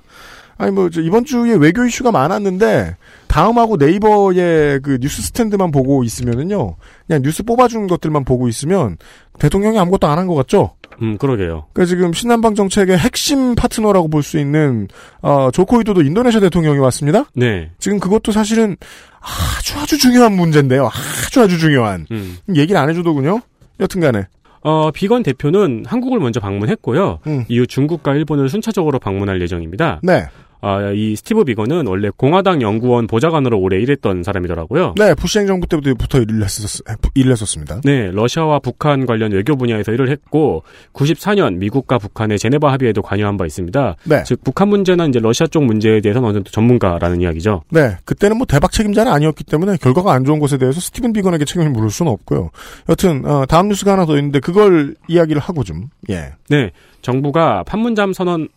아니 뭐저 이번 주에 외교 이슈가 많았는데 다음하고 네이버의 그 뉴스 스탠드만 보고 있으면은요 그냥 뉴스 뽑아주는 것들만 보고 있으면 대통령이 아무것도 안 한 것 같죠. 음, 그러게요. 그러니까 지금 신남방 정책의 핵심 파트너라고 볼 수 있는 어, 조코위도도 인도네시아 대통령이 왔습니다. 네. 지금 그것도 사실은 아주 아주 중요한 문제인데요. 아주 아주 중요한 음. 얘기를 안 해주더군요. 여튼간에 어, 비건 대표는 한국을 먼저 방문했고요. 음. 이후 중국과 일본을 순차적으로 방문할 예정입니다. 네. 아, 이 스티브 비건은 원래 공화당 연구원 보좌관으로 오래 일했던 사람이더라고요. 네, 부시 행정부 때부터 일을 했었, 일을 했었습니다. 네, 러시아와 북한 관련 외교 분야에서 일을 했고 94년 미국과 북한의 제네바 합의에도 관여한 바 있습니다. 네. 즉 북한 문제나 이제 러시아 쪽 문제에 대해서는 어느 정도 전문가라는 이야기죠. 네, 그때는 뭐 대박 책임자는 아니었기 때문에 결과가 안 좋은 것에 대해서 스티븐 비건에게 책임을 물을 수는 없고요. 여튼 어, 다음 뉴스가 하나 더 있는데 그걸 이야기를 하고 좀 예. 네, 정부가 판문점 선언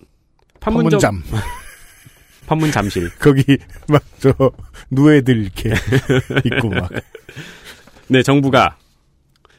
판문점 판문점 판문 잠실. 거기 막 저 누에들 이렇게 있고 막 네, 정부가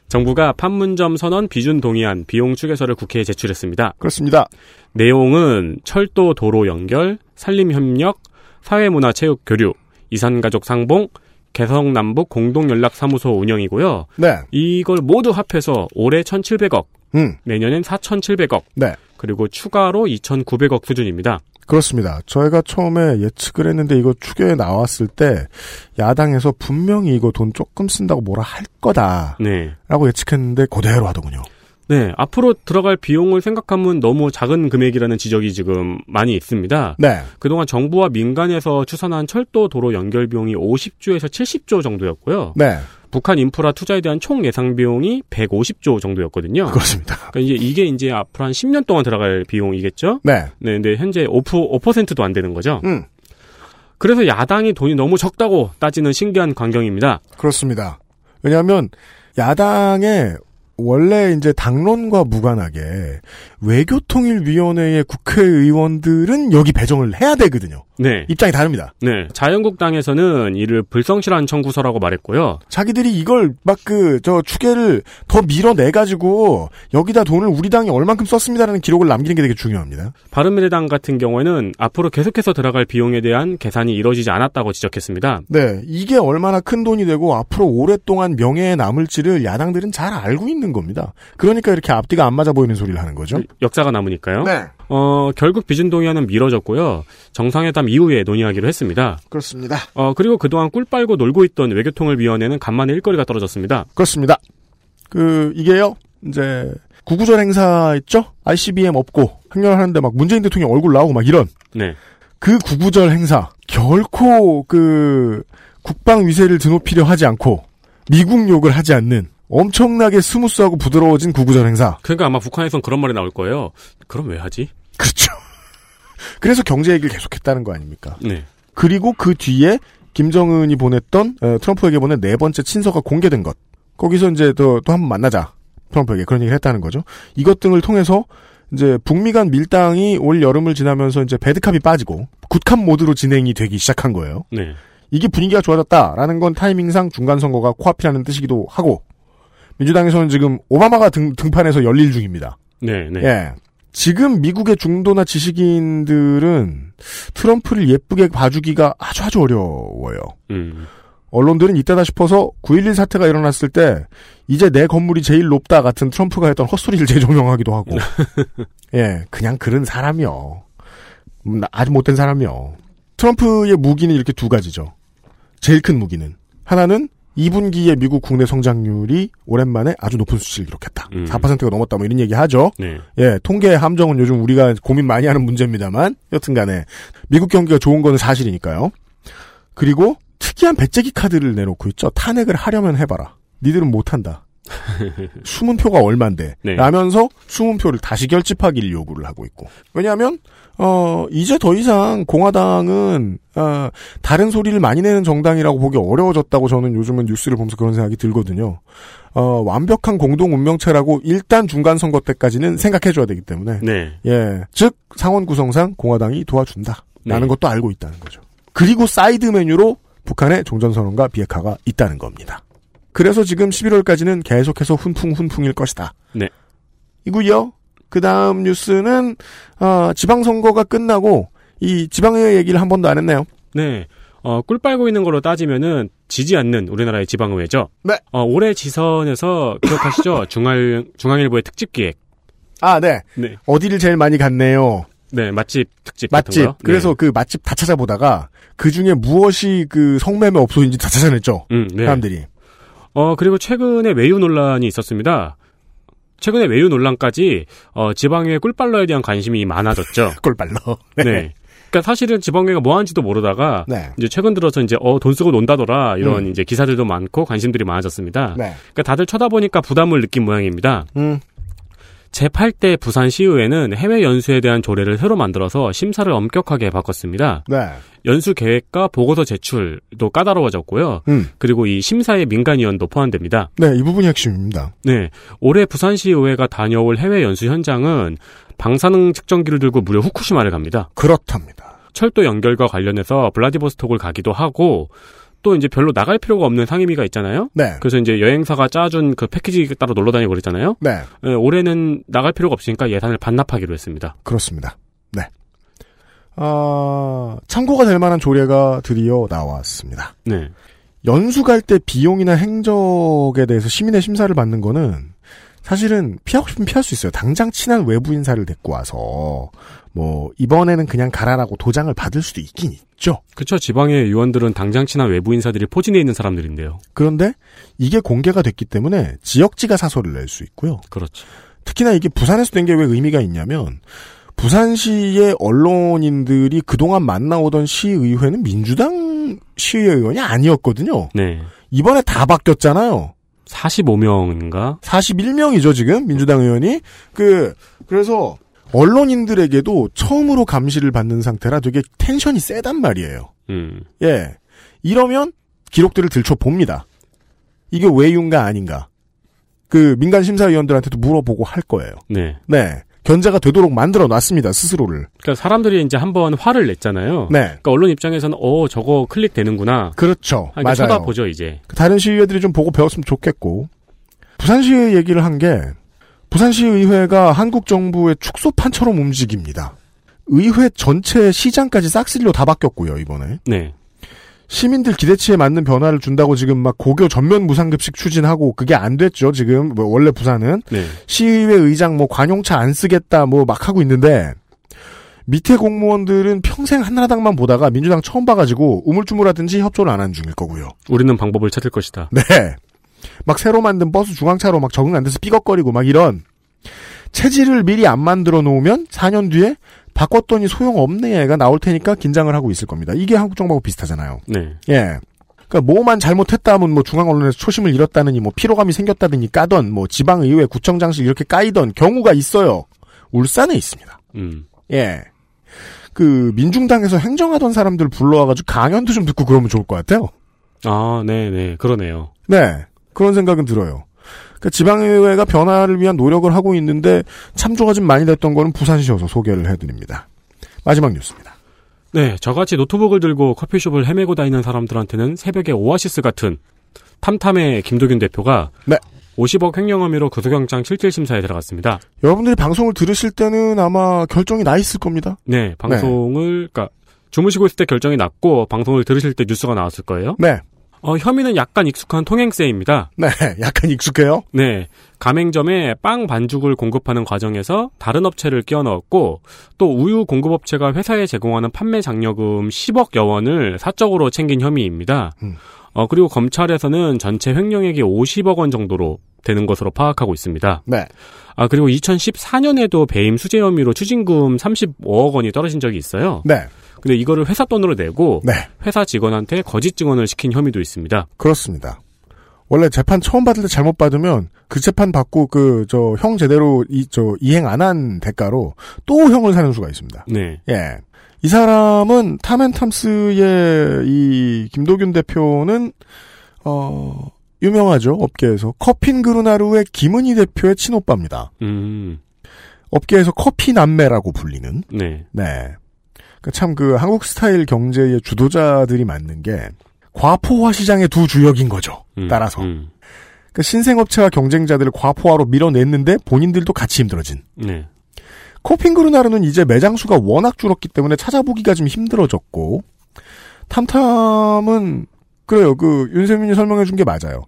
정부가 판문점 선언 비준 동의안 비용 추계서를 국회에 제출했습니다. 그렇습니다. 내용은 철도 도로 연결, 산림 협력, 사회문화 체육 교류, 이산가족 상봉, 개성남북 공동연락사무소 운영이고요. 네. 이걸 모두 합해서 올해 1,700억, 음. 내년엔 4,700억, 네. 그리고 추가로 2,900억 수준입니다. 그렇습니다. 저희가 처음에 예측을 했는데 이거 추계에 나왔을 때 야당에서 분명히 이거 돈 조금 쓴다고 뭐라 할 거다라고 네. 예측했는데 그대로 하더군요. 네, 앞으로 들어갈 비용을 생각하면 너무 작은 금액이라는 지적이 지금 많이 있습니다. 네. 그동안 정부와 민간에서 추산한 철도 도로 연결 비용이 50조에서 70조 정도였고요. 네. 북한 인프라 투자에 대한 총 예상 비용이 150조 정도였거든요. 그렇습니다. 그러니까 이제 이게 이제 앞으로 한 10년 동안 들어갈 비용이겠죠? 네. 네, 근데 현재 5%, 5%도 안 되는 거죠. 음. 그래서 야당이 돈이 너무 적다고 따지는 신기한 광경입니다. 그렇습니다. 왜냐하면 야당의 원래 이제 당론과 무관하게 외교통일위원회의 국회의원들은 여기 배정을 해야 되거든요. 네. 입장이 다릅니다. 네. 자유한국당에서는 이를 불성실한 청구서라고 말했고요. 자기들이 이걸 막 그 저 추계를 더 밀어내 가지고 여기다 돈을 우리 당이 얼만큼 썼습니다라는 기록을 남기는 게 되게 중요합니다. 바른미래당 같은 경우에는 앞으로 계속해서 들어갈 비용에 대한 계산이 이루어지지 않았다고 지적했습니다. 네, 이게 얼마나 큰 돈이 되고 앞으로 오랫동안 명예에 남을지를 야당들은 잘 알고 있는 겁니다. 그러니까 이렇게 앞뒤가 안 맞아 보이는 소리를 하는 거죠. 역사가 남으니까요. 네. 어, 결국 비준 동의안은 미뤄졌고요. 정상회담 이후에 논의하기로 했습니다. 그렇습니다. 어, 그리고 그동안 꿀 빨고 놀고 있던 외교통일위원회는 간만에 일거리가 떨어졌습니다. 그렇습니다. 그 이게요. 이제 구구절 행사 있죠? ICBM 없고 행렬하는데 막 문재인 대통령 얼굴 나오고 막 이런 네. 그 구구절 행사 결코 그 국방 위세를 드높이려 하지 않고 미국 욕을 하지 않는 엄청나게 스무스하고 부드러워진 구구절 행사. 그러니까 아마 북한에선 그런 말이 나올 거예요. 그럼 왜 하지? 그렇죠. 그래서 경제 얘기를 계속했다는 거 아닙니까? 네. 그리고 그 뒤에 김정은이 보냈던 어, 트럼프에게 보낸 네 번째 친서가 공개된 것. 거기서 이제 또 또 한번 만나자. 트럼프에게 그런 얘기를 했다는 거죠. 이것 등을 통해서 이제 북미 간 밀당이 올 여름을 지나면서 이제 배드캅이 빠지고 굿캅 모드로 진행이 되기 시작한 거예요. 네. 이게 분위기가 좋아졌다라는 건 타이밍상 중간 선거가 코앞이라는 뜻이기도 하고 민주당에서는 지금 오바마가 등, 등판해서 열릴 중입니다. 네, 네. 예. 지금 미국의 중도나 지식인들은 트럼프를 예쁘게 봐주기가 아주 아주 어려워요. 음. 언론들은 이때다 싶어서 9.11 사태가 일어났을 때 이제 내 건물이 제일 높다 같은 트럼프가 했던 헛소리를 재조명하기도 하고. 예 그냥 그런 사람이요. 음, 아주 못된 사람이요. 트럼프의 무기는 이렇게 두 가지죠. 제일 큰 무기는. 하나는 2분기의 미국 국내 성장률이 오랜만에 아주 높은 수치를 기록했다. 음. 4%가 넘었다 뭐 이런 얘기 하죠. 네. 예, 통계 함정은 요즘 우리가 고민 많이 하는 문제입니다만 여튼 간에 미국 경기가 좋은 거는 사실이니까요. 그리고 특이한 배째기 카드를 내놓고 있죠. 탄핵을 하려면 해봐라. 니들은 못한다. 숨은 표가 얼만데 네. 라면서 숨은 표를 다시 결집하기를 요구를 하고 있고 왜냐하면 어 이제 더 이상 공화당은 어, 다른 소리를 많이 내는 정당이라고 보기 어려워졌다고 저는 요즘은 뉴스를 보면서 그런 생각이 들거든요. 어 완벽한 공동 운명체라고 일단 중간 선거 때까지는 생각해줘야 되기 때문에 네. 예, 즉 상원 구성상 공화당이 도와준다 라는 네. 것도 알고 있다는 거죠. 그리고 사이드 메뉴로 북한의 종전선언과 비핵화가 있다는 겁니다. 그래서 지금 11월까지는 계속해서 훈풍 훈풍일 것이다. 네. 이고요. 그 다음 뉴스는 어, 지방선거가 끝나고 이 지방의회 얘기를 한 번도 안 했네요. 네. 어, 꿀 빨고 있는 걸로 따지면은 지지 않는 우리나라의 지방의회죠. 네. 어, 올해 지선에서 기억하시죠? 중앙, 중앙일보의 특집 기획. 아, 네. 네. 어디를 제일 많이 갔네요. 네, 맛집 특집 같은 맛집. 거. 그래서 그 맛집 다 찾아보다가 그 중에 무엇이 그 성매매 업소인지 다 찾아냈죠. 네. 음, 네. 사람들이. 어, 그리고 최근에 외유 논란이 있었습니다. 최근에 외유 논란까지 어, 지방의회 꿀빨러에 대한 관심이 많아졌죠. 꿀빨러. 네. 그러니까 사실은 지방의회가 뭐 하는지도 모르다가 네. 이제 최근 들어서 이제 어, 돈 쓰고 논다더라 이런 음. 이제 기사들도 많고 관심들이 많아졌습니다. 네. 그러니까 다들 쳐다보니까 부담을 느낀 모양입니다. 음. 제8대 부산시의회는 해외 연수에 대한 조례를 새로 만들어서 심사를 엄격하게 바꿨습니다. 네. 연수 계획과 보고서 제출도 까다로워졌고요. 음. 그리고 이 심사의 민간위원도 포함됩니다. 네, 이 부분이 핵심입니다. 네. 올해 부산시의회가 다녀올 해외 연수 현장은 방사능 측정기를 들고 무려 후쿠시마를 갑니다. 그렇답니다. 철도 연결과 관련해서 블라디보스톡을 가기도 하고 또 이제 별로 나갈 필요가 없는 상임위가 있잖아요. 네. 그래서 이제 여행사가 짜준 그 패키지 따로 놀러 다니고 그랬잖아요. 네. 예, 올해는 나갈 필요가 없으니까 예산을 반납하기로 했습니다. 그렇습니다. 네. 아, 참고가 될 만한 조례가 드디어 나왔습니다. 네. 연수 갈 때 비용이나 행적에 대해서 시민의 심사를 받는 거는 사실은 피하고 싶으면 피할 수 있어요. 당장 친한 외부 인사를 데리고 와서 뭐 이번에는 그냥 가라라고 도장을 받을 수도 있긴 있죠. 그쵸. 지방의 의원들은 당장 친한 외부 인사들이 포진해 있는 사람들인데요. 그런데 이게 공개가 됐기 때문에 지역지가 사소를 낼 수 있고요. 그렇죠. 특히나 이게 부산에서 된 게 왜 의미가 있냐면 부산시의 언론인들이 그동안 만나오던 시의회는 민주당 시의원이 아니었거든요. 네. 이번에 다 바뀌었잖아요. 45명인가? 41명이죠, 지금, 민주당 의원이. 그, 그래서, 언론인들에게도 처음으로 감시를 받는 상태라 되게 텐션이 세단 말이에요. 음. 예. 이러면 기록들을 들춰봅니다. 이게 외유인가 아닌가. 그 민간 심사위원들한테도 물어보고 할 거예요. 네. 네. 견제가 되도록 만들어 놨습니다, 스스로를. 그러니까 사람들이 이제 한번 화를 냈잖아요. 네. 그러니까 언론 입장에서는 어 저거 클릭되는구나. 그렇죠. 그러니까 맞아요. 쳐다보죠 이제. 다른 시의회들이 좀 보고 배웠으면 좋겠고. 부산시의 얘기를 한 게, 부산시의회가 한국 정부의 축소판처럼 움직입니다. 의회 전체 시장까지 싹쓸이로 다 바뀌었고요, 이번에. 네. 시민들 기대치에 맞는 변화를 준다고 지금 막 고교 전면 무상급식 추진하고 그게 안 됐죠, 지금. 뭐 원래 부산은. 네. 시의회 의장 뭐 관용차 안 쓰겠다 뭐 막 하고 있는데 밑에 공무원들은 평생 한나라당만 보다가 민주당 처음 봐가지고 우물쭈물하든지 협조를 안 한 중일 거고요. 우리는 방법을 찾을 것이다. 네. 막 새로 만든 버스 중앙차로 막 적응 안 돼서 삐걱거리고 막 이런 체질을 미리 안 만들어 놓으면 4년 뒤에 바꿨더니 소용없네 애가 나올 테니까 긴장을 하고 있을 겁니다. 이게 한국 정부하고 비슷하잖아요. 네. 예. 그러니까 뭐만 잘못했다 하면 뭐 중앙 언론에서 초심을 잃었다느니 뭐 피로감이 생겼다느니 까던 뭐 지방 의회 구청장실 이렇게 까이던 경우가 있어요. 울산에 있습니다. 음. 예. 그 민중당에서 행정하던 사람들 불러와가지고 강연도 좀 듣고 그러면 좋을 것 같아요. 아, 네, 네. 그러네요. 네. 그런 생각은 들어요. 그러니까 지방의회가 변화를 위한 노력을 하고 있는데 참조가 좀 많이 됐던 거는 부산시여서 소개를 해드립니다. 마지막 뉴스입니다. 네, 저같이 노트북을 들고 커피숍을 헤매고 다니는 사람들한테는 새벽에 오아시스 같은 탐탐의 김도균 대표가 네. 50억 횡령 혐의로 구속영장 실질심사에 들어갔습니다. 여러분들이 방송을 들으실 때는 아마 결정이 나 있을 겁니다. 네, 방송을 그러니까 주무시고 있을 때 결정이 났고 방송을 들으실 때 뉴스가 나왔을 거예요. 네. 어, 혐의는 약간 익숙한 통행세입니다. 네, 약간 익숙해요. 네, 가맹점에 빵 반죽을 공급하는 과정에서 다른 업체를 끼워 넣었고 또 우유 공급업체가 회사에 제공하는 판매 장려금 10억여 원을 사적으로 챙긴 혐의입니다. 음. 어, 그리고 검찰에서는 전체 횡령액이 50억 원 정도로 되는 것으로 파악하고 있습니다. 네. 아, 그리고 2014년에도 배임 수재 혐의로 추징금 35억 원이 떨어진 적이 있어요. 네. 근데 이거를 회사 돈으로 내고 네. 회사 직원한테 거짓 증언을 시킨 혐의도 있습니다. 그렇습니다. 원래 재판 처음 받을 때 잘못 받으면 그 재판 받고 그 저 형 제대로 이 저 이행 안 한 대가로 또 형을 사는 수가 있습니다. 네. 예. 이 사람은 탐앤탐스의 이 김도균 대표는 어 유명하죠 업계에서 커핀 그루나루의 김은희 대표의 친오빠입니다. 음. 업계에서 커피 남매라고 불리는 네. 네. 참 그 한국 스타일 경제의 주도자들이 맞는 게 과포화 시장의 두 주역인 거죠. 음, 따라서 음. 그러니까 신생업체와 경쟁자들을 과포화로 밀어냈는데 본인들도 같이 힘들어진. 네. 코핑그루나르는 이제 매장 수가 워낙 줄었기 때문에 찾아보기가 좀 힘들어졌고 탐탐은 그래요. 그 윤세민이 설명해 준 게 맞아요.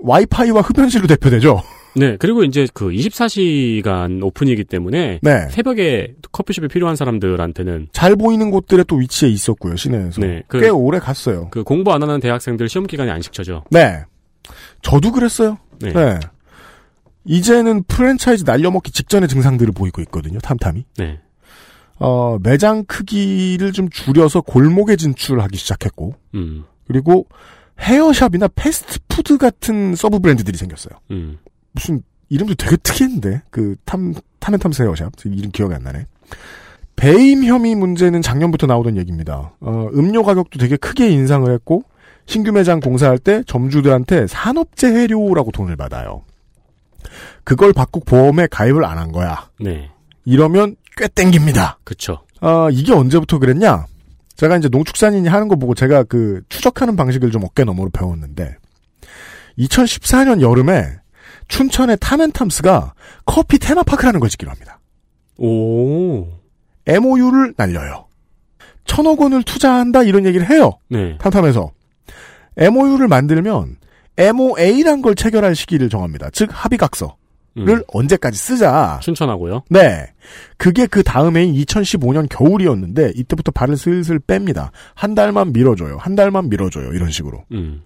와이파이와 흡연실로 대표되죠. 네, 그리고 이제 그 24시간 오픈이기 때문에 네. 새벽에 커피숍이 필요한 사람들한테는 잘 보이는 곳들에 또 위치해 있었고요. 시내에서. 네, 그- 꽤 오래 갔어요. 그 공부 안 하는 대학생들 시험 기간에 안 시켜져. 네. 저도 그랬어요. 네. 네. 이제는 프랜차이즈 날려먹기 직전의 증상들을 보이고 있거든요. 탐탐이. 네. 어, 매장 크기를 좀 줄여서 골목에 진출하기 시작했고, 음. 그리고 헤어샵이나 패스트푸드 같은 서브 브랜드들이 생겼어요. 음. 무슨 이름도 되게 특이했는데 그 탐 탐앤탐스 헤어샵 이름 기억이 안 나네. 배임 혐의 문제는 작년부터 나오던 얘기입니다. 어, 음료 가격도 되게 크게 인상을 했고 신규 매장 공사할 때 점주들한테 산업재해료라고 돈을 받아요. 그걸 받고 보험에 가입을 안 한 거야. 네. 이러면 꽤 땡깁니다. 그쵸. 아, 이게 언제부터 그랬냐? 제가 이제 농축산인이 하는 거 보고 제가 그 추적하는 방식을 좀 어깨 너머로 배웠는데 2014년 여름에 춘천의 타멘탐스가 커피 테마파크라는 걸 짓기로 합니다. 오. MOU를 날려요. 천억 원을 투자한다 이런 얘기를 해요. 네. 탐탐에서 MOU를 만들면 MOA란 걸 체결할 시기를 정합니다. 즉 합의각서를 음. 언제까지 쓰자. 춘천하고요. 네. 그게 그 다음 해인 2015년 겨울이었는데 이때부터 발을 슬슬 뺍니다. 한 달만 밀어줘요. 한 달만 밀어줘요. 이런 식으로. 음.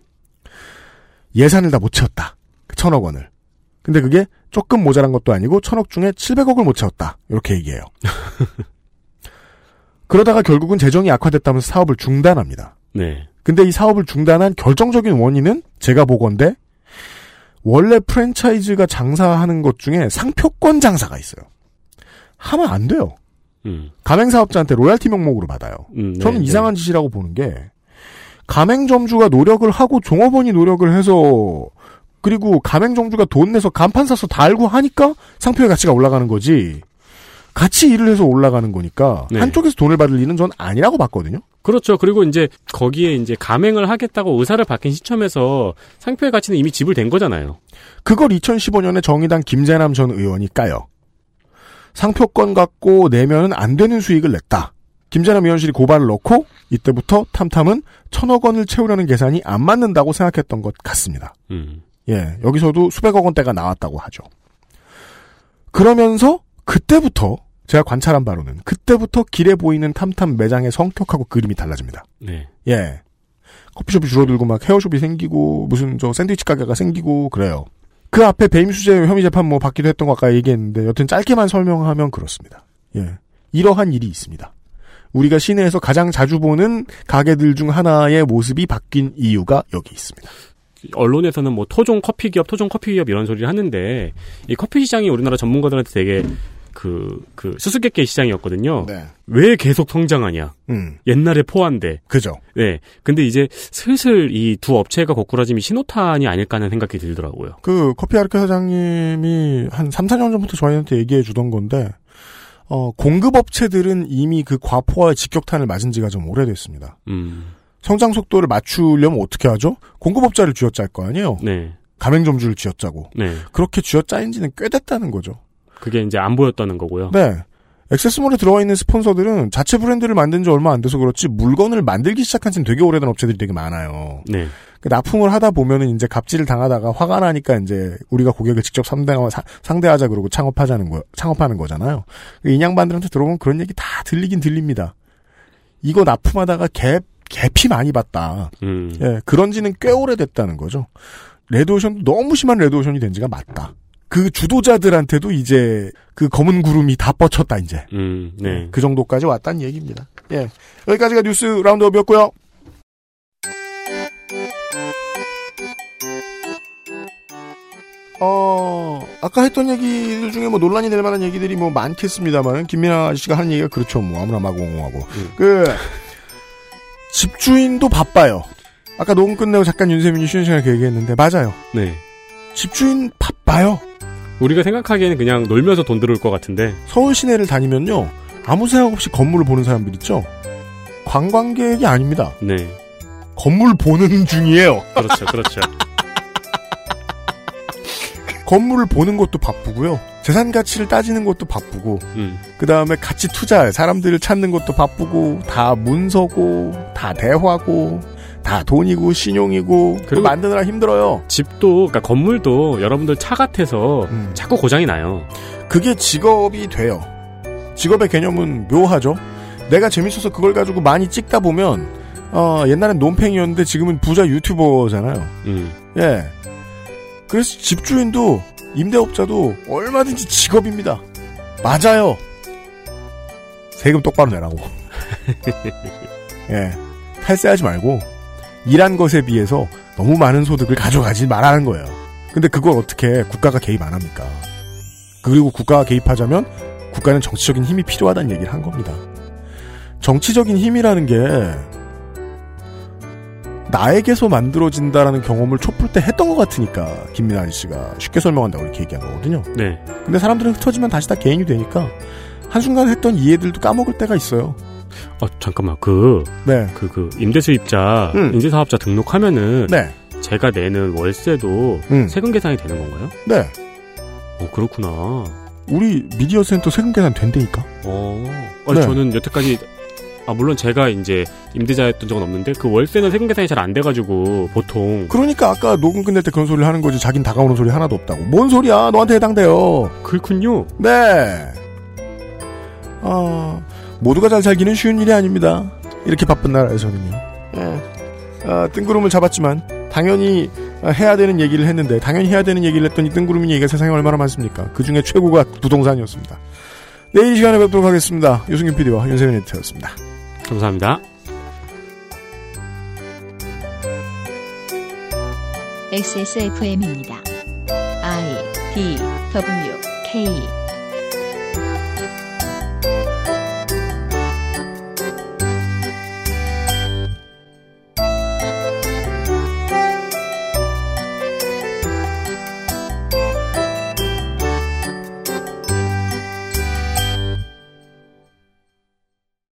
예산을 다 못 채웠다. 그 천억 원을. 근데 그게 조금 모자란 것도 아니고 천억 중에 700억을 못 채웠다. 이렇게 얘기해요. 그러다가 결국은 재정이 악화됐다면서 사업을 중단합니다. 네. 근데 이 사업을 중단한 결정적인 원인은 제가 보건데 원래 프랜차이즈가 장사하는 것 중에 상표권 장사가 있어요. 하면 안 돼요. 음. 가맹사업자한테 로얄티 명목으로 받아요. 음, 네, 저는 네. 이상한 짓이라고 보는 게 가맹점주가 노력을 하고 종업원이 노력을 해서 그리고 가맹점주가 돈 내서 간판 사서 달고 하니까 상표의 가치가 올라가는 거지. 같이 일을 해서 올라가는 거니까 네. 한쪽에서 돈을 받을 일은 전 아니라고 봤거든요. 그렇죠. 그리고 이제 거기에 이제 가맹을 하겠다고 의사를 밝힌 시점에서 상표의 가치는 이미 지불된 거잖아요. 그걸 2015년에 정의당 김재남 전 의원이 까요. 상표권 갖고 내면은 안 되는 수익을 냈다. 김재남 의원실이 고발을 넣고 이때부터 탐탐은 천억 원을 채우려는 계산이 안 맞는다고 생각했던 것 같습니다. 음. 예, 여기서도 수백억 원대가 나왔다고 하죠. 그러면서 그때부터 제가 관찰한 바로는 그때부터 길에 보이는 탐탐 매장의 성격하고 그림이 달라집니다. 네. 예. 커피숍이 줄어들고 막 헤어숍이 생기고 무슨 저 샌드위치 가게가 생기고 그래요. 그 앞에 배임수재 혐의 재판 뭐 받기도 했던 거 아까 얘기했는데 여튼 짧게만 설명하면 그렇습니다. 예. 이러한 일이 있습니다. 우리가 시내에서 가장 자주 보는 가게들 중 하나의 모습이 바뀐 이유가 여기 있습니다. 언론에서는 뭐 토종 커피 기업, 토종 커피 기업 이런 소리를 하는데 이 커피 시장이 우리나라 전문가들한테 되게 그, 그 수수께끼 시장이었거든요. 네. 왜 계속 성장하냐? 음. 옛날에 포한데. 그죠. 네. 근데 이제 슬슬 이 두 업체가 거꾸라짐이 신호탄이 아닐까 하는 생각이 들더라고요. 그 커피 아르케 사장님이 한 3, 4년 전부터 저희한테 얘기해 주던 건데 어, 공급업체들은 이미 그 과포와 직격탄을 맞은 지가 좀 오래됐습니다. 음. 성장 속도를 맞추려면 어떻게 하죠? 공급업자를 쥐어짤 거 아니에요? 네. 가맹점주를 쥐어짜고. 네. 그렇게 쥐어짜인 지는 꽤 됐다는 거죠. 그게 이제 안 보였다는 거고요. 네. 액세스몰에 들어와 있는 스폰서들은 자체 브랜드를 만든 지 얼마 안 돼서 그렇지 물건을 만들기 시작한 지는 되게 오래된 업체들이 되게 많아요. 네. 그 납품을 하다 보면은 이제 갑질을 당하다가 화가 나니까 이제 우리가 고객을 직접 상대하, 사- 상대하자 그러고 창업하자는 거, 창업하는 거잖아요. 그 인양반들한테 들어보면 그런 얘기 다 들리긴 들립니다. 이거 납품하다가 개, 개피 많이 봤다. 음. 예, 그런 지는 꽤 오래됐다는 거죠. 레드오션도 너무 심한 레드오션이 된 지가 맞다. 그 주도자들한테도 이제 그 검은 구름이 다 뻗쳤다, 이제. 음. 네. 그 정도까지 왔다는 얘기입니다. 예. 여기까지가 뉴스 라운드업이었고요. 어, 아까 했던 얘기들 중에 뭐 논란이 될 만한 얘기들이 뭐 많겠습니다만은, 김민아 씨가 하는 얘기가 그렇죠. 뭐 아무나 막 옹호하고. 그, 집주인도 바빠요. 아까 녹음 끝내고 잠깐 윤세민이 쉬는 시간에 그 얘기했는데, 맞아요. 네. 집주인 바빠요. 우리가 생각하기에는 그냥 놀면서 돈 들어올 것 같은데. 서울 시내를 다니면요. 아무 생각 없이 건물을 보는 사람들 있죠? 관광객이 아닙니다. 네. 건물 보는 중이에요. 그렇죠, 그렇죠. 건물을 보는 것도 바쁘고요. 재산 가치를 따지는 것도 바쁘고, 음. 그 다음에 같이 투자할 사람들을 찾는 것도 바쁘고, 다 문서고, 다 대화고, 다 돈이고, 신용이고, 그걸 만드느라 힘들어요. 집도, 그러니까 건물도 여러분들 차 같아서 음. 자꾸 고장이 나요. 그게 직업이 돼요. 직업의 개념은 묘하죠. 내가 재밌어서 그걸 가지고 많이 찍다 보면, 어, 옛날엔 논팽이였는데 지금은 부자 유튜버잖아요. 음. 예. 그래서 집주인도 임대업자도 얼마든지 직업입니다. 맞아요. 세금 똑바로 내라고. 예. 탈세하지 말고 일한 것에 비해서 너무 많은 소득을 가져가지 말라는 거예요. 근데 그걸 어떻게 국가가 개입 안 합니까? 그리고 국가가 개입하자면 국가는 정치적인 힘이 필요하다는 얘기를 한 겁니다. 정치적인 힘이라는 게 나에게서 만들어진다라는 경험을 촛불 때 했던 것 같으니까 김민아 씨가 쉽게 설명한다고 이렇게 얘기한 거거든요. 네. 근데 사람들은 흩어지면 다시 다 개인이 되니까 한순간 했던 이해들도 까먹을 때가 있어요. 어, 잠깐만. 그, 네. 그, 그, 임대수입자, 음. 인재사업자 등록하면은, 네. 제가 내는 월세도 음. 세금 계산이 되는 건가요? 네. 어, 그렇구나. 우리 미디어 센터 세금 계산 된다니까. 어. 아니, 네. 저는 여태까지, 아, 물론 제가 이제 임대자였던 적은 없는데, 그 월세는 세금 계산이 잘 안 돼가지고, 보통. 그러니까 아까 녹음 끝낼 때 그런 소리를 하는 거지. 자긴 다가오는 소리 하나도 없다고. 뭔 소리야? 너한테 해당돼요. 그렇군요. 네. 어, 모두가 잘 살기는 쉬운 일이 아닙니다. 이렇게 바쁜 나라에서는요. 예. 아, 뜬구름을 잡았지만 당연히 아, 해야 되는 얘기를 했는데 당연히 해야 되는 얘기를 했더니 뜬구름 얘기가 세상에 얼마나 많습니까? 그 중에 최고가 부동산이었습니다. 내일 이 시간에 뵙도록 하겠습니다. 유승균 PD와 윤세민 에디터였습니다. 감사합니다. XSFM입니다. I D W K